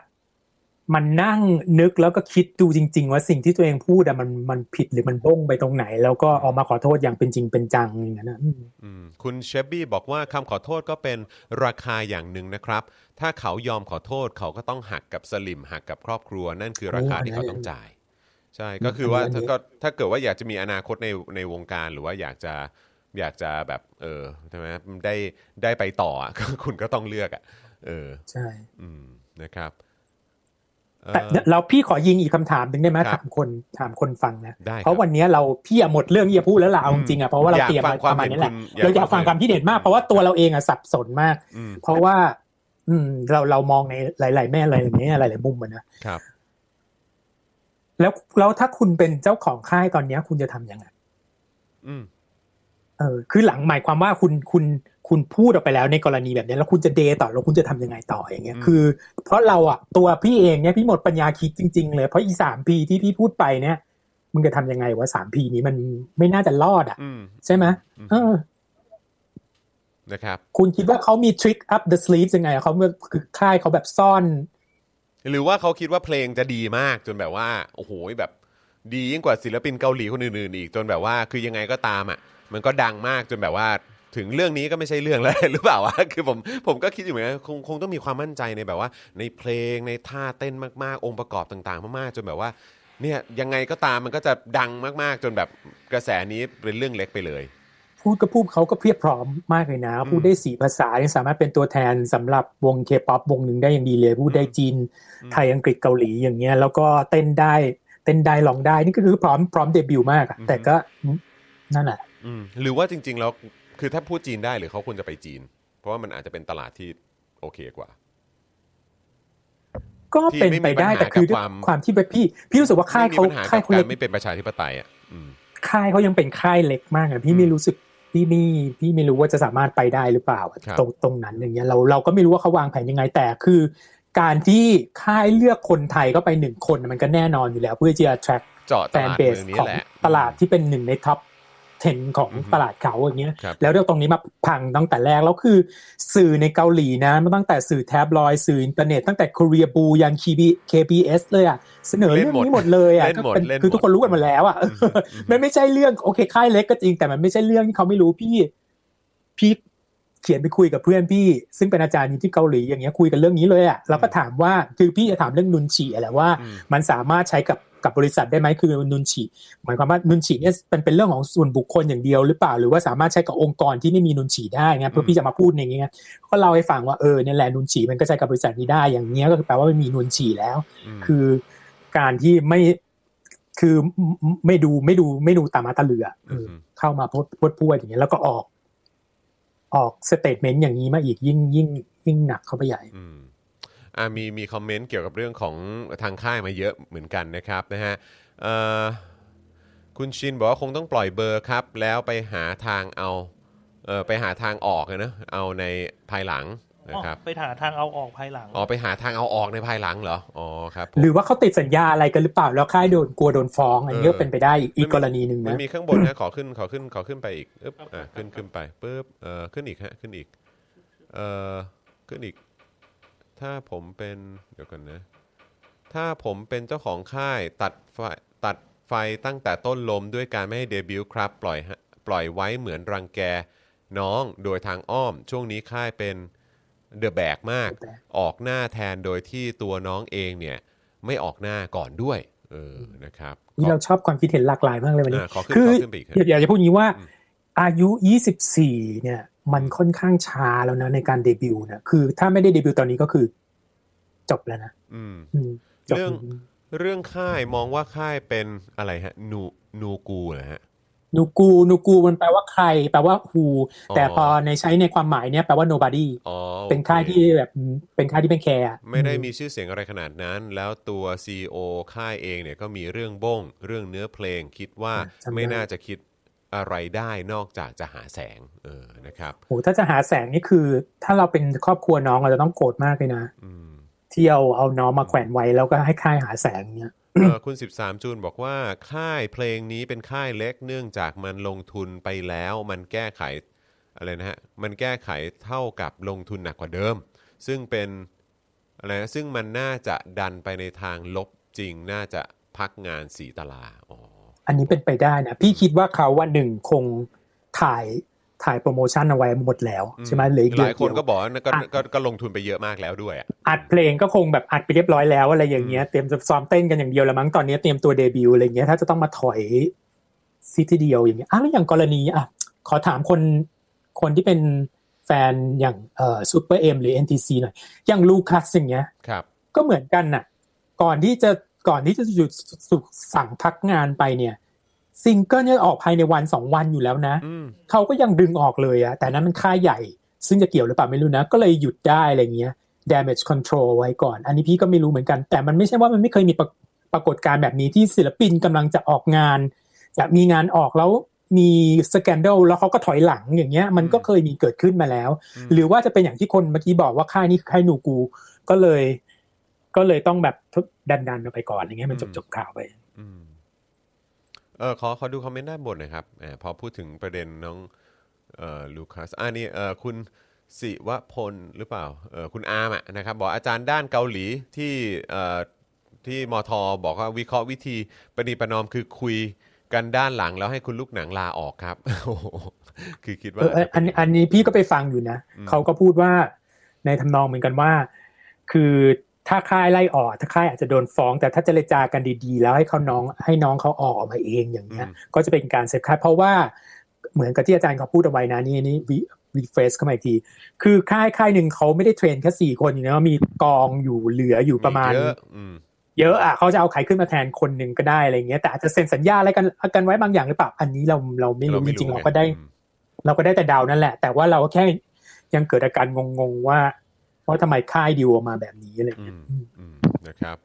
[SPEAKER 2] มันนั่งนึกแล้วก็คิดดูจริง ๆ ว่าสิ่งที่ตัวเองพูดอะมันมันผิดหรือมันบ้งไปตรงไหน แล้วก็ออกมาขอโทษอย่างเป็นจริงเป็นจังอย่างนั้นนะอืม
[SPEAKER 1] อืมคุณเชฟบี้บอกว่าคำขอโทษก็เป็นราคาอย่างหนึ่งนะครับ ถ้าเขายอมขอโทษเขาก็ต้องหักกับสลิมหักกับครอบครัว นั่นคือราคาที่เขาต้องจ่าย ใช่ก็คือว่า
[SPEAKER 2] อันนี้
[SPEAKER 1] ถ้าก็ถ้าเกิดว่าอยากจะมีอนาคตในในวงการหรือว่าอยากจะอยากจะแบบ เออใช่ไหมได้ได้ไปต่ออะก็คุณก็ต้องเลือกอะ เออ
[SPEAKER 2] ใช่
[SPEAKER 1] อืมนะครับเอ่อ
[SPEAKER 2] แต่เราพี่ขอยิงอีกคำถามหนึ่งได้ไหม
[SPEAKER 1] ครับ
[SPEAKER 2] ถามคนถามคนฟังนะ
[SPEAKER 1] ได้ครับ
[SPEAKER 2] เพราะวันนี้เราพี่อะหมดเรื่องที่จะพูดแล้วล่ะเอาจริงๆอะเพราะว่าเรา
[SPEAKER 1] อยาก
[SPEAKER 2] เตรียม
[SPEAKER 1] ฟังความ
[SPEAKER 2] ประมาณนี้แหละ
[SPEAKER 1] เห็นคุณ
[SPEAKER 2] เราอยากฟังความคิดเห็นมากเพราะว่าตัวเราเองอะสับสนมาก
[SPEAKER 1] อืม
[SPEAKER 2] เพราะว่า อืม เราเรามองในหลาย ๆ แม่หลายๆแง่หลายๆมุมอะนะ ครับ แล้วแล้วถ้าคุณเป็นเจ้าของค่ายตอนเนี้ย คุณจะทำยังไง
[SPEAKER 1] อืม
[SPEAKER 2] เออคือหลังหมายความว่าคุณคุณคุณพูดออกไปแล้วในกรณีแบบนี้แล้วคุณจะเดย์ต่อแล้วคุณจะทำยังไงต่ออย่างเงี้ย
[SPEAKER 1] อืม
[SPEAKER 2] คือ เพราะเราอะตัวพี่เองเนี่ยพี่หมดปัญญาคิดจริง ๆ เลยเพราะอีสามปีที่พี่พูดไปเนี่ยมึงจะทำยังไงวะสามปีนี้มันไม่น่าจะรอดอะ
[SPEAKER 1] อืม
[SPEAKER 2] ใช่ไหม
[SPEAKER 1] อืม
[SPEAKER 2] เออ
[SPEAKER 1] นะครับ
[SPEAKER 2] คุณคิดว่าเขามีทริค up the sleeves ยังไงเขาเมื่อคือค่ายเขาแบบซ่อน
[SPEAKER 1] หรือว่าเขาคิดว่าเพลงจะดีมากจนแบบว่า โอ้โหแบบ ดียิ่งกว่าศิลปินเกาหลีคนอื่นๆอีกจนแบบว่า คือยังไงก็ตามอะ มันก็ดังมากจนแบบว่าถึงเรื่องนี้ก็ไม่ใช่เรื่องแล้ว หรือเปล่าวะคือผมผมก็คิดอยู่เหมือนกันคงคงต้องมีความมั่นใจในแบบว่า ในเพลงในท่าเต้นมากๆ องค์ประกอบต่าง ๆ มากๆ จนแบบว่าเนี่ยยังไงก็ตามมันก็จะดังมากๆ จนแบบกระแสนี้เป็นเรื่องเล็กไปเลย
[SPEAKER 2] พูดก็พูดเขาก็เพียบพร้อมมากเลยนะ พูดได้สี่ภาษายังสามารถเป็นตัวแทนสำหรับวงเคป๊อปวงหนึ่งได้อย่างดีเลย พูดได้จีน ไทยอังกฤษเกาหลีอย่างเงี้ยแล้วก็เต้นได้เต้นได้ร้องได้นี่ก็คือพร้อมพร้อมเดบิวต์มากอะ
[SPEAKER 1] อืม
[SPEAKER 2] แต่ก็นั่นแหละ
[SPEAKER 1] อืม หรือว่าจริง ๆ แล้วคือถ้าพูดจีนได้หรือเขาควรจะไปจีน เพราะว่ามันอาจจะเป็นตลาดที่โอเคกว่า
[SPEAKER 2] ก็เป็นไปได้
[SPEAKER 1] ที่ไม่มีปัญหา
[SPEAKER 2] แต่คือด้วย
[SPEAKER 1] กับความ
[SPEAKER 2] ความที่แบบพี่พี่รู้สึกว่าค่าย
[SPEAKER 1] ไม่มี
[SPEAKER 2] เขา
[SPEAKER 1] ปัญหา
[SPEAKER 2] ค่าย
[SPEAKER 1] กับ
[SPEAKER 2] เขา
[SPEAKER 1] กา
[SPEAKER 2] เล็
[SPEAKER 1] ร
[SPEAKER 2] ก
[SPEAKER 1] ไม่เป็นประชาธิปไตยอะอืม
[SPEAKER 2] ค่ายเขายังเป็นค่ายเล็กมากอะพี่ไม่รู้สึกพี่ไม่พี่ไม่รู้ว่าจะสามารถไปได้หรือเปล่าอะ
[SPEAKER 1] ครับ
[SPEAKER 2] ตรงตรงนั้นอย่างเงี้ยเราเราก็ไม่รู้ว่าเขาวางแผนยังไงแต่คือ การที่ค่ายเลือกคนไทยก็ไปหนึ่งคนมันก็แน่นอนอยู่แล้ว เพื่อจะ attract
[SPEAKER 1] เจาะ
[SPEAKER 2] แฟ
[SPEAKER 1] ต
[SPEAKER 2] น
[SPEAKER 1] ลาด
[SPEAKER 2] เบ
[SPEAKER 1] เมื
[SPEAKER 2] ส
[SPEAKER 1] องนี้
[SPEAKER 2] ของ
[SPEAKER 1] แหละ
[SPEAKER 2] ตลาดที่เป็นหนึ่งในท็อป 10ของ
[SPEAKER 1] อือฮึ
[SPEAKER 2] ตลาดเขาอย่างเงี้ย
[SPEAKER 1] ครับ
[SPEAKER 2] แล้วเรื่องตรงนี้มาพังตั้งแต่แรกแล้วคือ สื่อในเกาหลีนะมันตั้งแต่สื่อแท็บลอยด์สื่ออินเทอร์เน็ตตั้งแต่ Koreaboo ยัน KBS เลยอะเสนอเรื่องนี้หมดเลยอะ
[SPEAKER 1] เล่นหมด
[SPEAKER 2] ก็เป็น
[SPEAKER 1] เล่นหมด
[SPEAKER 2] คือทุกคนรู้กันหมดแล้วอะ
[SPEAKER 1] อืมอืม
[SPEAKER 2] มันไม่ใช่เรื่องโอเคค่ายเล็กก็จริงแต่มันไม่ใช่เรื่องที่เขาไม่รู้พี่พี่ เขียนไปคุยกับเพื่อนพี่ ซึ่งเป็นอาจารย์อยู่ที่เกาหลีอย่างเงี้ยคุยกันเรื่องนี้เลยอะแล้วก็ถามว่าคือพี่จะถามเรื่องนุนฉีแหละว่า
[SPEAKER 1] อืม
[SPEAKER 2] มันสามารถใช้กับกับบริษัทได้ไหมคือนุนฉีหมายความว่านุนฉีเนี่ยเป็นเป็นเรื่องของส่วนบุคคลอย่างเดียวหรือเปล่า หรือว่าสามารถใช้กับองค์กรที่ไม่มีนุนฉีได้เงี้ยเพื่อนพี่จะมาพูดอย่างเงี้ยก็เล่าให้ฟังว่าเออเนี่ยแหละนุนฉีมันก็ใช้กับบริษัทนี้ได้อย่างเงี้ยก็คือแปลว่ามันมีนุนฉีแล้ว
[SPEAKER 1] ม
[SPEAKER 2] คือการที่ไม่คือไม่ไม่ดูไม่ดูไม่ดูตาม้าตาเรือเอออ
[SPEAKER 1] ม
[SPEAKER 2] เข้ามาพูดพูดพูดอย่างเงี้ยแล้วก็ออก ออก statement อย่างนี้มาอีกยิ่งยิ่งยิ่งหนักเข้าไปใหญ่
[SPEAKER 1] อืมอ่ามีมีคอมเมนต์เกี่ยวกับเรื่องของทางค่ายมาเยอะเหมือนกันนะครับนะฮะคุณชินบอกว่าคงต้องปล่อยเบลอครับ แล้วไปหาทางเอาเออไปหาทางออกนะเอาในภายหลัง นะครับ
[SPEAKER 3] ไปหาทางเอาออกภายหลัง
[SPEAKER 1] อ๋อไปหาทางเอาออกในภายหลังเหรออ๋อครับผม
[SPEAKER 2] หรือว่าเขาติดสัญญาอะไรกันหรือเปล่าแล้วค่ายโดนกลัวโดนฟ้องอันนี้
[SPEAKER 1] เออ
[SPEAKER 2] ก็เป็นไปได้อีกอีกกรณีหนึ่ง
[SPEAKER 1] มัน
[SPEAKER 2] นะ
[SPEAKER 1] มีข้างบนนะขอขึ้นขอขึ้นขอขึ้นไปอีกอึ๊บอ่าขึ้นขึ้นไปปึ๊บเอ่อขึ้นอีกฮะขึ้นอีกเอ่อขึ้นอีก ถ้าผมเป็นเดี๋ยวกันนะ ถ้าผมเป็นเจ้าของค่ายตัดไฟตัดไฟตั้งแต่ต้นลมด้วยการไม่ให้เดบิวต์ครับ ปล่อยฮะปล่อยไว้เหมือนรังแกน้องโดยทางอ้อมช่วงนี้ค่ายเป็น เดอะแบกมาก
[SPEAKER 2] The Bag
[SPEAKER 1] ออกหน้าแทนโดยที่ตัวน้องเองเนี่ย ไม่ออกหน้าก่อนด้วย เออนะครับ
[SPEAKER 2] นี่เราชอบความคิดเห็นหลากหลายมากเลยวันนี้
[SPEAKER 1] อ่าขอขึ้น
[SPEAKER 2] คือ
[SPEAKER 1] ขอขึ้นไปอีกฮะ
[SPEAKER 2] อยากอยากจะพูดอย่างนี้ว่า
[SPEAKER 1] อืม
[SPEAKER 2] อายุ 24 เนี่ย มันค่อนข้างช้าแล้วนะในการเดบิวต์นะคือถ้าไม่ได้เดบิวต์ตอนนี้ก็คือ จบแล้วนะ
[SPEAKER 1] อืม
[SPEAKER 2] อืมจบ
[SPEAKER 1] เรื่องเรื่องค่ายมองว่าค่ายเป็นอะไรฮะนูนูกูเหรอฮะ
[SPEAKER 2] นูกูนูกูมันแปลว่าใคร แปลว่า who
[SPEAKER 1] อ๋อ
[SPEAKER 2] แต่พอในใช้ในความหมายเนี่ยแปลว่า nobody
[SPEAKER 1] อ๋อโอ
[SPEAKER 2] เป็นค่ายที่แบบเป็นค่ายที่ไม่แคร์อะ
[SPEAKER 1] ไม่ได้มีชื่อเสียงอะไรขนาดนั้น แล้วตัว CEO ค่ายเองเนี่ยก็มีเรื่องบ้ง เรื่องเนื้อเพลงคิดว่าไม่น่าจะคิดอะไรได้นอกจากจะหาแสง เออนะครับ
[SPEAKER 2] โหถ้าจะหาแสงนี่คือ ถ้าเราเป็นครอบครัวน้องเราจะต้องโกรธมากเลยนะ
[SPEAKER 1] อืม
[SPEAKER 2] ที่เอาเอาน้องมาแขวนไว้แล้วก็ให้ค่ายหาแสงเนี่ย
[SPEAKER 1] เออ คุณ 13 จูนบอกว่าค่ายเพลงนี้เป็นค่ายเล็กเนื่องจากมันลงทุนไปแล้ว มันแก้ไขอะไรนะฮะมันแก้ไขเท่ากับลงทุนหนักกว่าเดิม ซึ่งเป็นอะไรนะซึ่งมันน่าจะดันไปในทางลบจริงน่าจะพักงานสีตลาอ๋อ
[SPEAKER 2] อันนี้เป็นไปได้นะ พี่คิดว่าเขาวันหนึ่งคงถ่าย ถ่ายโปรโมชั่นเอาไว้หมดแล้วใช่ไหมเหลืออีก
[SPEAKER 1] ห
[SPEAKER 2] เดือน
[SPEAKER 1] ลาย
[SPEAKER 2] เดี
[SPEAKER 1] คน
[SPEAKER 2] ยว
[SPEAKER 1] กหลายคนก็บอกว่าก็
[SPEAKER 2] อะ
[SPEAKER 1] ก็ก็ลงทุนไปเยอะมากแล้วด้วยอะ
[SPEAKER 2] อัดเพลงก็คงแบบอัดไปเรียบร้อยแล้วอะไรอย่างเงี้ยเตรียมจะซ้อมเต้นกันอย่างเดียวแล้วมั้งตอนนี้เตรียมตัวเดบิวต์อะไรเงี้ยถ้าจะต้องมาถอยซีทีเดียวอย่างเงี้ยอะแล้วอย่างกรณีอะขอถามคนคนที่เป็นแฟนอย่างเอ่อ SuperM หรือ NCT หน่อยอย่างลูคัสอย่างเงี้ย
[SPEAKER 1] ครับ
[SPEAKER 2] ก็เหมือนกันน่ะ ก่อนที่จะก่อนที่จะหยุดถูกสั่งพักงานไปเนี่ย ซิงเกิลเนี่ยออกภายในวันสองวันอยู่แล้วนะ
[SPEAKER 1] อืม
[SPEAKER 2] เขาก็ยังดึงออกเลยอะแต่นั้นมันค่ายใหญ่ ซึ่งจะเกี่ยวหรือเปล่าไม่รู้นะ ก็เลยหยุดได้อะไรเงี้ย damage control ไว้ก่อน อันนี้พี่ก็ไม่รู้เหมือนกัน แต่มันไม่ใช่ว่ามันไม่เคยมีปรปรากฏการณ์แบบนี้ที่ศิลปินกำลังจะออกงานจะมีงานออกแล้วมี scandal แล้วเขาก็ถอยหลังอย่างเงี้ย มันก็เคยมีเกิดขึ้นมาแล้ว
[SPEAKER 1] อืม
[SPEAKER 2] หรือว่าจะเป็นอย่างที่คนเมื่อกี้บอกว่าค่ายนี้คือค่ายหนูกู ก็เลย ก็เลยต้องแบบดันดันๆออกไปก่อนอย่างเงี้ยมันจบจบๆข่าวไป
[SPEAKER 1] อืม เออขอขอดูคอมเมนต์ด้านบนหน่อยครับแหมพอพูดถึงประเด็นน้องเอ่อลูคัสอันนี้เอ่อคุณสิวพลหรือเปล่าเออคุณอาร์มอะนะครับบอกอาจารย์ด้านเกาหลีที่เอ่อที่มทบอกว่าวิเคราะห์วิธีปฏิประนอมคือคุยกันด้านหลังแล้วให้คุณลูกหนังลาออกครับโอ้โหคือคิดว่า
[SPEAKER 2] เอออันอันนี้พี่ก็ไปฟังอยู่นะเขาก็พูดว่าในทำนองเหมือนกันว่า คือ ถ้าค่ายไล่ออกถ้าค่ายอาจจะโดนฟ้อง แต่ถ้าเจรจากันดีๆ แล้วให้เขาน้องให้น้องเขาออกออกมาเองอย่างเงี้ย ก็จะเป็นการ save ค่ายเพราะว่าเหมือนกับที่อาจารย์เขาพูดเอาไว้นะนี่นี่ refresh เข้ามาอีกที คือค่ายค่ายหนึ่งเขาไม่ได้ train แค่สี่คนอยู่นะมีกองอยู่เหลืออยู่ประมาณ
[SPEAKER 1] เยอะอืม
[SPEAKER 2] เยอะอะเขาจะเอาใครขึ้นมาแทนคนหนึ่งก็ได้อะไรเงี้ยแต่อาจจะเซ็นสัญญาอะไรกันกันไว้บางอย่างหรือเปล่าอันนี้เราเราไม่รู้จริงๆเราก็ได้
[SPEAKER 1] อืม
[SPEAKER 2] เราก็ได้แต่เดานั่นแหละ แต่ว่าเราก็แค่ยังเกิดอาการงงๆว่า ว่าทำไมค่ายดิวออกมาแบบนี้อะไร
[SPEAKER 1] อื
[SPEAKER 2] เงี้ย
[SPEAKER 1] มอืมนะครับ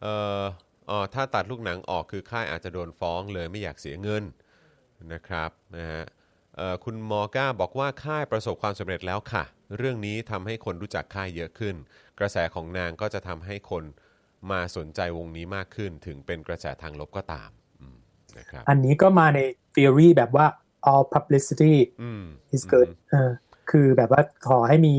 [SPEAKER 1] เอ่ออ๋อถ้าตัดลูกหนังออกคือค่ายอาจจะโดนฟ้องเลยไม่อยากเสียเงินนะครับนะฮะเอ่อคุณมอก้าบอกว่าค่ายประสบความสำเร็จแล้วค่ะ เรื่องนี้ทำให้คนรู้จักค่ายเยอะขึ้น กระแสของนางก็จะทำให้คนมาสนใจวงนี้มากขึ้น ถึงเป็นกระแสทางลบก็ตามอืมนะครับ
[SPEAKER 2] อันนี้ก็มาใน theory แบบว่า all publicity
[SPEAKER 1] อืม
[SPEAKER 2] is good เออคือแบบว่าขอให้มี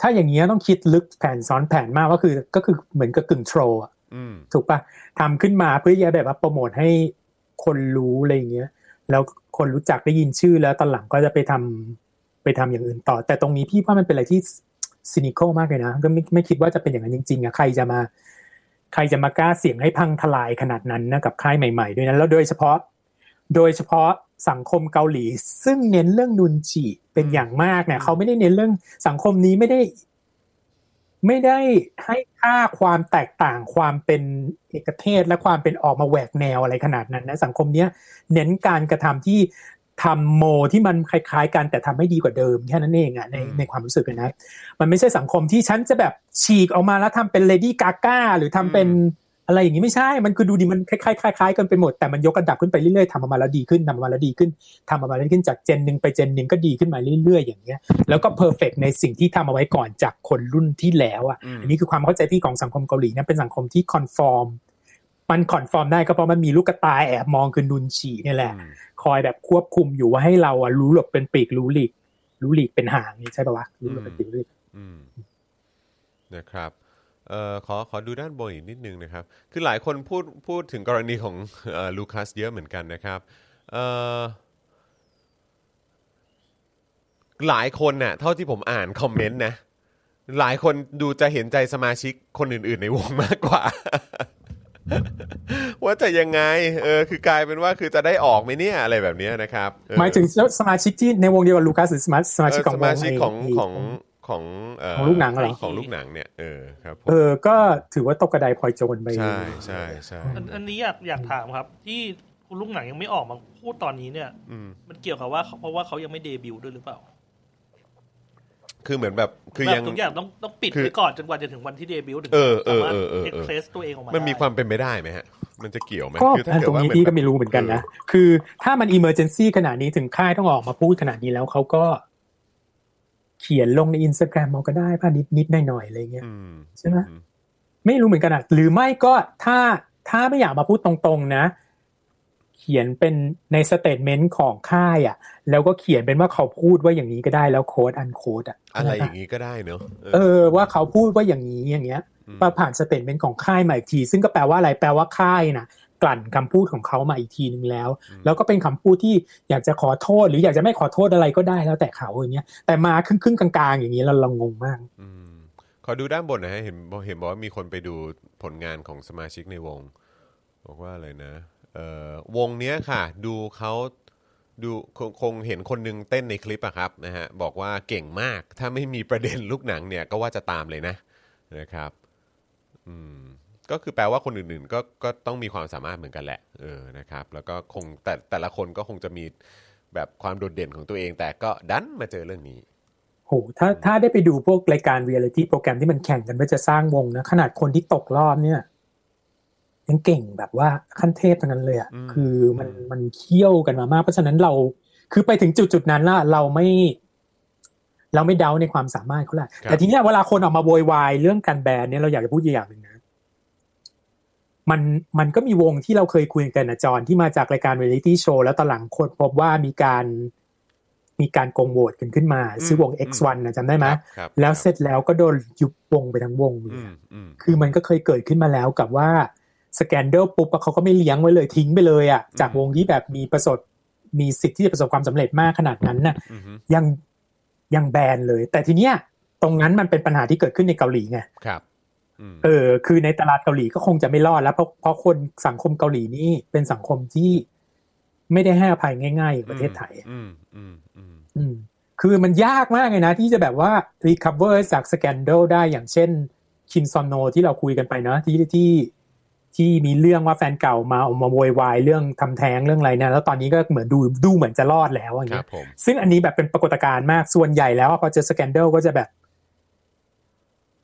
[SPEAKER 2] ถ้าอย่างเงี้ยต้องคิดลึกแผนซ้อนแผนมากก็คือก็คือเหมือนกับกึ่งโทรอะ
[SPEAKER 1] อืม
[SPEAKER 2] ถูกปะทำขึ้นมาเพื่อจะแบบว่าโปรโมทให้คนรู้อะไรอย่างเงี้ย แล้วคนรู้จักได้ยินชื่อแล้วตอนหลังก็จะไปทำไปทำอย่างอื่นต่อ แต่ตรงนี้พี่ว่ามันเป็นอะไรที่ซินิคอลมากเลยนะ ก็ไม่ไม่คิดว่าจะเป็นอย่างนั้นจริงๆอะใครจะมา ใครจะมากล้าเสี่ยงให้พังทลายขนาดนั้นนะกับค่ายใหม่ ๆ ด้วยนะแล้วโดยเฉพาะ โดยเฉพาะสังคมเกาหลี ซึ่งเน้นเรื่องนุนจิเป็นอย่างมากเนี่ยเขาไม่ได้เน้นเรื่องสังคมนี้ไม่ได้ ไม่ได้ให้ค่าความแตกต่างความเป็นเอกเทศและความเป็นออกมาแหวกแนวอะไรขนาดนั้นนะสังคมเนี้ยเน้นการกระทำที่ทำโมที่มันคล้ายๆกันแต่ทำให้ดีกว่าเดิมแค่นั้นเองอะในในความรู้สึกอะนะมันไม่ใช่สังคมที่ฉันจะแบบฉีกออกมาแล้วทำเป็น Lady Gaga หรือทำเป็น อะไรอย่างนี้ไม่ใช่ มันคือดูดีมันคล้ายๆคล้ายๆกันไปหมด แต่มันยกระดับขึ้นไปเรื่อยๆทำออกมาแล้วดีขึ้นทำออกมาแล้วดีขึ้นทำออกมาแล้วดีขึ้นจาก gen หนึ่งไป gen หนึ่งก็ดีขึ้นมาเรื่อยๆอย่างเงี้ย แล้วก็ perfect ในสิ่งที่ทำเอาไว้ก่อนจากคนรุ่นที่แล้วอะ
[SPEAKER 1] อืม
[SPEAKER 2] อันนี้คือความเข้าใจที่ของสังคมเกาหลีเนี่ยเป็นสังคมที่ conform มัน conform ได้ก็เพราะมันมีลูกกระตายแอบมองคือนุนฉีเนี่ยแหละ
[SPEAKER 1] อืม
[SPEAKER 2] คอยแบบควบคุมอยู่ว่าให้เราอะรู้หลบเป็นปีกรู้หลีก รู้หลีกเป็นหางนี่ใช่ปะวะรู้หลบเป็นปีกรู้หลีก
[SPEAKER 1] อืมนะครับ เอ่อขอขอดูด้านบนอีกนิดนึงนะครับ คือหลายคนพูดพูดถึงกรณีของเอ่อลูคัสเยอะเหมือนกันนะครับเอ่อหลายคนน่ะเท่าที่ผมอ่านคอมเมนต์นะ หลายคนดูจะเห็นใจสมาชิกคนอื่น ๆ ในวงมากกว่า ว่าจะยังไงเออคือกลายเป็นว่าคือจะได้ออกไหมเนี่ยอะไรแบบเนี้ยนะครับเออ
[SPEAKER 2] หมายถึงสมาชิกที่ในวงเดียวกับลูคัสหรือสมาสมาชิกของ
[SPEAKER 1] เออสมาชิก
[SPEAKER 2] ว
[SPEAKER 1] ของ
[SPEAKER 2] ไอ้
[SPEAKER 1] ของ ของเข
[SPEAKER 2] องลูกหนังเหรอ
[SPEAKER 1] ของลูกหนังเนี่ยเออครับผม
[SPEAKER 2] เออก็ถือว่าตกกระไดพลอยโจรไป
[SPEAKER 1] ใช่ใช่ใช่
[SPEAKER 3] อันอันนี้อยากอยากถามครับ ที่คุณลูกหนังยังไม่ออกมาพูดตอนนี้เนี่ย
[SPEAKER 1] อืม
[SPEAKER 3] มันเกี่ยวกับว่าเพราะว่าเขายังไม่เดบิวต์ด้วยหรือเปล่า
[SPEAKER 1] คือเหมือนแบบคือ
[SPEAKER 3] แบบ
[SPEAKER 1] ยัง
[SPEAKER 3] ทุกอย่างต้องต้องปิด
[SPEAKER 1] คือ
[SPEAKER 3] ไว้ก่อนจนกว่าจะถึงวันที่เดบิวต์ถึง
[SPEAKER 1] เออเออ
[SPEAKER 3] สามารถ
[SPEAKER 1] เออเออเออ
[SPEAKER 3] เอ็กเพรสตัวเองออกมา
[SPEAKER 1] มันมี
[SPEAKER 3] ได้
[SPEAKER 1] ความเป็นไปได้ไหมฮะมันจะเกี่ยวไหม
[SPEAKER 2] ก็
[SPEAKER 1] คือถ้าเกิดว่าอั
[SPEAKER 2] นตรงนี้
[SPEAKER 1] เหมือน
[SPEAKER 2] พี่ก็ไม่รู้เหมือนกันนะ คือถ้ามัน emergency ขนาดนี้ถึงค่ายต้องออกมาพูดขนาดนี้แล้วเขาก็เขียนลงในอินสตาแกรมเอาก็ได้ป่ะนิดนิดหน่อยๆอะไรเงี้ย
[SPEAKER 1] อืม
[SPEAKER 2] ใช่ไหม
[SPEAKER 1] อืม
[SPEAKER 2] ไม่รู้เหมือนกันอะหรือไม่ก็ถ้าถ้าไม่อยากมาพูดตรงๆนะ เขียนเป็นใน statement ของค่ายอะแล้วก็เขียนเป็นว่าเขาพูดว่าอย่างนี้ก็ได้แล้ว quote unquote อะ
[SPEAKER 1] อะไรอย่างนี้ก็ได้เนอะ
[SPEAKER 2] เออ ว่าเขาพูดว่าอย่างนี้อย่างเงี้ย
[SPEAKER 1] ม
[SPEAKER 2] มาผ่านสเตทเมนต์ของค่ายมาอีกที ซึ่งก็แปลว่าอะไรแปลว่าค่ายน่ะ กลั่นคำพูดของเขามาอีกทีนึงแล้ว แล้วก็เป็นคำพูดที่อยากจะขอโทษ หรืออยากจะไม่ขอโทษอะไรก็ได้แล้วแต่เขาอย่างเงี้ยแต่มาครึ่งครึ่งๆกลางๆ อย่างนี้เราเรางงมาก
[SPEAKER 1] อืมขอดูด้านบนหนะฮะเห็นเห็นบอกว่ามีคนไปดูผลงานของสมาชิกในวง บอกว่าอะไรนะเอ่อวงเนี้ยค่ะ ดูเขาดูคงคงเห็นคนหนึงเต้นในคลิปอะครับนะฮะบอกว่าเก่งมากถ้าไม่มีประเด็นลูกหนังเนี่ยก็ว่าจะตามเลยนะนะครับ อืม ก็คือแปลว่าคนอื่นๆก็ก็ต้องมีความสามารถเหมือนกันแหละเออนะครับ แล้วก็คงแต่แต่ละคนก็คงจะมีแบบความโดดเด่นของตัวเอง แต่ก็ดันมาเจอเรื่องนี้
[SPEAKER 2] โหถ้าถ้าได้ไปดูพวกรายการเรียลิตี้โปรแกรมที่มันแข่งกันเพื่อจะสร้างวงนะ ขนาดคนที่ตกรอบเนี่ยยังเก่งแบบว่าขั้นเทพทั้งนั้นเลยอะ
[SPEAKER 1] อืม
[SPEAKER 2] คือมันมันเคี่ยวกันมามาก เพราะฉะนั้นเราคือไปถึงจุดจุดๆนั้นละเราไม่ เราไม่เดาในความสามารถเขาแหละแต่ทีเนี้ยเวลาคนออกมาโวยวายเรื่องการแบนเนี่ยเราอยากจะพูดอย่างหนึ่งนะ มันมันก็มีวงที่เราเคยคุยกันนะจอนที่มาจากรายการเรียลิตี้โชว์แล้วตอนหลังคนพบว่ามีการมีการโกงโหวตกันขึ้นมา ชื่อวง X1 นะจำได้ไหม
[SPEAKER 1] ครับครับ
[SPEAKER 2] แล้วเสร็จแล้วก็โดนยุบวงไปทั้งวงเล
[SPEAKER 1] อื
[SPEAKER 2] ย
[SPEAKER 1] ม
[SPEAKER 2] อะ
[SPEAKER 1] อืม
[SPEAKER 2] คือมันก็เคยเกิดขึ้นมาแล้วกับว่า scandal ปุ๊บอะเขาก็ไม่เลี้ยงไว้เลยทิ้งไปเลยอะจากวงที่แบบมีประสบมีสิทธิ์ที่จะประสบความสำเร็จมากขนาดนั้นน่ะ
[SPEAKER 1] อือฮึ
[SPEAKER 2] ยังยังแบนเลย แต่ทีเนี้ยตรงนั้นมันเป็นปัญหาที่เกิดขึ้นในเกาหลีไง
[SPEAKER 1] ครับอืม
[SPEAKER 2] เออคือในตลาดเกาหลีก็คงจะไม่รอดแล้วเพราะเพราะคนสังคมเกาหลีนี่เป็นสังคมที่ไม่ได้ให้อภัยง่ายๆอย่างประเทศไทยอะ
[SPEAKER 1] อืมอืมอืม
[SPEAKER 2] อืมคือมันยากมากเลยนะ ที่จะแบบว่า recover จากสแกนเดลได้อย่างเช่นคิมซอนโนที่เราคุยกันไปเนาะที่ที่ที่มีเรื่องว่าแฟนเก่ามาออกมาโวยวายเรื่องทำแท้งเรื่องอะไรเนี่ยแล้วตอนนี้ก็เหมือนดูดูเหมือนจะรอดแล้วอย่าง
[SPEAKER 1] ครั
[SPEAKER 2] เงี้
[SPEAKER 1] บ
[SPEAKER 2] ย
[SPEAKER 1] ผม
[SPEAKER 2] ซึ่งอันนี้แบบเป็นปรากฏการณ์มากส่วนใหญ่แล้วอะพอเจอสแกนเดลก็จะแบบ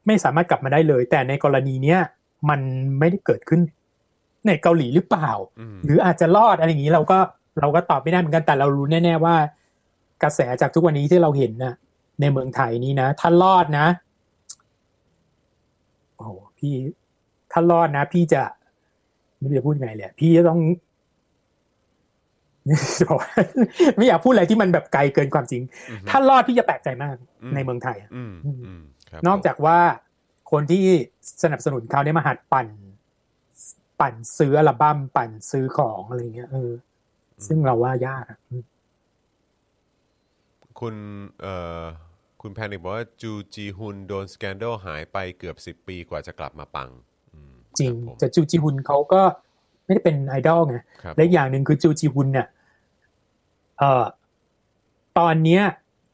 [SPEAKER 2] ไม่สามารถกลับมาได้เลย แต่ในกรณีเนี้ยมันไม่ได้เกิดขึ้น ในเกาหลีหรือเปล่า
[SPEAKER 1] อืม
[SPEAKER 2] หรืออาจจะรอดอะไรอย่างนี้เราก็เราก็ตอบไม่ได้เหมือนกันแต่เรารู้แน่ๆว่า กระแสจากทุกวันนี้ที่เราเห็นนะในเมืองไทยนี้นะถ้ารอดนะโอ้โหพี่ถ้ารอดนะ พี่จะไม่รู้จะพูดไงเลยอะพี่จะต้องบอกว่าไม่อยากพูดอะไรที่มันแบบไกลเกินความจริง
[SPEAKER 1] อือฮึ
[SPEAKER 2] ถ้ารอดพี่จะแปลกใจมาก
[SPEAKER 1] อืม
[SPEAKER 2] ในเมืองไทย อะ
[SPEAKER 1] อืมอืมครับ
[SPEAKER 2] นอกจากว่าคนที่สนับสนุนเขาได้มาหัดปั่น ปั่นซื้ออัลบั้มปั่นซื้อของอะไรเงี้ยเออซึ่งเราว่ายากอะอืม
[SPEAKER 1] คุณเอ่อคุณแพนิกบอกว่าจูจีฮุนโดน scandal หายไปเกือบสิบปีกว่าจะกลับมาปังอืม
[SPEAKER 2] จริง
[SPEAKER 1] คบผม
[SPEAKER 2] แต่จูจีฮุนเขาก็ไม่ได้เป็นไอดอลไง
[SPEAKER 1] ครับ
[SPEAKER 2] และอีกอย่างหนึ่งคือจูจีฮุนเนี่ยเอ่อตอนเนี้ย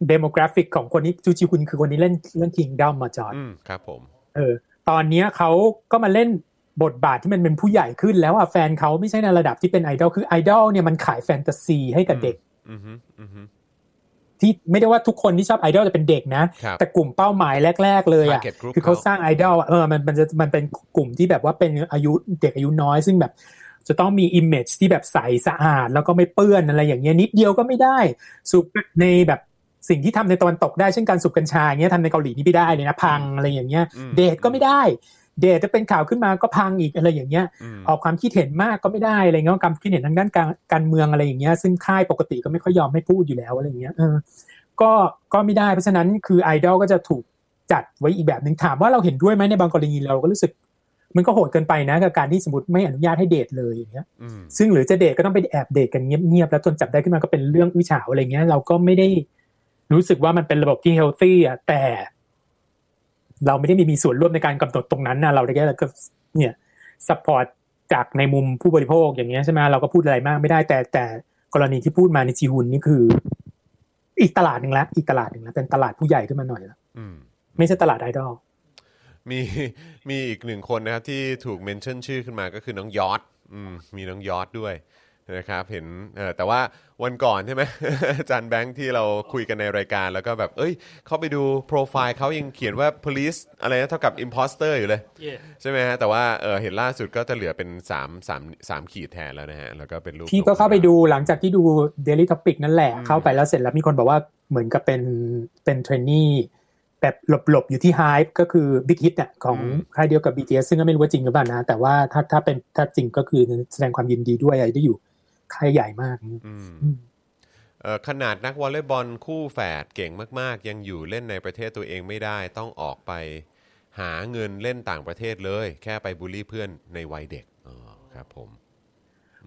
[SPEAKER 2] demographic ของคนนี้จูจีฮุนคือคนนี้เล่นเรื่องคิงด o มมาจอด
[SPEAKER 1] อืมครับผม
[SPEAKER 2] เออ ตอนเนี้ยเขาก็มาเล่นบทบาทที่มันเป็นผู้ใหญ่ขึ้นแล้วอะแฟนเขาไม่ใช่ในระดับที่เป็นไอดอลคือไอดอลเนี่ยมันขายแฟนตาซีให้กับเด็ก
[SPEAKER 1] อืมฮึอืมฮึ
[SPEAKER 2] ที่ไม่ได้ว่าทุกคนที่ชอบไอดอลจะเป็นเด็กนะ
[SPEAKER 1] ครับ
[SPEAKER 2] แต่กลุ่มเป้าหมายแรก ๆ เลยอะ
[SPEAKER 1] Target group
[SPEAKER 2] คือเขาสร้างไอดอลอะเออมันมันจะมันเป็นกลุ่มที่แบบว่าเป็นอายุเด็กอายุน้อย ซึ่งแบบจะต้องมี image ที่แบบใสสะอาด แล้วก็ไม่เปื้อนอะไรอย่างเงี้ยนิดเดียวก็ไม่ได้สูบในแบบ สิ่งที่ทำในตะวันตกได้เช่นการสูบกัญชาอย่างเงี้ยทำในเกาหลีนี่ไม่ได้เลยนะพังอะไรอย่างเงี้ย
[SPEAKER 1] อืม
[SPEAKER 2] เดทก็ไม่ได้ เดทจะเป็นข่าวขึ้นมาก็พังอีกอะไรอย่างเงี้ย
[SPEAKER 1] ม
[SPEAKER 2] ออกความคิดเห็นมากก็ไม่ได้อะไรเงี้ยความคิดเห็นทางด้านการการเมืองอะไรอย่างเงี้ยซึ่งค่ายปกติก็ไม่ค่อยยอมให้พูดอยู่แล้วอะไรอย่างเงี้ยเออก็ก็ไม่ได้เพราะฉะนั้นคือไอดอลก็จะถูกจัดไว้อีกแบบหนึ่งถามว่าเราเห็นด้วยไหมในบางกรณีเราก็รู้สึก มันก็โหดเกินไปนะกับการที่สมมติไม่อนุญาตให้เดทเลยอย่างเงี้ย
[SPEAKER 1] อืม
[SPEAKER 2] ซึ่งหรือจะเดทก็ต้องไปแอบเดทกันเงียบๆแล้วจนจับได้ขึ้นมาก็เป็นเรื่องอื้อฉาวอะไรเงี้ยเราก็ไม่ได้ รู้สึกว่ามันเป็นระบบที่เฮลตี้อะแต่ เราไม่ได้มีมีส่วนร่วมในการกำหนดตรงนั้นนะเราได้แค่ก็เนี่ย support จากในมุมผู้บริโภคอย่างเงี้ยใช่ไหมเราก็พูดอะไรมากไม่ได้ แต่แต่กรณีที่พูดมาจูจีฮุนนี่คือ อีกตลาดหนึ่งละอีกตลาดหนึ่งละเป็นตลาดผู้ใหญ่ขึ้นมาหน่อยละ
[SPEAKER 1] อืม
[SPEAKER 2] ไม่ใช่ตลาดไอดอล
[SPEAKER 1] มีมีอีกหนึ่งคนนะครับที่ถูก mention ชื่อขึ้นมาก็คือน้องยอดอืมมีน้องยอดด้วย นะครับเห็นเออแต่ว่าวันก่อนใช่ไหมอาจารย์แบงค์ที่เราคุยกันในรายการแล้วก็แบบ เอ้ย เข้าไปดูโปรไฟล์เขายังเขียนว่า police อะไรนะเท่ากับ imposter อยู่เลย
[SPEAKER 3] เย่
[SPEAKER 1] ใช่ไหมฮะ แต่ว่าเออเห็นล่าสุดก็จะเหลือเป็น3 3 3ขีดแทนแล้วนะฮะ แล้วก็เป็นรูป
[SPEAKER 2] พี่ก็เข้าไปดูหลังจากที่ดู Daily Topic นั่นแหละ
[SPEAKER 1] อืม
[SPEAKER 2] เข้าไปแล้วเสร็จแล้วมีคนบอกว่าเหมือนกับเป็นเป็นเทรนนี่แบบหลบๆ อยู่ที่ Hype ก็คือ Big Hit เนี่ยของค่ายเดียวกับ BTS ซึ่งก็ไม่รู้ว่าจริงหรือเปล่านะ แต่ว่าถ้าถ้าเป็นถ้าจริงก็คือแสดงความยินดีด้วยอะไรได้อยู่ ค่ายใหญ่มาก
[SPEAKER 1] อืม
[SPEAKER 2] อืม
[SPEAKER 1] เอ่อขนาดนักวอลเลย์บอลคู่แฝดเก่งมาก ๆ ยังอยู่เล่นในประเทศตัวเองไม่ได้ต้องออกไปหาเงินเล่นต่างประเทศเลย แค่ไปบูลลี่เพื่อนในวัยเด็กอ๋อครับผม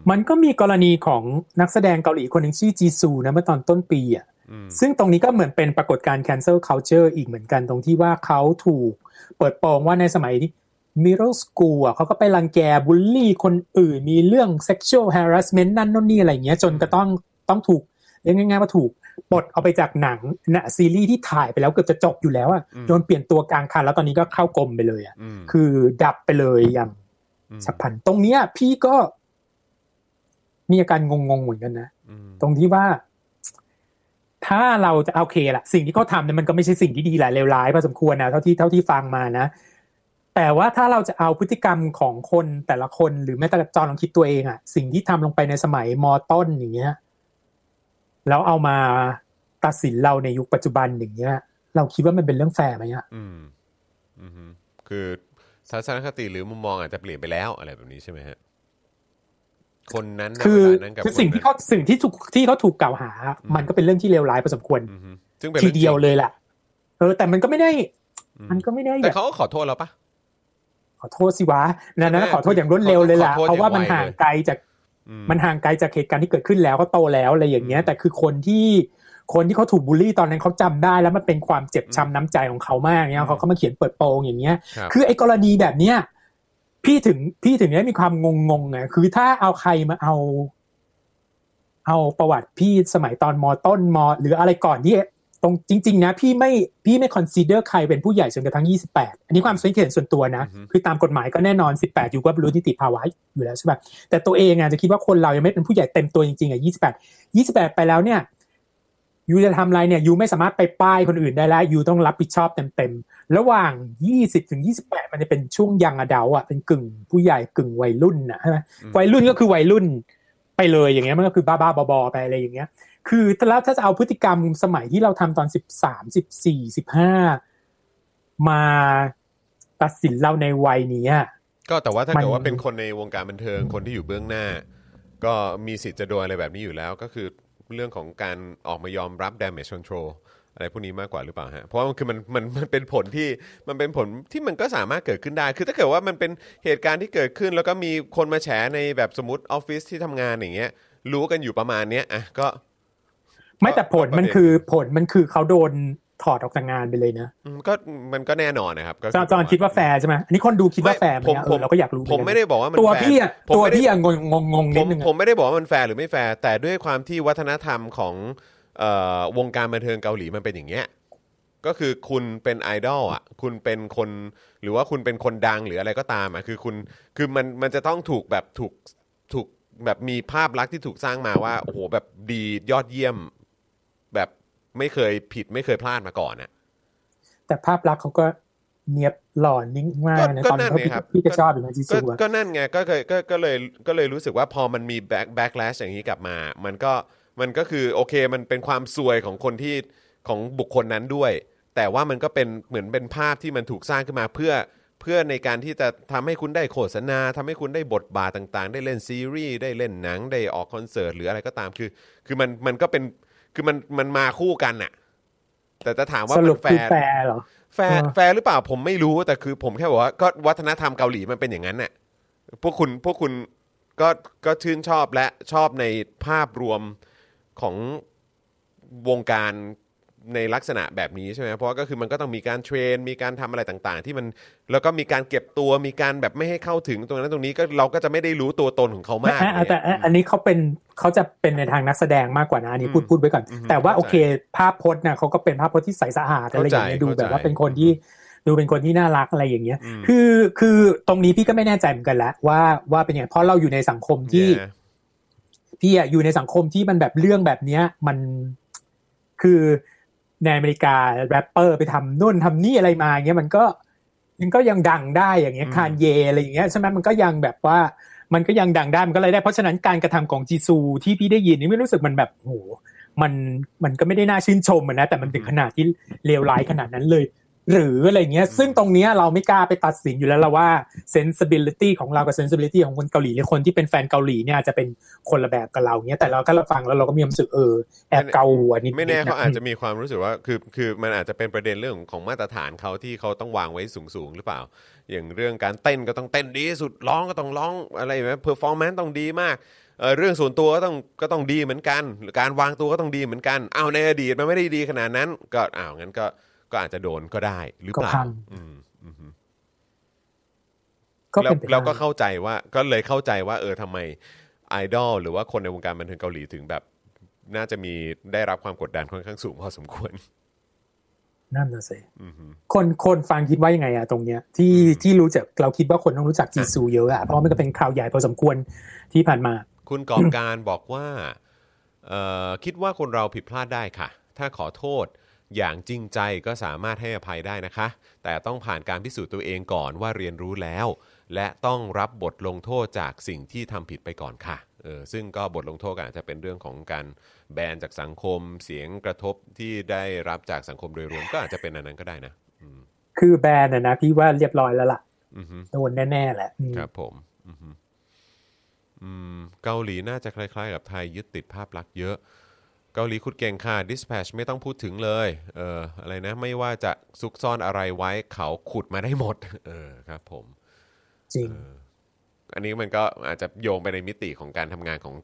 [SPEAKER 2] มันก็มีกรณีของนักแสดงเกาหลีคนหนึ่งชื่อจีซูนะเมื่อตอนต้นปีอะ
[SPEAKER 1] อืม
[SPEAKER 2] ซึ่งตรงนี้ก็เหมือนเป็นปรากฏการณ์ cancel culture อีกเหมือนกันตรงที่ว่าเขาถูกเปิดโปงว่าในสมัย ที่ middle school อะเขาก็ไปรังแกบูลลี่คนอื่น มีเรื่อง sexual harassment นั่นนู่นนี่อะไรอย่างเงี้ย จนก็ต้องต้องถูกเรียกง่ายๆว่าถูกปลดเอาไปจากหนังนะซีรีส์ที่ถ่ายไปแล้วเกือบจะจบอยู่แล้วอะโดนเปลี่ยนตัวกลางคันแล้วตอนนี้ก็เข้ากรมไปเลยอะ
[SPEAKER 1] อืม
[SPEAKER 2] คือดับไปเลยอย่าง
[SPEAKER 1] ม
[SPEAKER 2] ฉับพลันตรงเนี้ย พี่ก็ มีอาการงงๆเหมือนกันนะ
[SPEAKER 1] อืม
[SPEAKER 2] ตรงที่ว่า ถ้าเราจะโอเคละสิ่งที่เขาทำเนี่ยมันก็ไม่ใช่สิ่งที่ดีหลายเลวร้ายพอสมควรนะเท่าที่เท่าที่ฟังมานะ แต่ว่าถ้าเราจะเอาพฤติกรรมของคนแต่ละคนหรือแม้แต่จอลองคิดตัวเองอะสิ่งที่ทำลงไปในสมัยมต้นอย่างเงี้ยแล้วเอามาตัดสินเราในยุคปัจจุบันอย่างเงี้ย เราคิดว่ามันเป็นเรื่องแฟร์ไหมอะ
[SPEAKER 1] อืมอืมฮึคือทัศนคติหรือมุมมองอาจจะเปลี่ยนไปแล้วอะไรแบบนี้ใช่ไหมฮะคนนั้นณ
[SPEAKER 2] คือ
[SPEAKER 1] เวลานั้นกับ
[SPEAKER 2] คือสิ่ง
[SPEAKER 1] น
[SPEAKER 2] ที่เขาสิ่งที่ถูกที่เขาถูกกล่าวหา มันก็เป็นเรื่องที่เลวร้ายพอสมควร
[SPEAKER 1] อืมฮึซึ่งเป็น
[SPEAKER 2] ที
[SPEAKER 1] รื่องจริง
[SPEAKER 2] เดียวเลยล่ะเออแต่มันก็ไม่ได้
[SPEAKER 1] อืม
[SPEAKER 2] มันก็ไม่ได้
[SPEAKER 1] แต่
[SPEAKER 2] แบบ
[SPEAKER 1] เขาก็ขอโทษแล้วปะ
[SPEAKER 2] ขอโทษสิวะนั่นนะขอโทษอย่างรวดเร็วเลยล่ะ
[SPEAKER 1] ขอโทษ
[SPEAKER 2] เพราะว่ามัน
[SPEAKER 1] อย่างไว
[SPEAKER 2] ห่างไกลจาก
[SPEAKER 1] อื
[SPEAKER 2] มันห่างไกลจากเหตุการณ์ที่เกิดขึ้นแล้วก็โตแล้วอะไรอย่างเงี้ย แต่คือคนที่คนที่เขาถูกบูลลี่ตอนนั้นเขาจำได้แล้วมันเป็นความเจ็บช้ำน้ำใจของเขามากเนี่ยเขาเขามาเขียนเปิดโปงอย่างเงี้ย
[SPEAKER 1] ครับ
[SPEAKER 2] คือไอ้กรณีแบบเนี้ยพี่ถึงพี่ถึงได้มีความงงงๆอะคือถ้าเอาใครมาเอา เอาประวัติพี่สมัยตอนมต้นมหรืออะไรก่อนที่ ตรงจริง ๆ นะพี่ไม่พี่ไม่คอนซีเดอร์ใครเป็นผู้ใหญ่จนกระทั่ง 28 อันนี้ความคิดเห็นส่วนตัวนะ
[SPEAKER 1] อือฮึ
[SPEAKER 2] คือตามกฎหมายก็แน่นอน 18 อยู่ก็บรรลุนิติภาวะอยู่แล้วใช่ป่ะแต่ตัวเองอะจะคิดว่าคนเรายังไม่เป็นผู้ใหญ่เต็มตัวจริงๆอะ28 28 ไปแล้วเนี่ยยูจะทำอะไรเนี่ยยูไม่สามารถไปป้ายคนอื่นได้แล้วยูต้องรับผิดชอบเต็มๆระหว่าง 20ถึง28 มันจะเป็นช่วงยังอดาอะเป็นกึ่งผู้ใหญ่กึ่งวัยรุ่นนะใช่ไหม
[SPEAKER 1] อืม
[SPEAKER 2] วัยรุ่นก็คือวัยรุ่นไปเลยอย่างเงี้ยมันก็คือบ้าๆบอๆไปอะไรอย่างเงี้ย คือแล้วถ้าจะเอาพฤติกรรมสมัยที่เราทำตอนสิบสามสิบสี่สิบห้ามาตัดสินเราในวัยนี้อะ
[SPEAKER 1] ก็แต่ว่าถ้า
[SPEAKER 2] มัน
[SPEAKER 1] เกิดว่าเป็นคนในวงการบันเทิงคนที่อยู่เบื้องหน้า ก็มีสิทธิ์จะโดนอะไรแบบนี้อยู่แล้วก็คือเรื่องของการออกมายอมรับ damage control อะไรพวกนี้มากกว่าหรือเปล่าฮะ เพราะว่ามันคือมันมันมันเป็นผลที่มันเป็นผลที่มันก็สามารถเกิดขึ้นได้ คือถ้าเกิดว่ามันเป็นเหตุการณ์ที่เกิดขึ้น แล้วก็มีคนมาแฉในแบบสมมติออฟฟิศที่ทำงานอย่างเงี้ยรู้กันอยู่ประมาณเนี้ยอะก็
[SPEAKER 2] ไม่แต่ผล
[SPEAKER 1] ก็ประเด็น
[SPEAKER 2] มันคือผลมันคือเขาโดนถอดออกจากงานไปเลยนะ
[SPEAKER 1] อืมก็มันก็แน่นอนนะครับก็
[SPEAKER 2] จอนจอนคิดว่าแฟร์ใช่ไหมอันนี้คนดูคิดว่าแฟร์ไหม
[SPEAKER 1] ผม
[SPEAKER 2] อะเอ
[SPEAKER 1] ผ
[SPEAKER 2] อเราก็อยากรู้
[SPEAKER 1] ผมไม่ได้บอกว่ามัน
[SPEAKER 2] ตัว
[SPEAKER 1] แฟร์
[SPEAKER 2] พี่อะ
[SPEAKER 1] ผม
[SPEAKER 2] ตัว
[SPEAKER 1] ไม่ได้
[SPEAKER 2] พี่อะงงงง
[SPEAKER 1] ผ
[SPEAKER 2] นิด
[SPEAKER 1] ม
[SPEAKER 2] นึงอะ
[SPEAKER 1] ผมไม่ได้บอกว่ามันแฟร์หรือไม่แฟร์แต่ด้วยความที่วัฒนธรรมของเอ่อวงการบันเทิงเกาหลีมันเป็นอย่างเงี้ยก็คือคุณเป็นไอดอลอะ คุณเป็นคนหรือว่าคุณเป็นคนดังหรืออะไรก็ตามอะคือคุณคือมันมันจะต้องถูกแบบถูกถูกแบบมีภาพลักษณ์ที่ถูกสร้างมาว่าโอ้โหแบบดียอดเยี่ยมแบบ ไม่เคยผิดไม่เคยพลาดมาก่อนอะ
[SPEAKER 2] แต่ภาพลักษณ์เขาก็เนียบหล่อนิ่งมากนะ
[SPEAKER 1] ก็
[SPEAKER 2] ตอน
[SPEAKER 1] นั่น
[SPEAKER 2] เขา
[SPEAKER 1] ไง
[SPEAKER 2] พี่
[SPEAKER 1] ครับ
[SPEAKER 2] พี่ก็ชอบอยู่นะจี
[SPEAKER 1] ก็
[SPEAKER 2] ซูอะ
[SPEAKER 1] ก็นั่นไงก็เคยก็ก็เลยก็เลยรู้สึกว่าพอมันมี back backlash อย่างนี้กลับมา มันก็มันก็คือโอเคมันเป็นความซวยของคนที่ของบุคคลนั้นด้วย แต่ว่ามันก็เป็นเหมือนเป็นภาพที่มันถูกสร้างขึ้นมาเพื่อเพื่อในการที่จะทำให้คุณได้โฆษณาทำให้คุณได้บทบาทต่างๆ ได้เล่นซีรีส์ได้เล่นหนังได้ออกคอนเสิร์ตหรืออะไรก็ตามคือ คือมันมันก็เป็น คือมันมันมาคู่กันน่ะแต่จะถามว่า
[SPEAKER 2] ส
[SPEAKER 1] มั
[SPEAKER 2] รุป
[SPEAKER 1] นแฟ
[SPEAKER 2] คือ
[SPEAKER 1] ร์
[SPEAKER 2] แฟร์เหรอ
[SPEAKER 1] แฟร์
[SPEAKER 2] เออ
[SPEAKER 1] แฟร์หรือเปล่าผมไม่รู้แต่คือผมแค่บอกว่าก็วัฒนธรรมเกาหลีมันเป็นอย่างนั้นน่ะพวกคุณพวกคุณก็ก็ชื่นชอบและชอบในภาพรวมของวงการ ในลักษณะแบบนี้ใช่ไหมเพราะว่าก็คือมันก็ต้องมีการเทรน มีการทำอะไรต่างๆ ที่มันแล้วก็มีการเก็บตัวมีการแบบไม่ให้เข้าถึงตรงนั้นตรงนี้ก็เราก็จะไม่ได้รู้ตัวตนของเขามาก
[SPEAKER 2] อะอะแต่อะอันนี้เขาเป็นเขาจะเป็นในทางนักแสดงมากกว่านะอันนี้พูด
[SPEAKER 1] อืม
[SPEAKER 2] พูดไว้ก่อน
[SPEAKER 1] อืม
[SPEAKER 2] แต่ว่า
[SPEAKER 1] เข้าใจ
[SPEAKER 2] โอเค ภาพพจน์นะเขาก็เป็นภาพพจน์ที่ใสสะอาดอะไรอย่างเงี้ย
[SPEAKER 1] เข้าใจ
[SPEAKER 2] ดูแบบว่า
[SPEAKER 1] เข้าใจ
[SPEAKER 2] เป็นคนที่ดูเป็นคนที่น่ารักอะไรอย่างเงี้ย
[SPEAKER 1] อืม
[SPEAKER 2] คือคือตรงนี้พี่ก็ไม่แน่ใจเหมือนกันแล้วว่าว่าเป็นยังไงเพราะเราอยู่ในสังคมที่
[SPEAKER 1] เนี่ย
[SPEAKER 2] พี่อะอยู่ในสังคมที่มันแบบเรื่องแบบเนี้ย มันคือ ในอเมริกาแรปเปอร์ไปทำนู่นทำนี่อะไรมาอย่างเงี้ยมันก็มันก็ยังดังได้อย่างเงี้ย
[SPEAKER 1] อืม
[SPEAKER 2] คานเยอะไรอย่างเงี้ยใช่ไหมมันก็ยังแบบว่ามันก็ยังดังได้มันก็เลยได้เพราะฉะนั้นการกระทำของจีซูที่พี่ได้ยินนี่ไม่รู้สึกมันแบบโหมันมันก็ไม่ได้น่าชื่นชมอะนะแต่มันถึงขนาดที่เลวร้ายขนาดนั้นเลย หรืออะไรเงี้ย ซึ่งตรงเนี้ยเราไม่กล้าไปตัดสินอยู่แล้วละว่า sensibility ของเรากับ sensibility ของคนเกาหลีหรือคนที่เป็นแฟนเกาหลีเนี่ยอาจจะเป็นคนละแบบกับเราเนี้ยแต่เราก็ฟังแล้วเราก็มีความรู้สึกเออแอบเกาหัวนิดๆ
[SPEAKER 1] ไม่แน่เขาะอาจจะมีความรู้สึกว่าคือคือมันอาจจะเป็นประเด็นเรื่องของมาตรฐานเขาที่เขาต้องวางไว้สูงสูงๆหรือเปล่า อย่างเรื่องการเต้นก็ต้องเต้นดีที่สุดร้องก็ต้องร้องอะไรแบบ performance ต้องดีมากเออเรื่องส่วนตัวก็ต้องก็ต้องดีเหมือนกัน การวางตัวก็ต้องดีเหมือนกันอ้าวในอดีตมันไม่ได้ดีขนาดนั้น ก็อ้าวงั้นก็ ก็อาจจะโดนก็ได้หรือเปล่า
[SPEAKER 2] ก็พัง
[SPEAKER 1] อืมอืมฮึ
[SPEAKER 2] ก็
[SPEAKER 1] แล้ว
[SPEAKER 2] เป็นไปได้
[SPEAKER 1] แล้วก็เข้าใจว่าก็เลยเข้าใจว่า เออทำไมไอดอลหรือว่าคนในวงการบันเทิงเกาหลีถึงแบบ น่าจะมีได้รับความกดดันค่อนข้างสูงพอสมควร
[SPEAKER 2] นั่นน่ะสิ
[SPEAKER 1] อืมฮึ
[SPEAKER 2] คนคนฟังคิดว่ายังไงอะตรงเนี้ย ที่ที่รู้จักเราคิดว่าคนต้องรู้จักจีซูเยอะอะเพราะว่ามันก็เป็นข่าวใหญ่พอสมควรที่ผ่านมา
[SPEAKER 1] คุณกอบการบอกว่าเอ่อคิดว่าคนเราผิดพลาดได้ค่ะ ถ้าขอโทษ อย่างจริงใจก็สามารถให้อภัยได้นะคะ แต่ต้องผ่านการพิสูจน์ตัวเองก่อนว่าเรียนรู้แล้ว และต้องรับบทลงโทษจากสิ่งที่ทำผิดไปก่อนค่ะเออซึ่งก็บทลงโทษก็อาจจะเป็นเรื่องของการแบนจากสังคมเสียงกระทบที่ได้รับจากสังคมโดยรวมก็อาจจะเป็นอันนั้นก็ได้นะอืม
[SPEAKER 2] คือแบรนด์อะนะพี่ว่าเรียบร้อยแล้วล่ะ
[SPEAKER 1] อือฮึ
[SPEAKER 2] โดนแน่ๆแหละอืม
[SPEAKER 1] ครับผมอือฮึอืมเกาหลีน่าจะคล้าย ๆ กับไทยยึดติดภาพลักษณ์เยอะ เกาหลีขุดเก่งค่ะ dispatch ไม่ต้องพูดถึงเลยเอออะไรนะ ไม่ว่าจะซุกซ่อนอะไรไว้เขาขุดมาได้หมดเออครับผม
[SPEAKER 2] จริง
[SPEAKER 1] เอออันนี้มันก็อาจจะโยงไปในมิติของการทำงานของ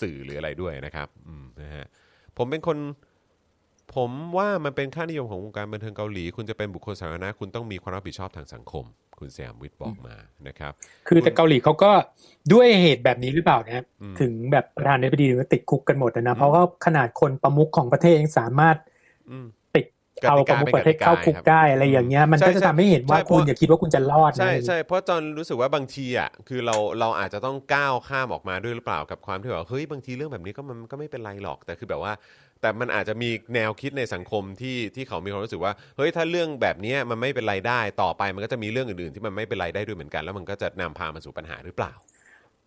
[SPEAKER 1] สื่อหรืออะไรด้วยนะครับอืมนะฮะผมเป็นคน ผมว่ามันเป็นค่านิยมของวงการบันเทิงเกาหลี คุณจะเป็นบุคคลสาธารณะคุณต้องมีความรับผิดชอบทางสังคม คุณแซมวิทย์บอกมานะครับ
[SPEAKER 2] คือแต่เกาหลีเขาก็ด้วยเหตุแบบนี้หรือเปล่านะ
[SPEAKER 1] อืม
[SPEAKER 2] ถึงแบบประธานาธิบดีถึงติดคุกกันหมดนะเพราะว่าขนาดคนประมุขของประเทศยังสามารถ
[SPEAKER 1] อืม
[SPEAKER 2] ติดเอาประมุขประเทศเข้าคุกได้อะไรอย่างเงี้ยมัน
[SPEAKER 1] ใช่
[SPEAKER 2] ก็จะทำให้เห็นว่า
[SPEAKER 1] ใช่เพ
[SPEAKER 2] คุ
[SPEAKER 1] ราะ
[SPEAKER 2] ณอย่าคิดว่าคุณจะรอดนะ
[SPEAKER 1] ใช่ใช่เพราะจอนรู้สึกว่าบางทีอะคือเราเราอาจจะต้องก้าวข้ามออกมาด้วยหรือเปล่ากับความที่แบบเฮ้ยบางทีเรื่องแบบนี้ก็มันก็ไม่เป็นไรหรอกแต่คือแบบว่า แต่มันอาจจะมีแนวคิดในสังคมที่ที่เขามีความรู้สึกว่าเฮ้ยถ้าเรื่องแบบเนี้ยมันไม่เป็นไรได้ต่อไปมันก็จะมีเรื่องอื่นๆ ที่มันไม่เป็นไรได้ด้วยเหมือนกัน แล้วมันก็จะนำพามาสู่ปัญหาหรือเปล่า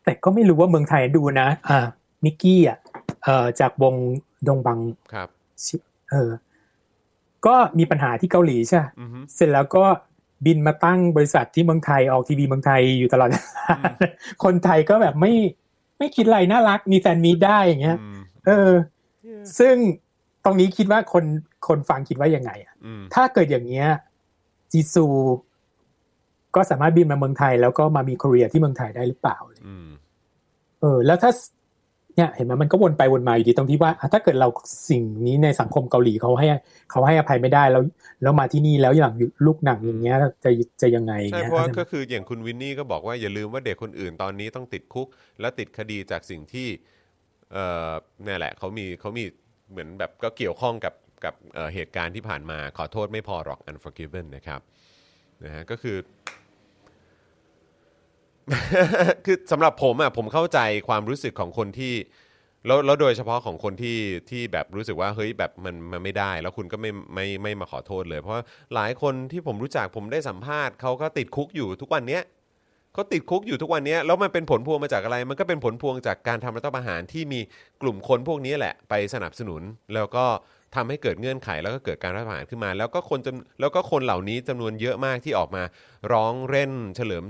[SPEAKER 2] แต่ก็ไม่รู้ว่าเมืองไทยดูนะ อ่ามิกกี้อะเอ่อจากวงดงบัง
[SPEAKER 1] ครับ
[SPEAKER 2] ชิเออก็มีปัญหาที่เกาหลีใช่ปะ
[SPEAKER 1] อือฮึ
[SPEAKER 2] เสร็จแล้วก็บินมาตั้งบริษัทที่เมืองไทยออกทีวีเมืองไทยอยู่ตลอดเวลาคนไทยก็แบบไม่ไม่คิดอะไรน่ารักมีแฟนมีตได้อย่างเงี้ย
[SPEAKER 1] อืม
[SPEAKER 2] เออ ซึ่งตรงนี้คิดว่าคนคนฟังคิดว่ายังไงอะ
[SPEAKER 1] อืม
[SPEAKER 2] ถ้าเกิดอย่างเงี้ยจีซูก็สามารถบินมาเมืองไทย แล้วก็มามีค o เรียที่เมืองไทยได้หรือเปล่า
[SPEAKER 1] อืม
[SPEAKER 2] เออ แล้วถ้าเนี่ยเห็นไหมมันก็วนไปวนมาอยู่ดีตรงที่ว่าอะถ้าเกิดเราสิ่งนี้ในสังคมเกาหลีเขาให้เขาให้อภัยไม่ได้แล้วแล้วมาที่นี่แล้วอย่างลูกหนังอย่างเงี้ยจะจะยังไง
[SPEAKER 1] ใช่
[SPEAKER 2] เงี้ย
[SPEAKER 1] เพราะว่าก็คืออย่างคุณวินนี่ก็บอกว่าอย่าลืมว่าเด็กคนอื่นตอนนี้ต้องติดคุก และติดคดีจากสิ่งที่ เอ่อนี่ยแหละเขามีเขามีเหมือนแบบก็เกี่ยวข้องกับกับเอ่อเหตุการณ์ที่ผ่านมาขอโทษไม่พอหรอก unforgiven นะครับนะฮะก็คือ คือสำหรับผมอะผมเข้าใจความรู้สึกของคนที่แล้วแล้วโดยเฉพาะของคนที่ที่แบบรู้สึกว่าเฮ้ยแบบมันมันไม่ได้ แล้วคุณก็ไม่ไม่ไม่มาขอโทษเลย เพราะหลายคนที่ผมรู้จักผมได้สัมภาษณ์เขาก็ติดคุกอยู่ทุกวันเนี้ย เขาติดคุกอยู่ทุกวันนี้แล้วมันเป็นผลพวงมาจากอะไร มันก็เป็นผลพวงจากการทำรัฐประหารที่มีกลุ่มคนพวกนี้แหละ ไปสนับสนุน แล้วก็ทำให้เกิดเงื่อนไขแล้วก็เกิดการรัฐประหารขึ้นมา แล้วก็คนจำแล้วก็คนเหล่านี้จำนวนเยอะมากที่ออกมาร้องเร่นเฉลิม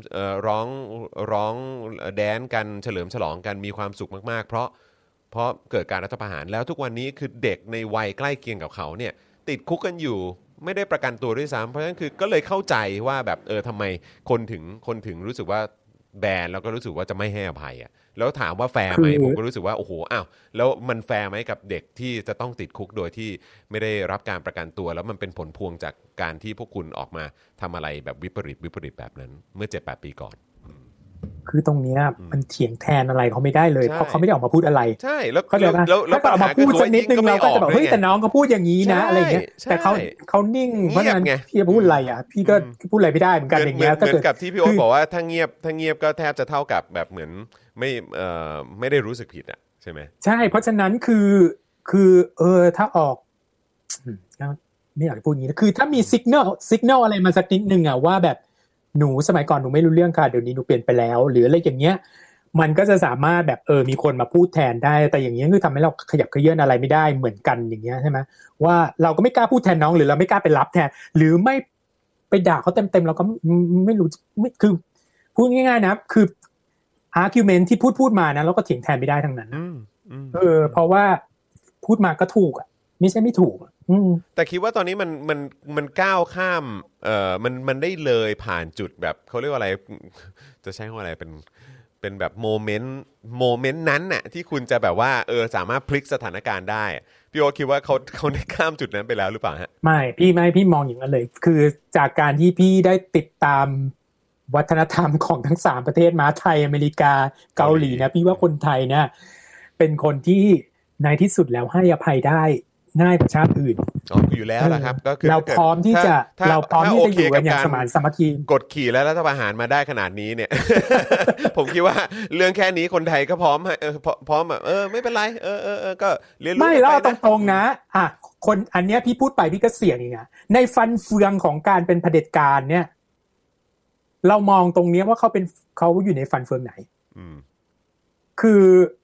[SPEAKER 1] ร้องร้องแดนกันเฉลิมฉลองกันมีความสุขมากๆ เพราะเพราะเกิดการรัฐประหารแล้วทุกวันนี้คือเด็กในวัยใกล้เคียงกับเขาเนี่ยติดคุกกันอยู่ ไม่ได้ประกันตัวด้วยซ้ำเพราะฉะนั้นคือก็เลยเข้าใจว่าแบบเออทำไมคนถึงคนถึงรู้สึกว่าแบนแล้วก็รู้สึกว่าจะไม่ให้อภัยอะแล้วถามว่าแฟร์ไหมผมก็รู้สึกว่าโอ้โหอ้าวแล้วมันแฟร์ไหมกับเด็กที่จะต้องติดคุกโดยที่ไม่ได้รับการประกันตัว แล้วมันเป็นผลพวงจากการที่พวกคุณออกมาทำอะไรแบบวิปริตวิปริตแบบนั้น เมื่อ7-8ปีก่อน
[SPEAKER 2] คือตรงเนี้ยมันเถียงแทนอะไรเขาไม่ได้เลย
[SPEAKER 1] ใช่
[SPEAKER 2] เพราะเขาไม่ได้ออกมาพูดอะไร
[SPEAKER 1] ใช่แล้ว
[SPEAKER 2] เข้าใจปะ
[SPEAKER 1] แล้วแล้ว
[SPEAKER 2] ถ้าเกิดออกมาพูดสักนิดนึงเราก็จะแบบเฮ้ยแต่น้องก็พูดอย่างนี้นะ
[SPEAKER 1] ใช่
[SPEAKER 2] อะไรเงี้ย
[SPEAKER 1] ใช่
[SPEAKER 2] แต่เขาเขานิ่งเพราะฉะนั้น
[SPEAKER 1] เงียบไง
[SPEAKER 2] พี่จะพูดอะไรอะพี่ก็พูดอะไรไม่ได้เหมือนกัน
[SPEAKER 1] เหมื
[SPEAKER 2] อ
[SPEAKER 1] อน
[SPEAKER 2] ย่าง
[SPEAKER 1] เหมื
[SPEAKER 2] เงี้
[SPEAKER 1] อยน
[SPEAKER 2] ถ้า
[SPEAKER 1] เหมือ
[SPEAKER 2] เกิด
[SPEAKER 1] นกับที่พี่โอ๊ต
[SPEAKER 2] คือ
[SPEAKER 1] บอกว่าถ้าเงียบถ้าเงียบก็แทบจะเท่ากับแบบเหมือนไม่เอ่อไม่ได้รู้สึกผิดอะใช่ไหม
[SPEAKER 2] ใช่เพราะฉะนั้นคือคือเออถ้าออกอืมไม่อยากจะพูดอย่างนี้นะคือถ้ามีสัญญาณสัญญาณอะไรมาสักนิดนึงอะว่าแบบ หนูสมัยก่อนหนูไม่รู้เรื่องค่ะเดี๋ยวนี้หนูเปลี่ยนไปแล้ว หรืออะไรอย่างเงี้ยมันก็จะสามารถแบบเออมีคนมาพูดแทนได้ แต่อย่างเงี้ยคือทำให้เราขยับเขยื่อนอะไรไม่ได้เหมือนกันอย่างเงี้ยใช่ไหมว่าเราก็ไม่กล้าพูดแทนน้องหรือเราไม่กล้าไปรับแทน หรือไม่ไปด่าเขาเต็มๆเราก็ไม่ไม่รู้ไม่คือพูดง่ายๆนะ คือ argument ที่พูดพูดมานะเราก็เถียงแทนไม่ได้ทั้งนั้นนะ
[SPEAKER 1] อืมอืม
[SPEAKER 2] เออ เพราะว่าพูดมาก็ถูกอะ ไม่ใช่ไม่ถูกอะอืม
[SPEAKER 1] แต่คิดว่าตอนนี้มันมันมันก้าวข้าม เอ่อมันมันได้เลยผ่านจุดแบบเขาเรียกว่าอะไร จะใช้คำว่าอะไรเป็นเป็นแบบ moment moment นั้นน่ะที่คุณจะแบบว่าเออสามารถพลิกสถานการณ์ได้อะพี่โอ๊ตคิดว่าเขาเขาได้ข้ามจุดนั้นไปแล้วหรือเปล่าฮะ
[SPEAKER 2] ไม่พี่ไม่พี่มองอย่างนั้นเลย คือจากการที่พี่ได้ติดตามวัฒนธรรมของทั้งสามประเทศมาไทยอเมริกาเกาหลีนะพี่ว่าคนไทยเนี่ยเป็นคนที่ในที่สุดแล้วให้อภัยได้ ง่ายกว่าชาติอื่น
[SPEAKER 1] อ๋ออยู่แล้วละครับ ก็คือ
[SPEAKER 2] เรา
[SPEAKER 1] ถ้กิด
[SPEAKER 2] พร้อมที่จะ
[SPEAKER 1] ถ้
[SPEAKER 2] เราพร้อมที่
[SPEAKER 1] โจะ
[SPEAKER 2] อยู่กันอย่าง
[SPEAKER 1] บ
[SPEAKER 2] สมานสามัคคี
[SPEAKER 1] กดขี่และรัฐประหารมาได้ขนาดนี้เนี่ย ผมคิดว่าเรื่องแค่นี้คนไทยก็พร้อมให้เออพร้อมพร้อมแบบเออไม่เป็นไรเออเออเออก็เรียนรู้
[SPEAKER 2] ไม่
[SPEAKER 1] กัน
[SPEAKER 2] แล้ว
[SPEAKER 1] ไป
[SPEAKER 2] เอาต
[SPEAKER 1] นะ
[SPEAKER 2] รงๆนะอะคนอันเนี้ยพี่พูดไปพี่ก็เสี่ยงอีกอะในฟันเฟืองของการเป็นเผด็จการเนี่ย เรามองตรงเนี้ยว่าเขาเป็นเขาอยู่ในฟันเฟืองไหน
[SPEAKER 1] อืม
[SPEAKER 2] คือส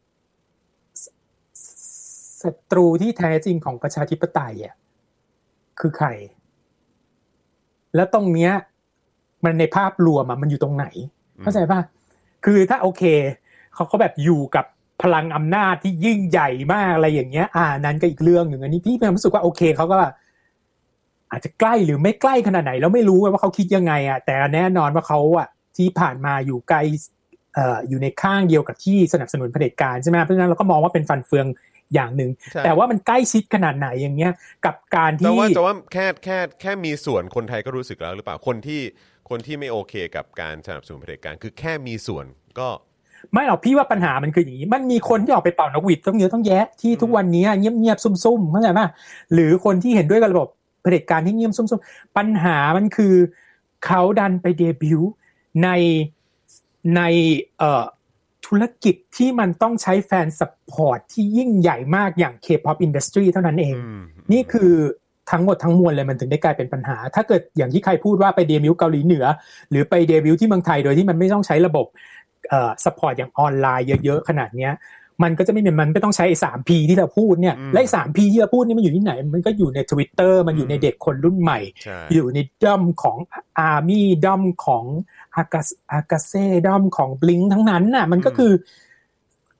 [SPEAKER 2] ศัตรูที่แท้จริงของประชาธิปไตยอะคือใคร แล้วตรงเนี้ย มันในภาพรวมอะมันอยู่ตรงไหน เข้าใจป่ะ คือถ้าโอเคเขาเขาแบบอยู่กับพลังอำนาจที่ยิ่งใหญ่มากอะไรอย่างเงี้ย อ่านั้นก็อีกเรื่องหนึ่งอันนี้พี่มีความรู้สึกว่าโอเคเขาก็อาจจะใกล้หรือไม่ใกล้ขนาดไหนแล้วไม่รู้ว่าเขาคิดยังไงอะแต่แน่นอนว่าเขาอะทที่ผ่านมาอยู่ไกลเอ่ออยู่ในข้างเดียวกับที่สนับสนุนเผด็จการใช่ไหมเพราะฉะนั้นเราก็มองว่าเป็นฟันเฟือง อย่างหนึ่ง
[SPEAKER 1] ใช่
[SPEAKER 2] แต่ว่ามันใกล้ชิดขนาดไหนอย่างเงี้ย กับการ
[SPEAKER 1] แต่
[SPEAKER 2] ที่
[SPEAKER 1] ว่าแต่ว่าแค่แค่แค่มีส่วนคนไทยก็รู้สึกแล้วหรือเปล่าคนที่คนที่ไม่โอเคกับการสนับสนุนเผด็จการคือแค่มีส่วนก็
[SPEAKER 2] ไม่หรอกพี่ว่าปัญหามันคืออย่างนี้ มันมีคนที่ออกไปเป่านกหวีดต้องเยอะต้องแยะที่ทุกวันนี้เงียบเงียบๆซุ่มๆเข้าใจไหมหรือคนที่เห็นด้วยกับระบบเผด็จการที่เงียบซุ่มๆปัญหามันคือเขาดันไปเดบิวต์ในในเอ่อ ธุรกิจที่มันต้องใช้แฟนสport ที่ยิ่งใหญ่มากอย่าง K-pop industry เท่านั้นเอง
[SPEAKER 1] อืม
[SPEAKER 2] นี่คือทั้งหมดทั้งมวลเลยมันถึงได้กลายเป็นปัญหา ถ้าเกิดอย่างที่ใครพูดว่าไปเดบิวต์เกาหลีเหนือ หรือไปเดบิวต์ที่เมืองไทยโดยที่มันไม่ต้องใช้ระบบเอ่อ support อย่างออนไลน์เยอะๆ ขนาดเนี้ยมันก็จะไม่เป็นมันไม่ต้องใช้สาม P ที่เราพูดเนี่ย
[SPEAKER 1] อืม
[SPEAKER 2] และสาม P ที่เราพูดนี่มันอยู่ที่ไหน มันก็อยู่ใน Twitter มันอยู่ในเด็กคนรุ่นใหม่
[SPEAKER 1] ใช่
[SPEAKER 2] อยู่ในด้อมของอาร์มี่ด้อมของ อากาอากาเซ่ด้อมของบลิ๊งค์ทั้งนั้นน่ะ มันก็คือ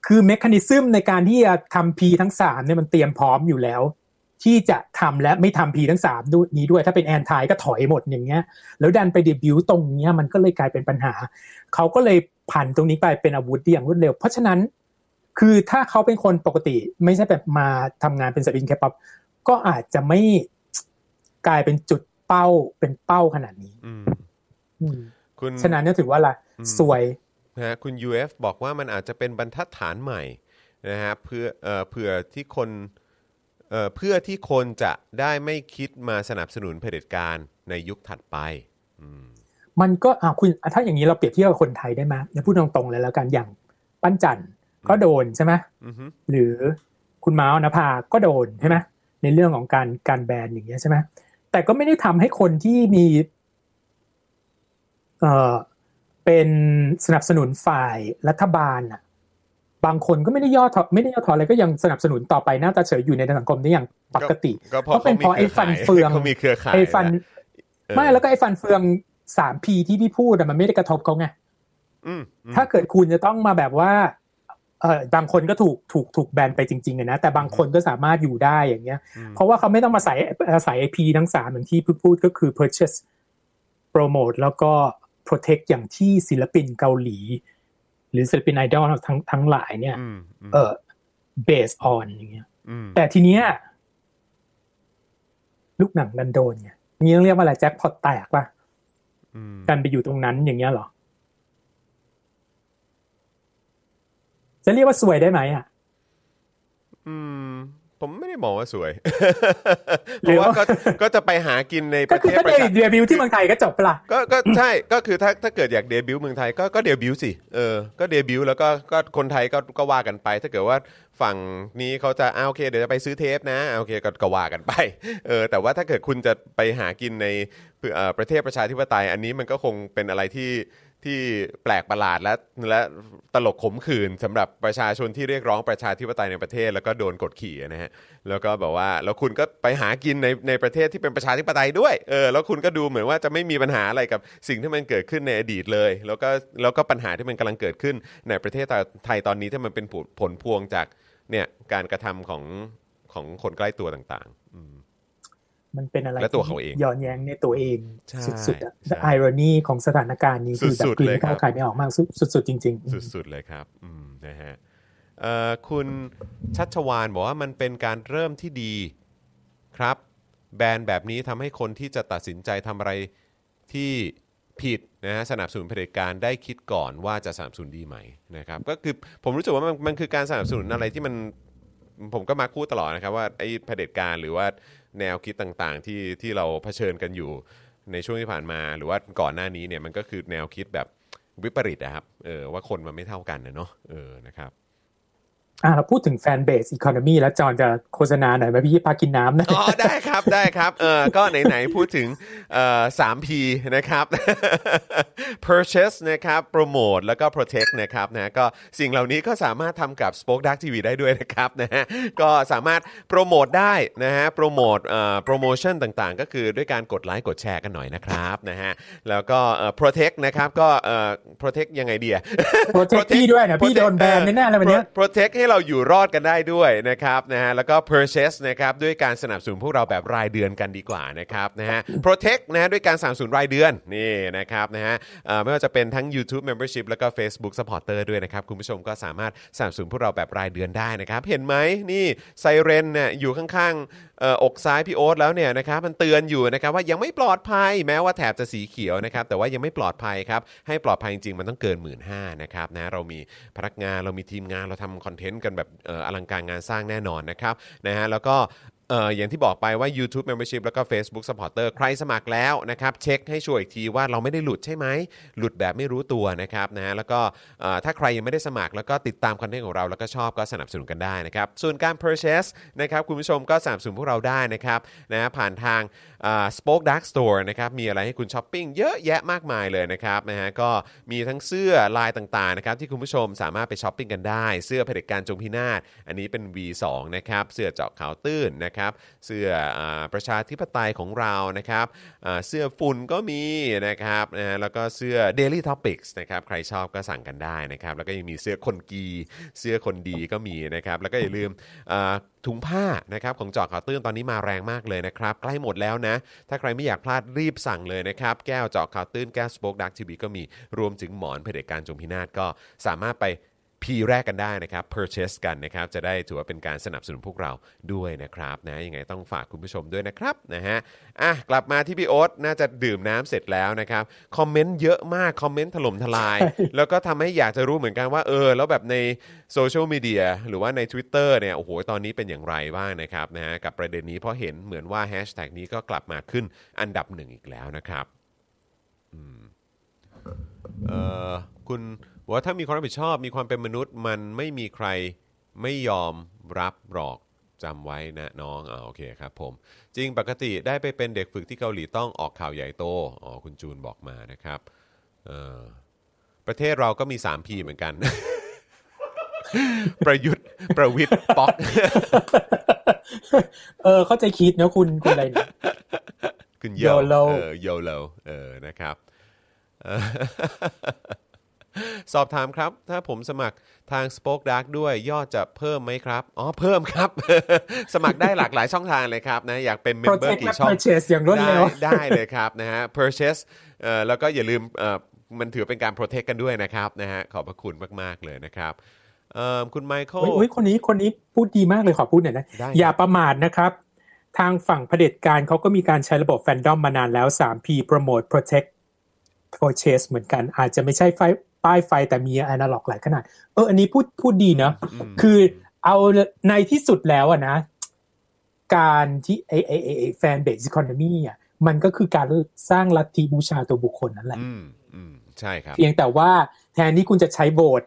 [SPEAKER 2] คือ mechanism ในการที่จะทำ P ทั้งสามเนี่ยมันเตรียมพร้อมอยู่แล้ว ที่จะทำและไม่ทำ P ทั้งสามด้วยนี้ด้วย ถ้าเป็น anti ก็ถอยหมดอย่างเงี้ย แล้วดันไปเดบิวต์ตรงเนี้ย มันก็เลยกลายเป็นปัญหา เขาก็เลยผ่านตรงนี้ไปเป็นอาวุธได้อย่างรวดเร็ว เพราะฉะนั้น คือถ้าเขาเป็นคนปกติไม่ใช่แบบมาทำงานเป็นศิลปินแคปปก็อาจจะไม่กลายเป็นจุดเป้าเป็นเป้าขนาดนี้
[SPEAKER 1] อืม
[SPEAKER 2] อืม
[SPEAKER 1] คุณ
[SPEAKER 2] ฉะนั้นเนี่ยถือว่าละ
[SPEAKER 1] อืม
[SPEAKER 2] สวย
[SPEAKER 1] นะฮะคุณ UF บอกว่ามันอาจจะเป็นบรรทัดฐานใหม่นะฮะเพื่อเอ่อเผื่อที่คนเอ่อเพื่อที่คนจะได้ไม่คิดมาสนับสนุนเผด็จการในยุคถัดไปอืม
[SPEAKER 2] มันก็อ่าคุณถ้าอย่างนี้เราเปรียบเทียบกับคนไทยได้ไหมเดี๋ยวพูดตรงๆเลยแล้วกันอย่างปั้นจันทร์ก็โดนใช่ไหม
[SPEAKER 1] อือฮึ
[SPEAKER 2] หรือคุณม้าวนภาก็โดนใช่ไหมในเรื่องของการการแบนอย่างเงี้ยใช่ไหมแต่ก็ไม่ได้ทำให้คนที่มี เอ่อเป็นสนับสนุนฝ่ายรัฐบาลอะบางคนก็ไม่ได้ย่อถอไม่ได้ย่อถอนอะไรก็ยังสนับสนุนต่อไปหน้าตาเฉยอยู่ในสังคมได้อย่างปกติ
[SPEAKER 1] ก็เพราะ
[SPEAKER 2] ก็เป็นเพราะไอ้ฟันเฟือง
[SPEAKER 1] เขามีเครือข่าย
[SPEAKER 2] ไอ้ฟัน
[SPEAKER 1] เออ
[SPEAKER 2] ไม่แล้วก็ไอ้ฟันเฟืองสามพีที่พี่พูดอะมันไม่ได้กระทบเขาไง
[SPEAKER 1] อืมอืม
[SPEAKER 2] ถ้าเกิดคุณจะต้องมาแบบว่าเออบางคนก็ถูกถูกถูกแบนไปจริงๆอะนะแต่บางคนก็สามารถอยู่ได้อย่างเงี้ย
[SPEAKER 1] อืม
[SPEAKER 2] เพราะว่าเขาไม่ต้องมาใส่อาศัยไอพีทั้งสามอย่างที่พูดพูดก็คือ purchase promote แล้วก็ protect อย่างที่ศิลปินเกาหลี หรือศิลปินไอดอลทั้งทั้งหลายเนี่ย
[SPEAKER 1] อืมม
[SPEAKER 2] เออ based on อย่างเงี้ย
[SPEAKER 1] ม
[SPEAKER 2] แต่ทีเนี้ยลูกหนังดันโดนไงนี่ต้องเรียกว่าอะไรแจ็คพอตแตกป่ะ
[SPEAKER 1] อืม
[SPEAKER 2] ดันไปอยู่ตรงนั้นอย่างเงี้ยเหรอ จะเรียกว่าสวยได้ไหมอะ
[SPEAKER 1] อืม ผมไม่ได้มองว่าสวย
[SPEAKER 2] ห
[SPEAKER 1] เพ
[SPEAKER 2] รือ
[SPEAKER 1] ราะว่า
[SPEAKER 2] ว่า
[SPEAKER 1] ก็ก็จะไปหากินในป
[SPEAKER 2] ก็
[SPEAKER 1] ระ
[SPEAKER 2] คื
[SPEAKER 1] เท
[SPEAKER 2] อ
[SPEAKER 1] ศ
[SPEAKER 2] ก็
[SPEAKER 1] ประ
[SPEAKER 2] เด
[SPEAKER 1] ชา
[SPEAKER 2] เดบิวต์ที่เมืองไทยก็จบปะล่ะ
[SPEAKER 1] ก็ก็ใช่ก็คือถ้าถ้าเกิดอยากเดบิวต์เมืองไทยก็ก็เดบิวต์สิเออก็เดบิวต์แล้วก็ก็คนไทยก็ก็ว่ากันไป ถ้าเกิดว่าฝั่งนี้เขาจะอ่าโอเคเดี๋ยวจะไปซื้อเทปนะอ่าโอเคก็ก็ว่ากันไปเออแต่ว่าถ้าเกิดคุณจะไปหากินในเอ่อประเทศประชาธิปไตยอันนี้มันก็คงเป็นอะไรที่ ที่แปลกประหลาดและและตลกขมขื่นสำหรับประชาชนที่เรียกร้องประชาธิปไตยในประเทศ แล้วก็โดนกดขี่นะฮะแล้วก็แบบว่าแล้วคุณก็ไปหากินในในประเทศที่เป็นประชาธิปไตยด้วยเออแล้วคุณก็ดูเหมือนว่าจะไม่มีปัญหาอะไรกับสิ่งที่มันเกิดขึ้นในอดีตเลย แล้วก็แล้วก็ปัญหาที่มันกำลังเกิดขึ้นในประเทศไทยตอนนี้ที่มันเป็นผลพวงจากเนี่ยการกระทำของของคนใกล้ตัวต่างๆอื ม
[SPEAKER 2] มันเป็นอะไร
[SPEAKER 1] และตัวเขาเอง
[SPEAKER 2] ย้อนแย้งในตัวเอง
[SPEAKER 1] ใช่
[SPEAKER 2] สุดๆอะ
[SPEAKER 1] ใช่
[SPEAKER 2] ไอรอนีของสถานการณ์นี้คือแบ
[SPEAKER 1] สุ
[SPEAKER 2] บ
[SPEAKER 1] ดๆ
[SPEAKER 2] กลืน
[SPEAKER 1] เลย
[SPEAKER 2] ไม่เข้า
[SPEAKER 1] ครับ
[SPEAKER 2] ใครไม่ออกมากสุดสุดๆจริง ๆ
[SPEAKER 1] สุดๆเลยครับอืมนะฮะเอ่อคุณชัชวานบอกว่ามันเป็นการเริ่มที่ดีครับ แบนแบบนี้ทำให้คนที่จะตัดสินใจทำอะไรที่ผิดนะฮะสนับสนุนเผด็จการได้คิดก่อนว่าจะสนับสนุนดีไหมนะครับก็คือผมรู้สึกว่ามันมันคือการสนับสนุนอะไรที่มันผมก็มาพูดตลอดนะครับว่าไอ้เผด็จการหรือว่า แนวคิดต่างๆ ที่ที่เราเผชิญกันอยู่ในช่วงที่ผ่านมา หรือว่าก่อนหน้านี้เนี่ยมันก็คือแนวคิดแบบวิปริตนะครับเออว่าคนมันไม่เท่ากันนะเนาะเออนะครับ
[SPEAKER 2] อ่าเราพูดถึงแฟนเบสอี o n นมีแล้วจอนจะโฆษณาหน่อยไหมพี่พากินน้ำนะ
[SPEAKER 1] อ๋อได้ครับได้ครับเออก็ไหนๆพูดถึงเอ่อสาม P นะครับ purchase นะครับ promote แล้วก็ protect นะครับนะก็สิ่งเหล่านี้ก็สามารถทำกับ Spoke Dark TV ได้ด้วยนะครับนะฮะก็สามารถโปรโมทได้นะฮะโปรโมทเอ่อโปรโมชั่นต่างๆ ก็คือด้วยการกดไลค์กดแชร์กันหน่อยนะครับนะฮะแล้วก็เอ่อ protect นะครับก็เอ่อ protect ยังไงดีอะ
[SPEAKER 2] โปรเทคพี่ด้วยนะพี่โดนแบนแน่ๆเลยวันเนี้ย
[SPEAKER 1] โปรเทคให้เราอยู่รอดกันได้ด้วยนะครับนะฮะแล้วก็ purchase นะครับด้วยการสนับสนุนพวกเราแบบรายเดือนกันดีกว่านะครับนะฮะ protect นะฮะด้วยการสนับสนุนรายเดือนนี่นะครับนะฮะไม่ว่าจะเป็นทั้ง YouTube Membership แล้วก็ Facebook Supporter ด้วยนะครับ คุณผู้ชมก็สามารถสนับสนุนพวกเราแบบรายเดือนได้นะครับ เห็นไหมนี่ไซเรนเนี่ยอยู่ข้างๆอกซ้ายพี่โอ๊ตแล้วเนี่ยนะครับมันเตือนอยู่นะครับว่ายังไม่ปลอดภัยแม้ว่าแถบจะสีเขียวนะครับแต่ว่ายังไม่ปลอดภัยครับให้ปลอดภัยจริงๆมันต้องเกิน1 5ื่นนะครับนะเรามีพนักงานเรามีทีมงานเราทำคอนเทนต์กันแบบอลังการงานสร้างแน่นอนนะครับนะฮะแล้วก็ เอ่ออย่างที่บอกไปว่า YouTube Membership แล้วก็ Facebook Supporter ใครสมัครแล้วนะครับ เช็คให้ชัวร์อีกทีว่าเราไม่ได้หลุดใช่ไหม หลุดแบบไม่รู้ตัวนะครับนะฮะแล้วก็เอ่อถ้าใครยังไม่ได้สมัครแล้วก็ติดตาม content ของเรา แล้วก็ชอบก็สนับสนุนกันได้นะครับ ส่วนการ purchase นะครับคุณผู้ชมก็สนับสนุนพวกเราได้นะครับนะผ่านทางอ่า Spoke Dark Store นะครับมีอะไรให้คุณช้อปปิ้งเยอะแยะมากมายเลยนะครับนะฮะก็มีทั้งเสื้อลายต่างๆนะครับที่คุณผู้ชมสามารถไปช้อปปิ้งกันได้ เสื้อเผด็จการจงพินาศอันนี้เป็น V2 นะครับเสื้อเจาะข่าวตื้นนะครับเสื้ออประชาธิปไตยของเรานะครับเสื้อฝุ่นก็มีนะครับนะแล้วก็เสื้อ Daily Topics นะครับใครชอบก็สั่งกันได้นะครับแล้วก็ยังมีเสื้อคนกีเสื้อคนดีก็มีนะครับแล้วก็อย่าลืมถุงผ้านะครับของเจาะข่าวตื้นตอนนี้มาแรงมากเลยนะครับ ใกล้หมดแล้วนะ ถ้าใครไม่อยากพลาดรีบสั่งเลยนะครับ แก้วเจาะข่าวตื้นแก้วสป็อคดักทีวีก็มีรวมถึงหมอนเผด็จการจงพินาศก็สามารถไป พีแรกกันได้นะครับ purchase กันนะครับ จะได้ถือว่าเป็นการสนับสนุนพวกเราด้วยนะครับนะยังไงต้องฝากคุณผู้ชมด้วยนะครับนะฮะอะกลับมาที่พี่โอ๊ตน่าจะดื่มน้ำเสร็จแล้วนะครับ คอมเมนต์เยอะมาก คอมเมนต์ถล่มทลาย แล้วก็ทำให้อยากจะรู้เหมือนกันว่าเออ แล้วแบบในโซเชียลมีเดียหรือว่าใน Twitter เนี่ยโอ้โหตอนนี้เป็นอย่างไรบ้างนะครับนะฮะกับประเด็นนี้เพราะเห็นเหมือนว่าแฮชแท็กนี้ก็กลับมาขึ้นอันดับหนึ่งอีกแล้วนะครับอืมเอ่อคุณบอกว่าถ้ามีความรับผิดชอบมีความเป็นมนุษย์ มันไม่มีใครไม่ยอมรับหรอกจำไว้นะน้องอ่าโอเคครับผม จริงปกติได้ไปเป็นเด็กฝึกที่เกาหลีต้องออกข่าวใหญ่โตอ๋อคุณจูนบอกมานะครับเอ่อประเทศเราก็มี 3P เหมือนกัน ประยุทธ์ประวิทย์ป๊อก
[SPEAKER 2] เออเข้าใจคิดนะคุณคุณอะไรเนี่ย
[SPEAKER 1] คุณโย
[SPEAKER 2] YOLO
[SPEAKER 1] เออโยโลเออนะครับเอ่อ สอบถามครับ ถ้าผมสมัครทาง Spoke Dark ด้วยยอดจะเพิ่มไหมครับ อ๋อ เพิ่มครับ สมัครได้หลากหลายช่องทางเลยครับนะ อยากเป็น member
[SPEAKER 2] protect
[SPEAKER 1] กี่
[SPEAKER 2] และ
[SPEAKER 1] ช่อง
[SPEAKER 2] purchase อย่างรวดเร็ว
[SPEAKER 1] ได้ได้เลยครับนะฮะ purchase เอ่อแล้วก็อย่าลืมเอ่อมันถือเป็นการ protect กันด้วยนะครับนะฮะขอบพระคุณมาก ๆ เลยนะครับเอ่อคุณไมเคิล
[SPEAKER 2] เฮ้ยเฮ้ยคนนี้คนนี้พูดดีมากเลยขอพูดหน่อยนะ
[SPEAKER 1] ได้
[SPEAKER 2] อย่าประมาทนะครับ ทางฝั่งเผด็จการเขาก็มีการใช้ระบบแฟนดอมมานานแล้ว 3P promote protect purchase เหมือนกัน อาจจะไม่ใช่ไฟ ป้ายไฟแต่มีอนาล็อกหลายขนาด เออ อันนี้พูดพูดดีเนอะ
[SPEAKER 1] ม
[SPEAKER 2] คือเอาในที่สุดแล้วอะนะ การที่ไอไอไอไอแฟนเบส e คอนมีอะมันก็คือการสร้างลัทธิบูชาตัวบุคคลนั่นแหละ
[SPEAKER 1] อืมอืมใช่ครับ
[SPEAKER 2] เพียงแต่ว่าแทนที่คุณจะใช้โบส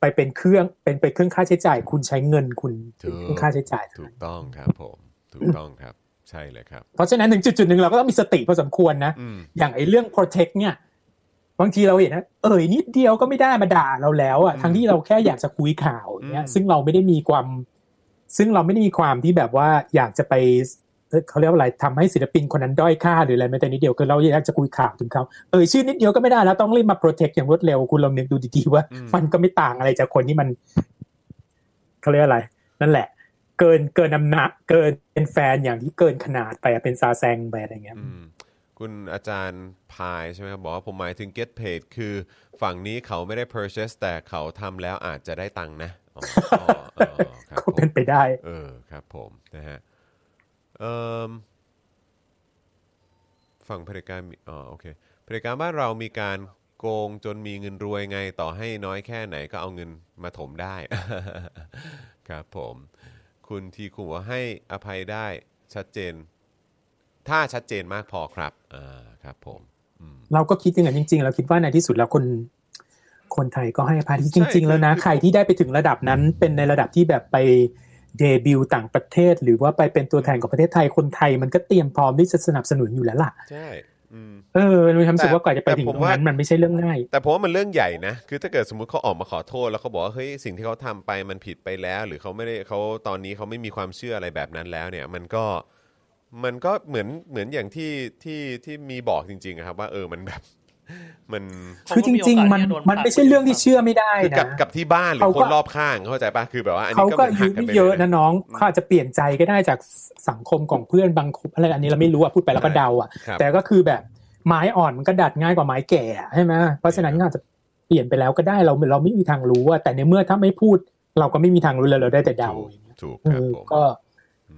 [SPEAKER 2] ไปเป็นเครื่องเป็นไปเครื่องค่าใช้จ่าย คุณใช้เงินคุณเป็นเครื่องค่าใช้จ่าย
[SPEAKER 1] ถูกต้องครับผม ถูกต้องครับ ใช่เลยครับ
[SPEAKER 2] เพราะฉะนั้นถึงจุดจุดๆหนึ่งเราก็ต้องมีสติพอสมควรนะ
[SPEAKER 1] อืม
[SPEAKER 2] อย่างไอ้เรื่อง protect เนี่ย บางทีเราเห็นนะเอ่ยนิดเดียวก็ไม่ได้มาด่าเราแล้วอะ
[SPEAKER 1] อืม
[SPEAKER 2] ทั้งที่เราแค่อยากจะคุยข่าวอย่างเงี้ย
[SPEAKER 1] อืม
[SPEAKER 2] ซึ่งเราไม่ได้มีความ ซึ่งเราไม่ได้มีความที่แบบว่าอยากจะไปเอ่อเขาเรียกว่าอะไรทำให้ศิลปินคนนั้นด้อยค่าหรืออะไรแม้แต่นิดเดียวคือเราอยากจะคุยข่าวถึงเขาเอ่ยชื่อนิดเดียวก็ไม่ได้แล้วต้องรีบมา protect อย่างรวดเร็วคุณลองนึกดูดีๆว่า มันก็ไม่ต่างอะไรจากคนที่มันเขาเรียกอะไร นั่นแหละ เกินเกินอำนาจเกินเป็นแฟนอย่างที่เกินขนาดไปอะเป็นซาแซงไปอะไรเงี้ย
[SPEAKER 1] อืม คุณอาจารย์พายใช่ไหมครับบอกว่าผมหมายถึง get paid คือฝั่งนี้เขาไม่ได้ purchase แต่เขาทำแล้วอาจจะได้ตังค์นะอ๋ออ๋ออ๋อครับ
[SPEAKER 2] ก็
[SPEAKER 1] ผม
[SPEAKER 2] เป็นไปได้
[SPEAKER 1] เออครับผมนะฮะเอ่มฝั่งเผด็จการมีอ๋อโอเคเผด็จการบ้านเรามีการโกงจนมีเงินรวยไงต่อให้น้อยแค่ไหนก็เอาเงินมาถมได้ ครับผม คุณทีคุณบอกว่าให้อภัยได้ชัดเจน ถ้าชัดเจนมากพอครับอ่าครับผมอืม
[SPEAKER 2] เราก็คิดอย่างนั้นจริง ๆ เราคิดว่าในที่สุดแล้วคนคนไทยก็ให้อภัยที่จริง
[SPEAKER 1] ใช่
[SPEAKER 2] ๆแล้วนะ
[SPEAKER 1] คือ
[SPEAKER 2] ใครที่ได้ไปถึงระดับนั้น เป็นในระดับที่แบบไปเดบิวต์ต่างประเทศ หรือว่าไปเป็นตัวแทนของประเทศไทยคนไทยมันก็เตรียมพร้อมที่จะสนับสนุนอยู่แล้วล่ะ
[SPEAKER 1] ใช่อืม
[SPEAKER 2] เออมีความรู้สึกว่าก่อนจะไป
[SPEAKER 1] แต่
[SPEAKER 2] ถึง
[SPEAKER 1] ผ
[SPEAKER 2] ต
[SPEAKER 1] ม
[SPEAKER 2] รง
[SPEAKER 1] ว่า
[SPEAKER 2] นั้นมันไม่ใช่เรื่องง่าย
[SPEAKER 1] แต่ผมว่ามันเรื่องใหญ่นะ คือถ้าเกิดสมมุติเขาออกมาขอโทษแล้วเขาบอกว่าเฮ้ยสิ่งที่เขาทำไปมันผิดไปแล้ว หรือเขาไม่ได้เขาตอนนี้เขาไม่มีความเชื่ออะไรแบบนั้นแล้วเนี่ย มันก็ มันก็เหมือนเหมือนอย่างที่ที่ที่มีบอกจริงๆอะครับ ว่าเออมันแบบ มัน
[SPEAKER 2] คือจริง ๆ มันมันไม่ใช่เรื่องที่เชื่อไม่ได้
[SPEAKER 1] คือกับ
[SPEAKER 2] นะ
[SPEAKER 1] กับที่บ้านหรือ
[SPEAKER 2] เขา
[SPEAKER 1] ค
[SPEAKER 2] ก็
[SPEAKER 1] นรอบข้างเข้าใจปะคือแบบว่าอันนี้
[SPEAKER 2] เขา
[SPEAKER 1] ก็
[SPEAKER 2] ก็
[SPEAKER 1] มัน
[SPEAKER 2] อา
[SPEAKER 1] หั
[SPEAKER 2] ยุ
[SPEAKER 1] กกัน
[SPEAKER 2] ไม่
[SPEAKER 1] ไป
[SPEAKER 2] เยอะ
[SPEAKER 1] ล
[SPEAKER 2] นะน้องเขาอาจจะเปลี่ยนใจก็ได้จากสังคมของเพื่อนบางคนอะไรอันนี้เราไม่รู้อะพูดไปแล้วก็เดาอะ
[SPEAKER 1] ครับ
[SPEAKER 2] แต่ก็คือแบบไม้อ่อนมันก็ดัดง่ายกว่าไม้แก่อะใช่ไหมเพราะฉะนั้นก็อาจจะเปลี่ยนไปแล้วก็ได้เราเราไม่มีทางรู้อะแต่ในเมื่อถ้าไม่พูด เราก็ไม่มีทางรู้เลยเราได้แต่เดา
[SPEAKER 1] ถูก
[SPEAKER 2] อย่างเงี้ย
[SPEAKER 1] ถูก
[SPEAKER 2] เอ
[SPEAKER 1] ครับ
[SPEAKER 2] อ
[SPEAKER 1] ผม
[SPEAKER 2] ก็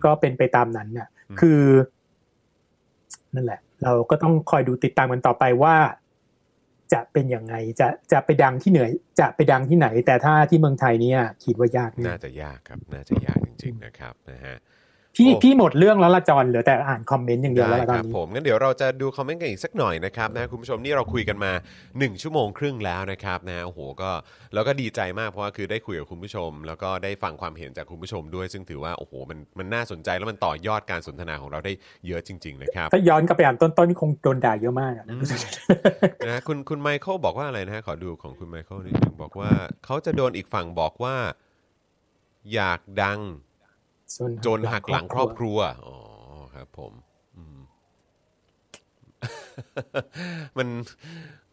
[SPEAKER 2] ก็เป็นไปตามนั้นน่ะ
[SPEAKER 1] อืม
[SPEAKER 2] คือ นั่นแหละ เราก็ต้องคอยดูติดตามกันต่อไปว่า จะเป็นยังไง จะจะไปดังที่เหนือจะไปดังที่ไหน แต่ถ้าที่เมืองไทยเนี่ยคิดว่ายากแน่า
[SPEAKER 1] จะยากครับ น่าจะยากจริง ๆ นะครับนะฮะ
[SPEAKER 2] พี่
[SPEAKER 1] โอ้
[SPEAKER 2] พี่หมดเรื่องแล้วละจอนเหลือแต่อ่านคอมเมนต์อย่างเดียวแล้ว
[SPEAKER 1] ได้
[SPEAKER 2] ละต
[SPEAKER 1] ค
[SPEAKER 2] อน
[SPEAKER 1] รับ
[SPEAKER 2] นี้
[SPEAKER 1] ผมงั้นเดี๋ยวเราจะดูคอมเมนต์กันอีกสักหน่อยนะครับนะคุณผู้ชมนี่เราคุยกันมา 1 ชั่วโมงครึ่งแล้วนะครับนะโอ้โหก็แล้วก็ดีใจมากเพราะว่าคือได้คุยกับคุณผู้ชม แล้วก็ได้ฟังความเห็นจากคุณผู้ชมด้วย ซึ่งถือว่าโอ้โหมันมันน่าสนใจแล้วมันต่อยอดการสนทนาของเราได้เยอะจริง ๆ นะครับ
[SPEAKER 2] ถ้าย้อนกลับไปอ่านต้นๆนี่คงโดนด่าเยอะมากอะนะ
[SPEAKER 1] นะคุณคุณไมเคิลบอกว่าอะไรนะฮะขอดูของคุณไมเคิลนิดนึงบอกว่าเขาจะโดนอีกฝั่งบอกว่า อยากดัง จนหักหลังครอบครัวอ๋อครับผมอืมมัน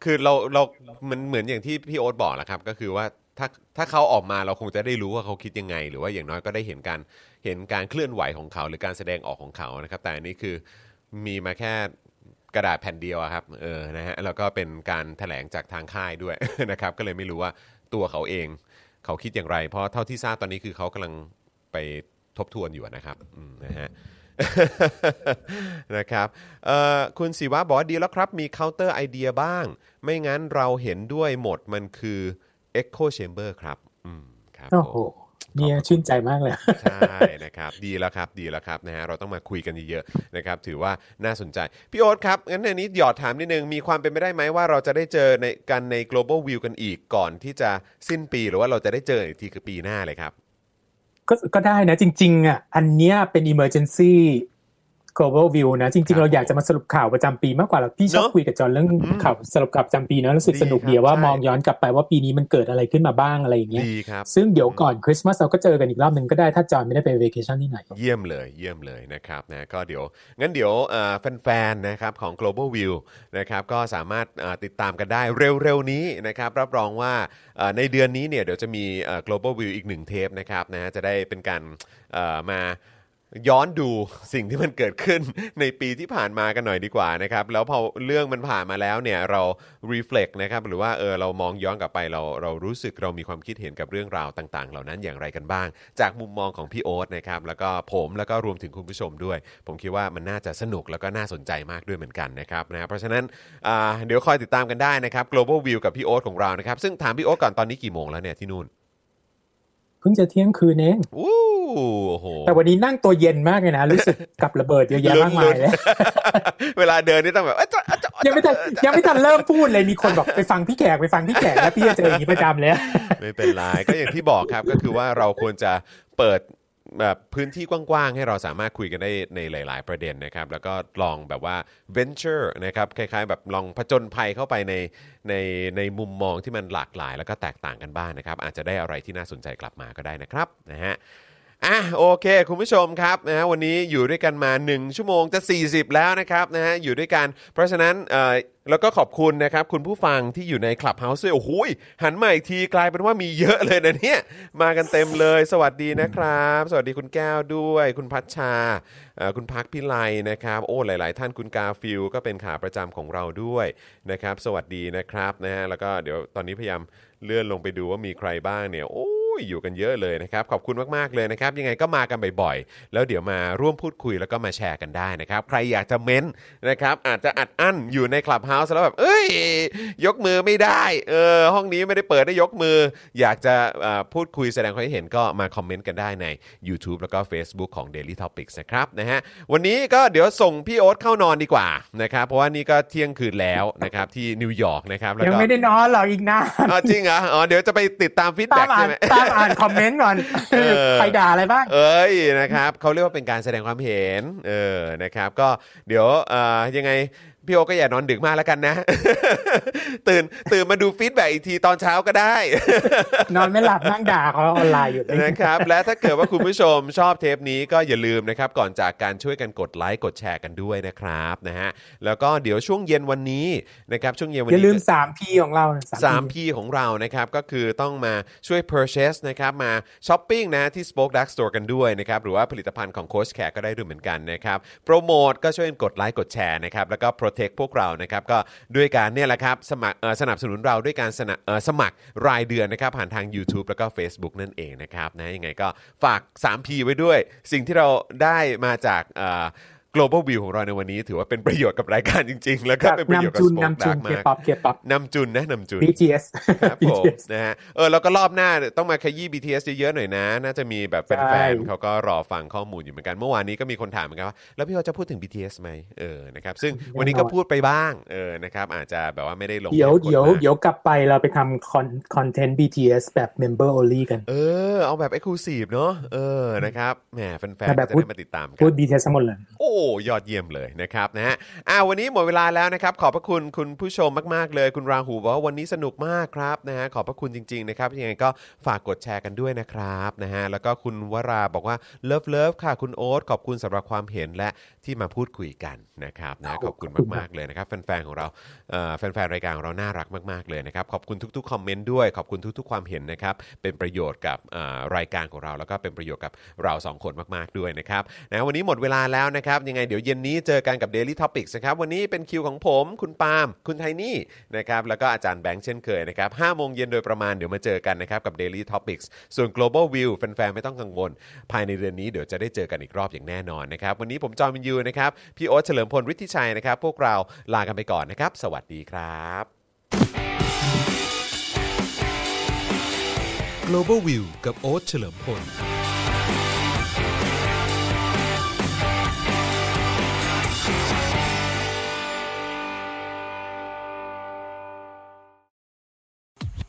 [SPEAKER 1] คือเราเรามันเหมือนอย่างที่พี่โอ๊ตบอกแหละครับ ก็คือว่าถ้าถ้าเขาออกมาเราคงจะได้รู้ว่าเขาคิดยังไง หรือว่าอย่างน้อยก็ได้เห็นการเห็นการเคลื่อนไหวของเขา หรือการแสดงออกของเขานะครับ แต่อันนี้คือมีมาแค่กระดาษแผ่นเดียวอะครับเออนะฮะแล้วก็เป็นการแถลงจากทางค่ายด้วยนะครับ ก็เลยไม่รู้ว่าตัวเขาเอง เขาคิดอย่างไร เพราะเท่าที่ทราบตอนนี้คือเขากำลังไป ทบทวนอยู่นะครับอืมนะฮะนะครับเอ่อคุณศิวะบอกว่าดีแล้วครับ มี counter ไอเดียบ้าง ไม่งั้นเราเห็นด้วยหมดมันคือ echo chamber ครับอืมครับ
[SPEAKER 2] โอ้โห
[SPEAKER 1] ผม
[SPEAKER 2] เนี่ยชื่นใจมากเลย
[SPEAKER 1] ใช่นะครับ ดีแล้วครับดีแล้วครับนะฮะเราต้องมาคุยกันเยอะๆนะครับ ถือว่าน่าสนใจ พี่โอ๊ตครับ งั้นอันนี้หยอดถามนิดนึง มีความเป็นไปได้ไหมว่าเราจะได้เจอในกันใน global view กันอีกก่อนที่จะสิ้นปีหรือว่าเราจะได้เจออีกทีคือปีหน้าเลยครับ
[SPEAKER 2] ก็ก็ได้นะจริง ๆอะอันเนี้ยเป็น emergency global view นะจ
[SPEAKER 1] ครั
[SPEAKER 2] ริ
[SPEAKER 1] บ
[SPEAKER 2] งๆ เราอยากจะมาสรุปข่าวประจำปีมากกว่าหรอกพี่ชอบ
[SPEAKER 1] เนอะ
[SPEAKER 2] คุยกับจอห์นเรื่อง
[SPEAKER 1] อืม
[SPEAKER 2] ข่าวสรุปข่าวประจำปีเนอะรู้สึก
[SPEAKER 1] ดี
[SPEAKER 2] สนุก
[SPEAKER 1] ครับ
[SPEAKER 2] เดียวว่า
[SPEAKER 1] ใช่
[SPEAKER 2] มองย้อนกลับไปว่าปีนี้มันเกิดอะไรขึ้นมาบ้างอะไรอย่างเงี้ย
[SPEAKER 1] ดีครับ
[SPEAKER 2] ซึ่งเดี๋ยวก่อนคริสต์มาสเราก็เจอกันอีกรอบหนึ่งก็ได้ถ้าจอห์นไม่ได้ไปเวกชันที่ไหน
[SPEAKER 1] เยี่ยมเลยเยี่ยมเลยนะครับนะก็เดี๋ยวงั้นเดี๋ยวเอ่อแฟนๆนะครับของ global view นะครับก็สามารถเอ่อติดตามกันได้เร็วๆนี้นะครับรับรองว่าเอ่อในเดือนนี้เนี่ยเดี๋ยวจะมีเอ่อ global view อีกหนึ่งเทปนะครับนะจะได้เป็นการเอ่อมา ย้อนดูสิ่งที่มันเกิดขึ้นในปีที่ผ่านมากันหน่อยดีกว่านะครับ แล้วพอเรื่องมันผ่านมาแล้วเนี่ยเรา reflect นะครับหรือว่าเออเรามองย้อนกลับไปเราเรารู้สึกเรามีความคิดเห็นกับเรื่องราวต่าง ๆ เหล่านั้นอย่างไรกันบ้าง จากมุมมองของพี่โอ๊ตนะครับแล้วก็ผมแล้วก็รวมถึงคุณผู้ชมด้วย ผมคิดว่ามันน่าจะสนุกแล้วก็น่าสนใจมากด้วยเหมือนกันนะครับนะเพราะฉะนั้นเดี๋ยวคอยติดตามกันได้นะครับ global view กับพี่โอ๊ตของเรานะครับซึ่งถามพี่โอ๊ตก่อนตอนนี้กี่โมงแล้วเนี่ยที่นู่น
[SPEAKER 2] พิ่งจะเที่ยงคืนเอง
[SPEAKER 1] อู้โอ้โห
[SPEAKER 2] แต่วันนี้นั่งตัวเย็นมากเลยนะ รู้สึกกับระเบิดเยอะแยะมากมายเลย
[SPEAKER 1] เวลาเดินนี่ต้องแบบเอ้ยจะจะ
[SPEAKER 2] ยังไม่ทันยังไม่ทันเริ่มพูดเลยมีคนบอกไปฟังพี่แขกไปฟังพี่แขกแล้วพี่จะเจออย่างนี้ประจำเลย
[SPEAKER 1] ไม่เป็นไรก็อย่างที่บอกครับก็คือว่าเราควรจะเปิด แบบพื้นที่กว้างๆ ให้เราสามารถคุยกันได้ในหลาย ๆ ประเด็นนะครับ แล้วก็ลองแบบว่า venture นะครับคล้ายๆ แบบลองผจญภัยเข้าไปในในในมุมมองที่มันหลากหลาย แล้วก็แตกต่างกันบ้างนะครับ อาจจะได้อะไรที่น่าสนใจกลับมาก็ได้นะครับนะฮะ อะโอเค คุณผู้ชมครับนะฮะวันนี้อยู่ด้วยกันมา 1 ชั่วโมงจะ 40 แล้วนะครับนะฮะอยู่ด้วยกัน เพราะฉะนั้นเอ่อแล้วก็ขอบคุณนะครับ คุณผู้ฟังที่อยู่ใน Clubhouse ด้วยโอ้โหหันมาอีกทีกลายเป็นว่ามีเยอะเลยนะเนี่ย มากันเต็มเลยสวัสดีนะครับ สวัสดีคุณแก้วด้วย คุณพัชชาเอ่อคุณพักพิไลนะครับโอ้หลาย ๆ ท่านคุณกาฟิลก็เป็นขาประจำของเราด้วยนะครับ สวัสดีนะครับนะฮะแล้วก็เดี๋ยวตอนนี้พยายามเลื่อนลงไปดูว่ามีใครบ้างเนี่ยโอ้ย อยู่กันเยอะเลยนะครับ ขอบคุณมากๆเลยนะครับ ยังไงก็มากันบ่อยๆ แล้วเดี๋ยวมาร่วมพูดคุยแล้วก็มาแชร์กันได้นะครับ ใครอยากจะเม้นต์นะครับ อาจจะอัดอั้นอยู่ใน Clubhouse แล้วแบบ เอ้ย ยกมือไม่ได้เออห้องนี้ไม่ได้เปิดให้ยกมือ อยากจะเอ่อพูดคุยแสดงความคิดเห็นก็มาคอมเมนต์กันได้ใน YouTube แล้วก็ Facebook ของ Daily Topics นะครับนะฮะวันนี้ก็เดี๋ยวส่งพี่โอ๊ตเข้านอนดีกว่านะครับเพราะว่านี่ก็เที่ยงคืนแล้วนะครับที่นิวยอร์กนะครับแล้ว
[SPEAKER 2] ยัง
[SPEAKER 1] ก็
[SPEAKER 2] ไม่ได้นอนหรอกอีกนะ
[SPEAKER 1] อ๋อจริงเหรออ๋อเดี๋ยวจะไปติดตาม feedback
[SPEAKER 2] อ่า
[SPEAKER 1] ใช่ไหม
[SPEAKER 2] ตามอ่านคอมเมนต์ก่อน
[SPEAKER 1] เออ
[SPEAKER 2] ใครด่าอะไรบ้าง
[SPEAKER 1] เอ้ยนะครับเขาเรียกว่าเป็นการแสดงความเห็น เออนะครับ ก็เดี๋ยวเอ่อยังไง พี่โอ๊ตก็อย่านอนดึกมากแล้วกันนะ ตื่นตื่นมาดู feedback อีกทีตอนเช้าก็ได้
[SPEAKER 2] นอนไม่หลับนั่งด่าเขาออนไลน์อยู่
[SPEAKER 1] นะครับ และถ้าเกิดว่าคุณผู้ชมชอบเทปนี้ก็อย่าลืมนะครับ ก่อนจากกันช่วยกันกดไลค์กดแชร์กันด้วยนะครับนะฮะแล้วก็เดี๋ยวช่วงเย็นวันนี้นะครับช่วงเย็นวันนี้
[SPEAKER 2] อย่าลืม 3P ของเรา
[SPEAKER 1] 3P ของเรานะครับก็คือต้องมาช่วย purchase นะครับมาช้อปปิ้งนะที่ Spoke Dark Store กันด้วยนะครับหรือว่าผลิตภัณฑ์ของโค้ชแขกก็ได้ด้วยเหมือนกันนะครับโปรโมทก็ช่วยกดไลค์กดแชร์นะครับแล้วก็เทคพวกเรานะครับก็ด้วยการเนี่ยแหละครับสมัครสนับสนุนเราด้วยการสนับสมัครรายเดือนนะครับผ่านทาง YouTube แล้วก็ Facebook นั่นเองนะครับนะยังไงก็ฝาก 3P ไว้ด้วย สิ่งที่เราได้มาจากอ global view ของเราในวันนี้ ถือว่าเป็นประโยชน์กับรายการจริง ๆ แล้วก็เป็นประโยชน์กับ
[SPEAKER 2] นำจุน
[SPEAKER 1] Spoke
[SPEAKER 2] นำจุน
[SPEAKER 1] Dark
[SPEAKER 2] เค
[SPEAKER 1] มาก
[SPEAKER 2] ป๊อปเคป๊อป
[SPEAKER 1] นำจุนนะนำจุน
[SPEAKER 2] BTS
[SPEAKER 1] ครับผม
[SPEAKER 2] BTS
[SPEAKER 1] นะฮะเออแล้วก็รอบหน้าต้องมาขยี้ BTS เยอะๆหน่อยนะ น่าจะมีแบบแฟ
[SPEAKER 2] ใช่
[SPEAKER 1] นๆเขาก็รอฟังข้อมูลอยู่เหมือนกันเมื่อวานนี้ก็มีคนถามเหมือนกันว่าแล้วพี่โอจะพูดถึง BTS ไหมเออนะครับซึ่งวันนี้ก็พูดไปบ้างเออนะครับอาจจะแบบว่าไม่ได้ลง
[SPEAKER 2] เดี๋ยว
[SPEAKER 1] หตุผล
[SPEAKER 2] เดี๋ยว
[SPEAKER 1] มาก
[SPEAKER 2] เดี๋ยวกลับไปเราไปทำคอนเทนต์ BTS แบบ member only กัน
[SPEAKER 1] เออ เอาแบบ exclusive เนอะเออนะครับแหมแฟนๆ
[SPEAKER 2] แบ
[SPEAKER 1] ก็
[SPEAKER 2] บ
[SPEAKER 1] จะ
[SPEAKER 2] พูด
[SPEAKER 1] ได้มาติดตามกั
[SPEAKER 2] พูด
[SPEAKER 1] น
[SPEAKER 2] BTS ทั้งหมดเลย
[SPEAKER 1] โอ้ยอดเยี่ยมเลยนะครับนะฮะอ่าวันนี้หมดเวลาแล้วนะครับ ขอบพระคุณคุณผู้ชมมากๆเลย คุณราหูบอกว่าวันนี้สนุกมากครับนะฮะขอบพระคุณจริงๆนะครับยังไงก็ฝากกดแชร์กันด้วยนะครับนะฮะแล้วก็คุณวราบอกว่า love love ค่ะคุณโอ๊ตขอบคุณสำหรับความเห็นและที่มาพูดคุยกันนะครับนะขอบคุณมากๆเลยนะครับแฟนๆของเราเอ่อแฟนๆรายการของเราน่ารักมากๆเลยนะครับขอบคุณทุกๆคอมเมนต์ด้วยขอบคุณทุกๆความเห็นนะครับเป็นประโยชน์กับเอ่อรายการของเรา แล้วก็เป็นประโยชน์กับเราสองคนมากๆด้วยนะครับนะวันนี้หมดเวลาแล้วนะครับยังไงเดี๋ยวเย็นนี้เจอกันกับ Daily Topics นะครับ วันนี้เป็นคิวของผม คุณปาล์มคุณไทนี่นะครับแล้วก็อาจารย์แบงค์เช่นเคยนะครับ5โมงเย็นโดยประมาณเดี๋ยวมาเจอกันนะครับกับ Daily Topics ส่วน Global View แฟนๆไม่ต้องกังวล ภายในเดือนนี้เดี๋ยวจะได้เจอกันอีกรอบอย่างแน่นอนนะครับวันนี้ผมจอมินยูนะครับพี่โอ๊ตเฉลิมพลฤทธิชัยนะครับพวกเราลากันไปก่อนนะครับ สวัสดีครับ
[SPEAKER 4] Global View กับโอ๊ตเฉลิมพล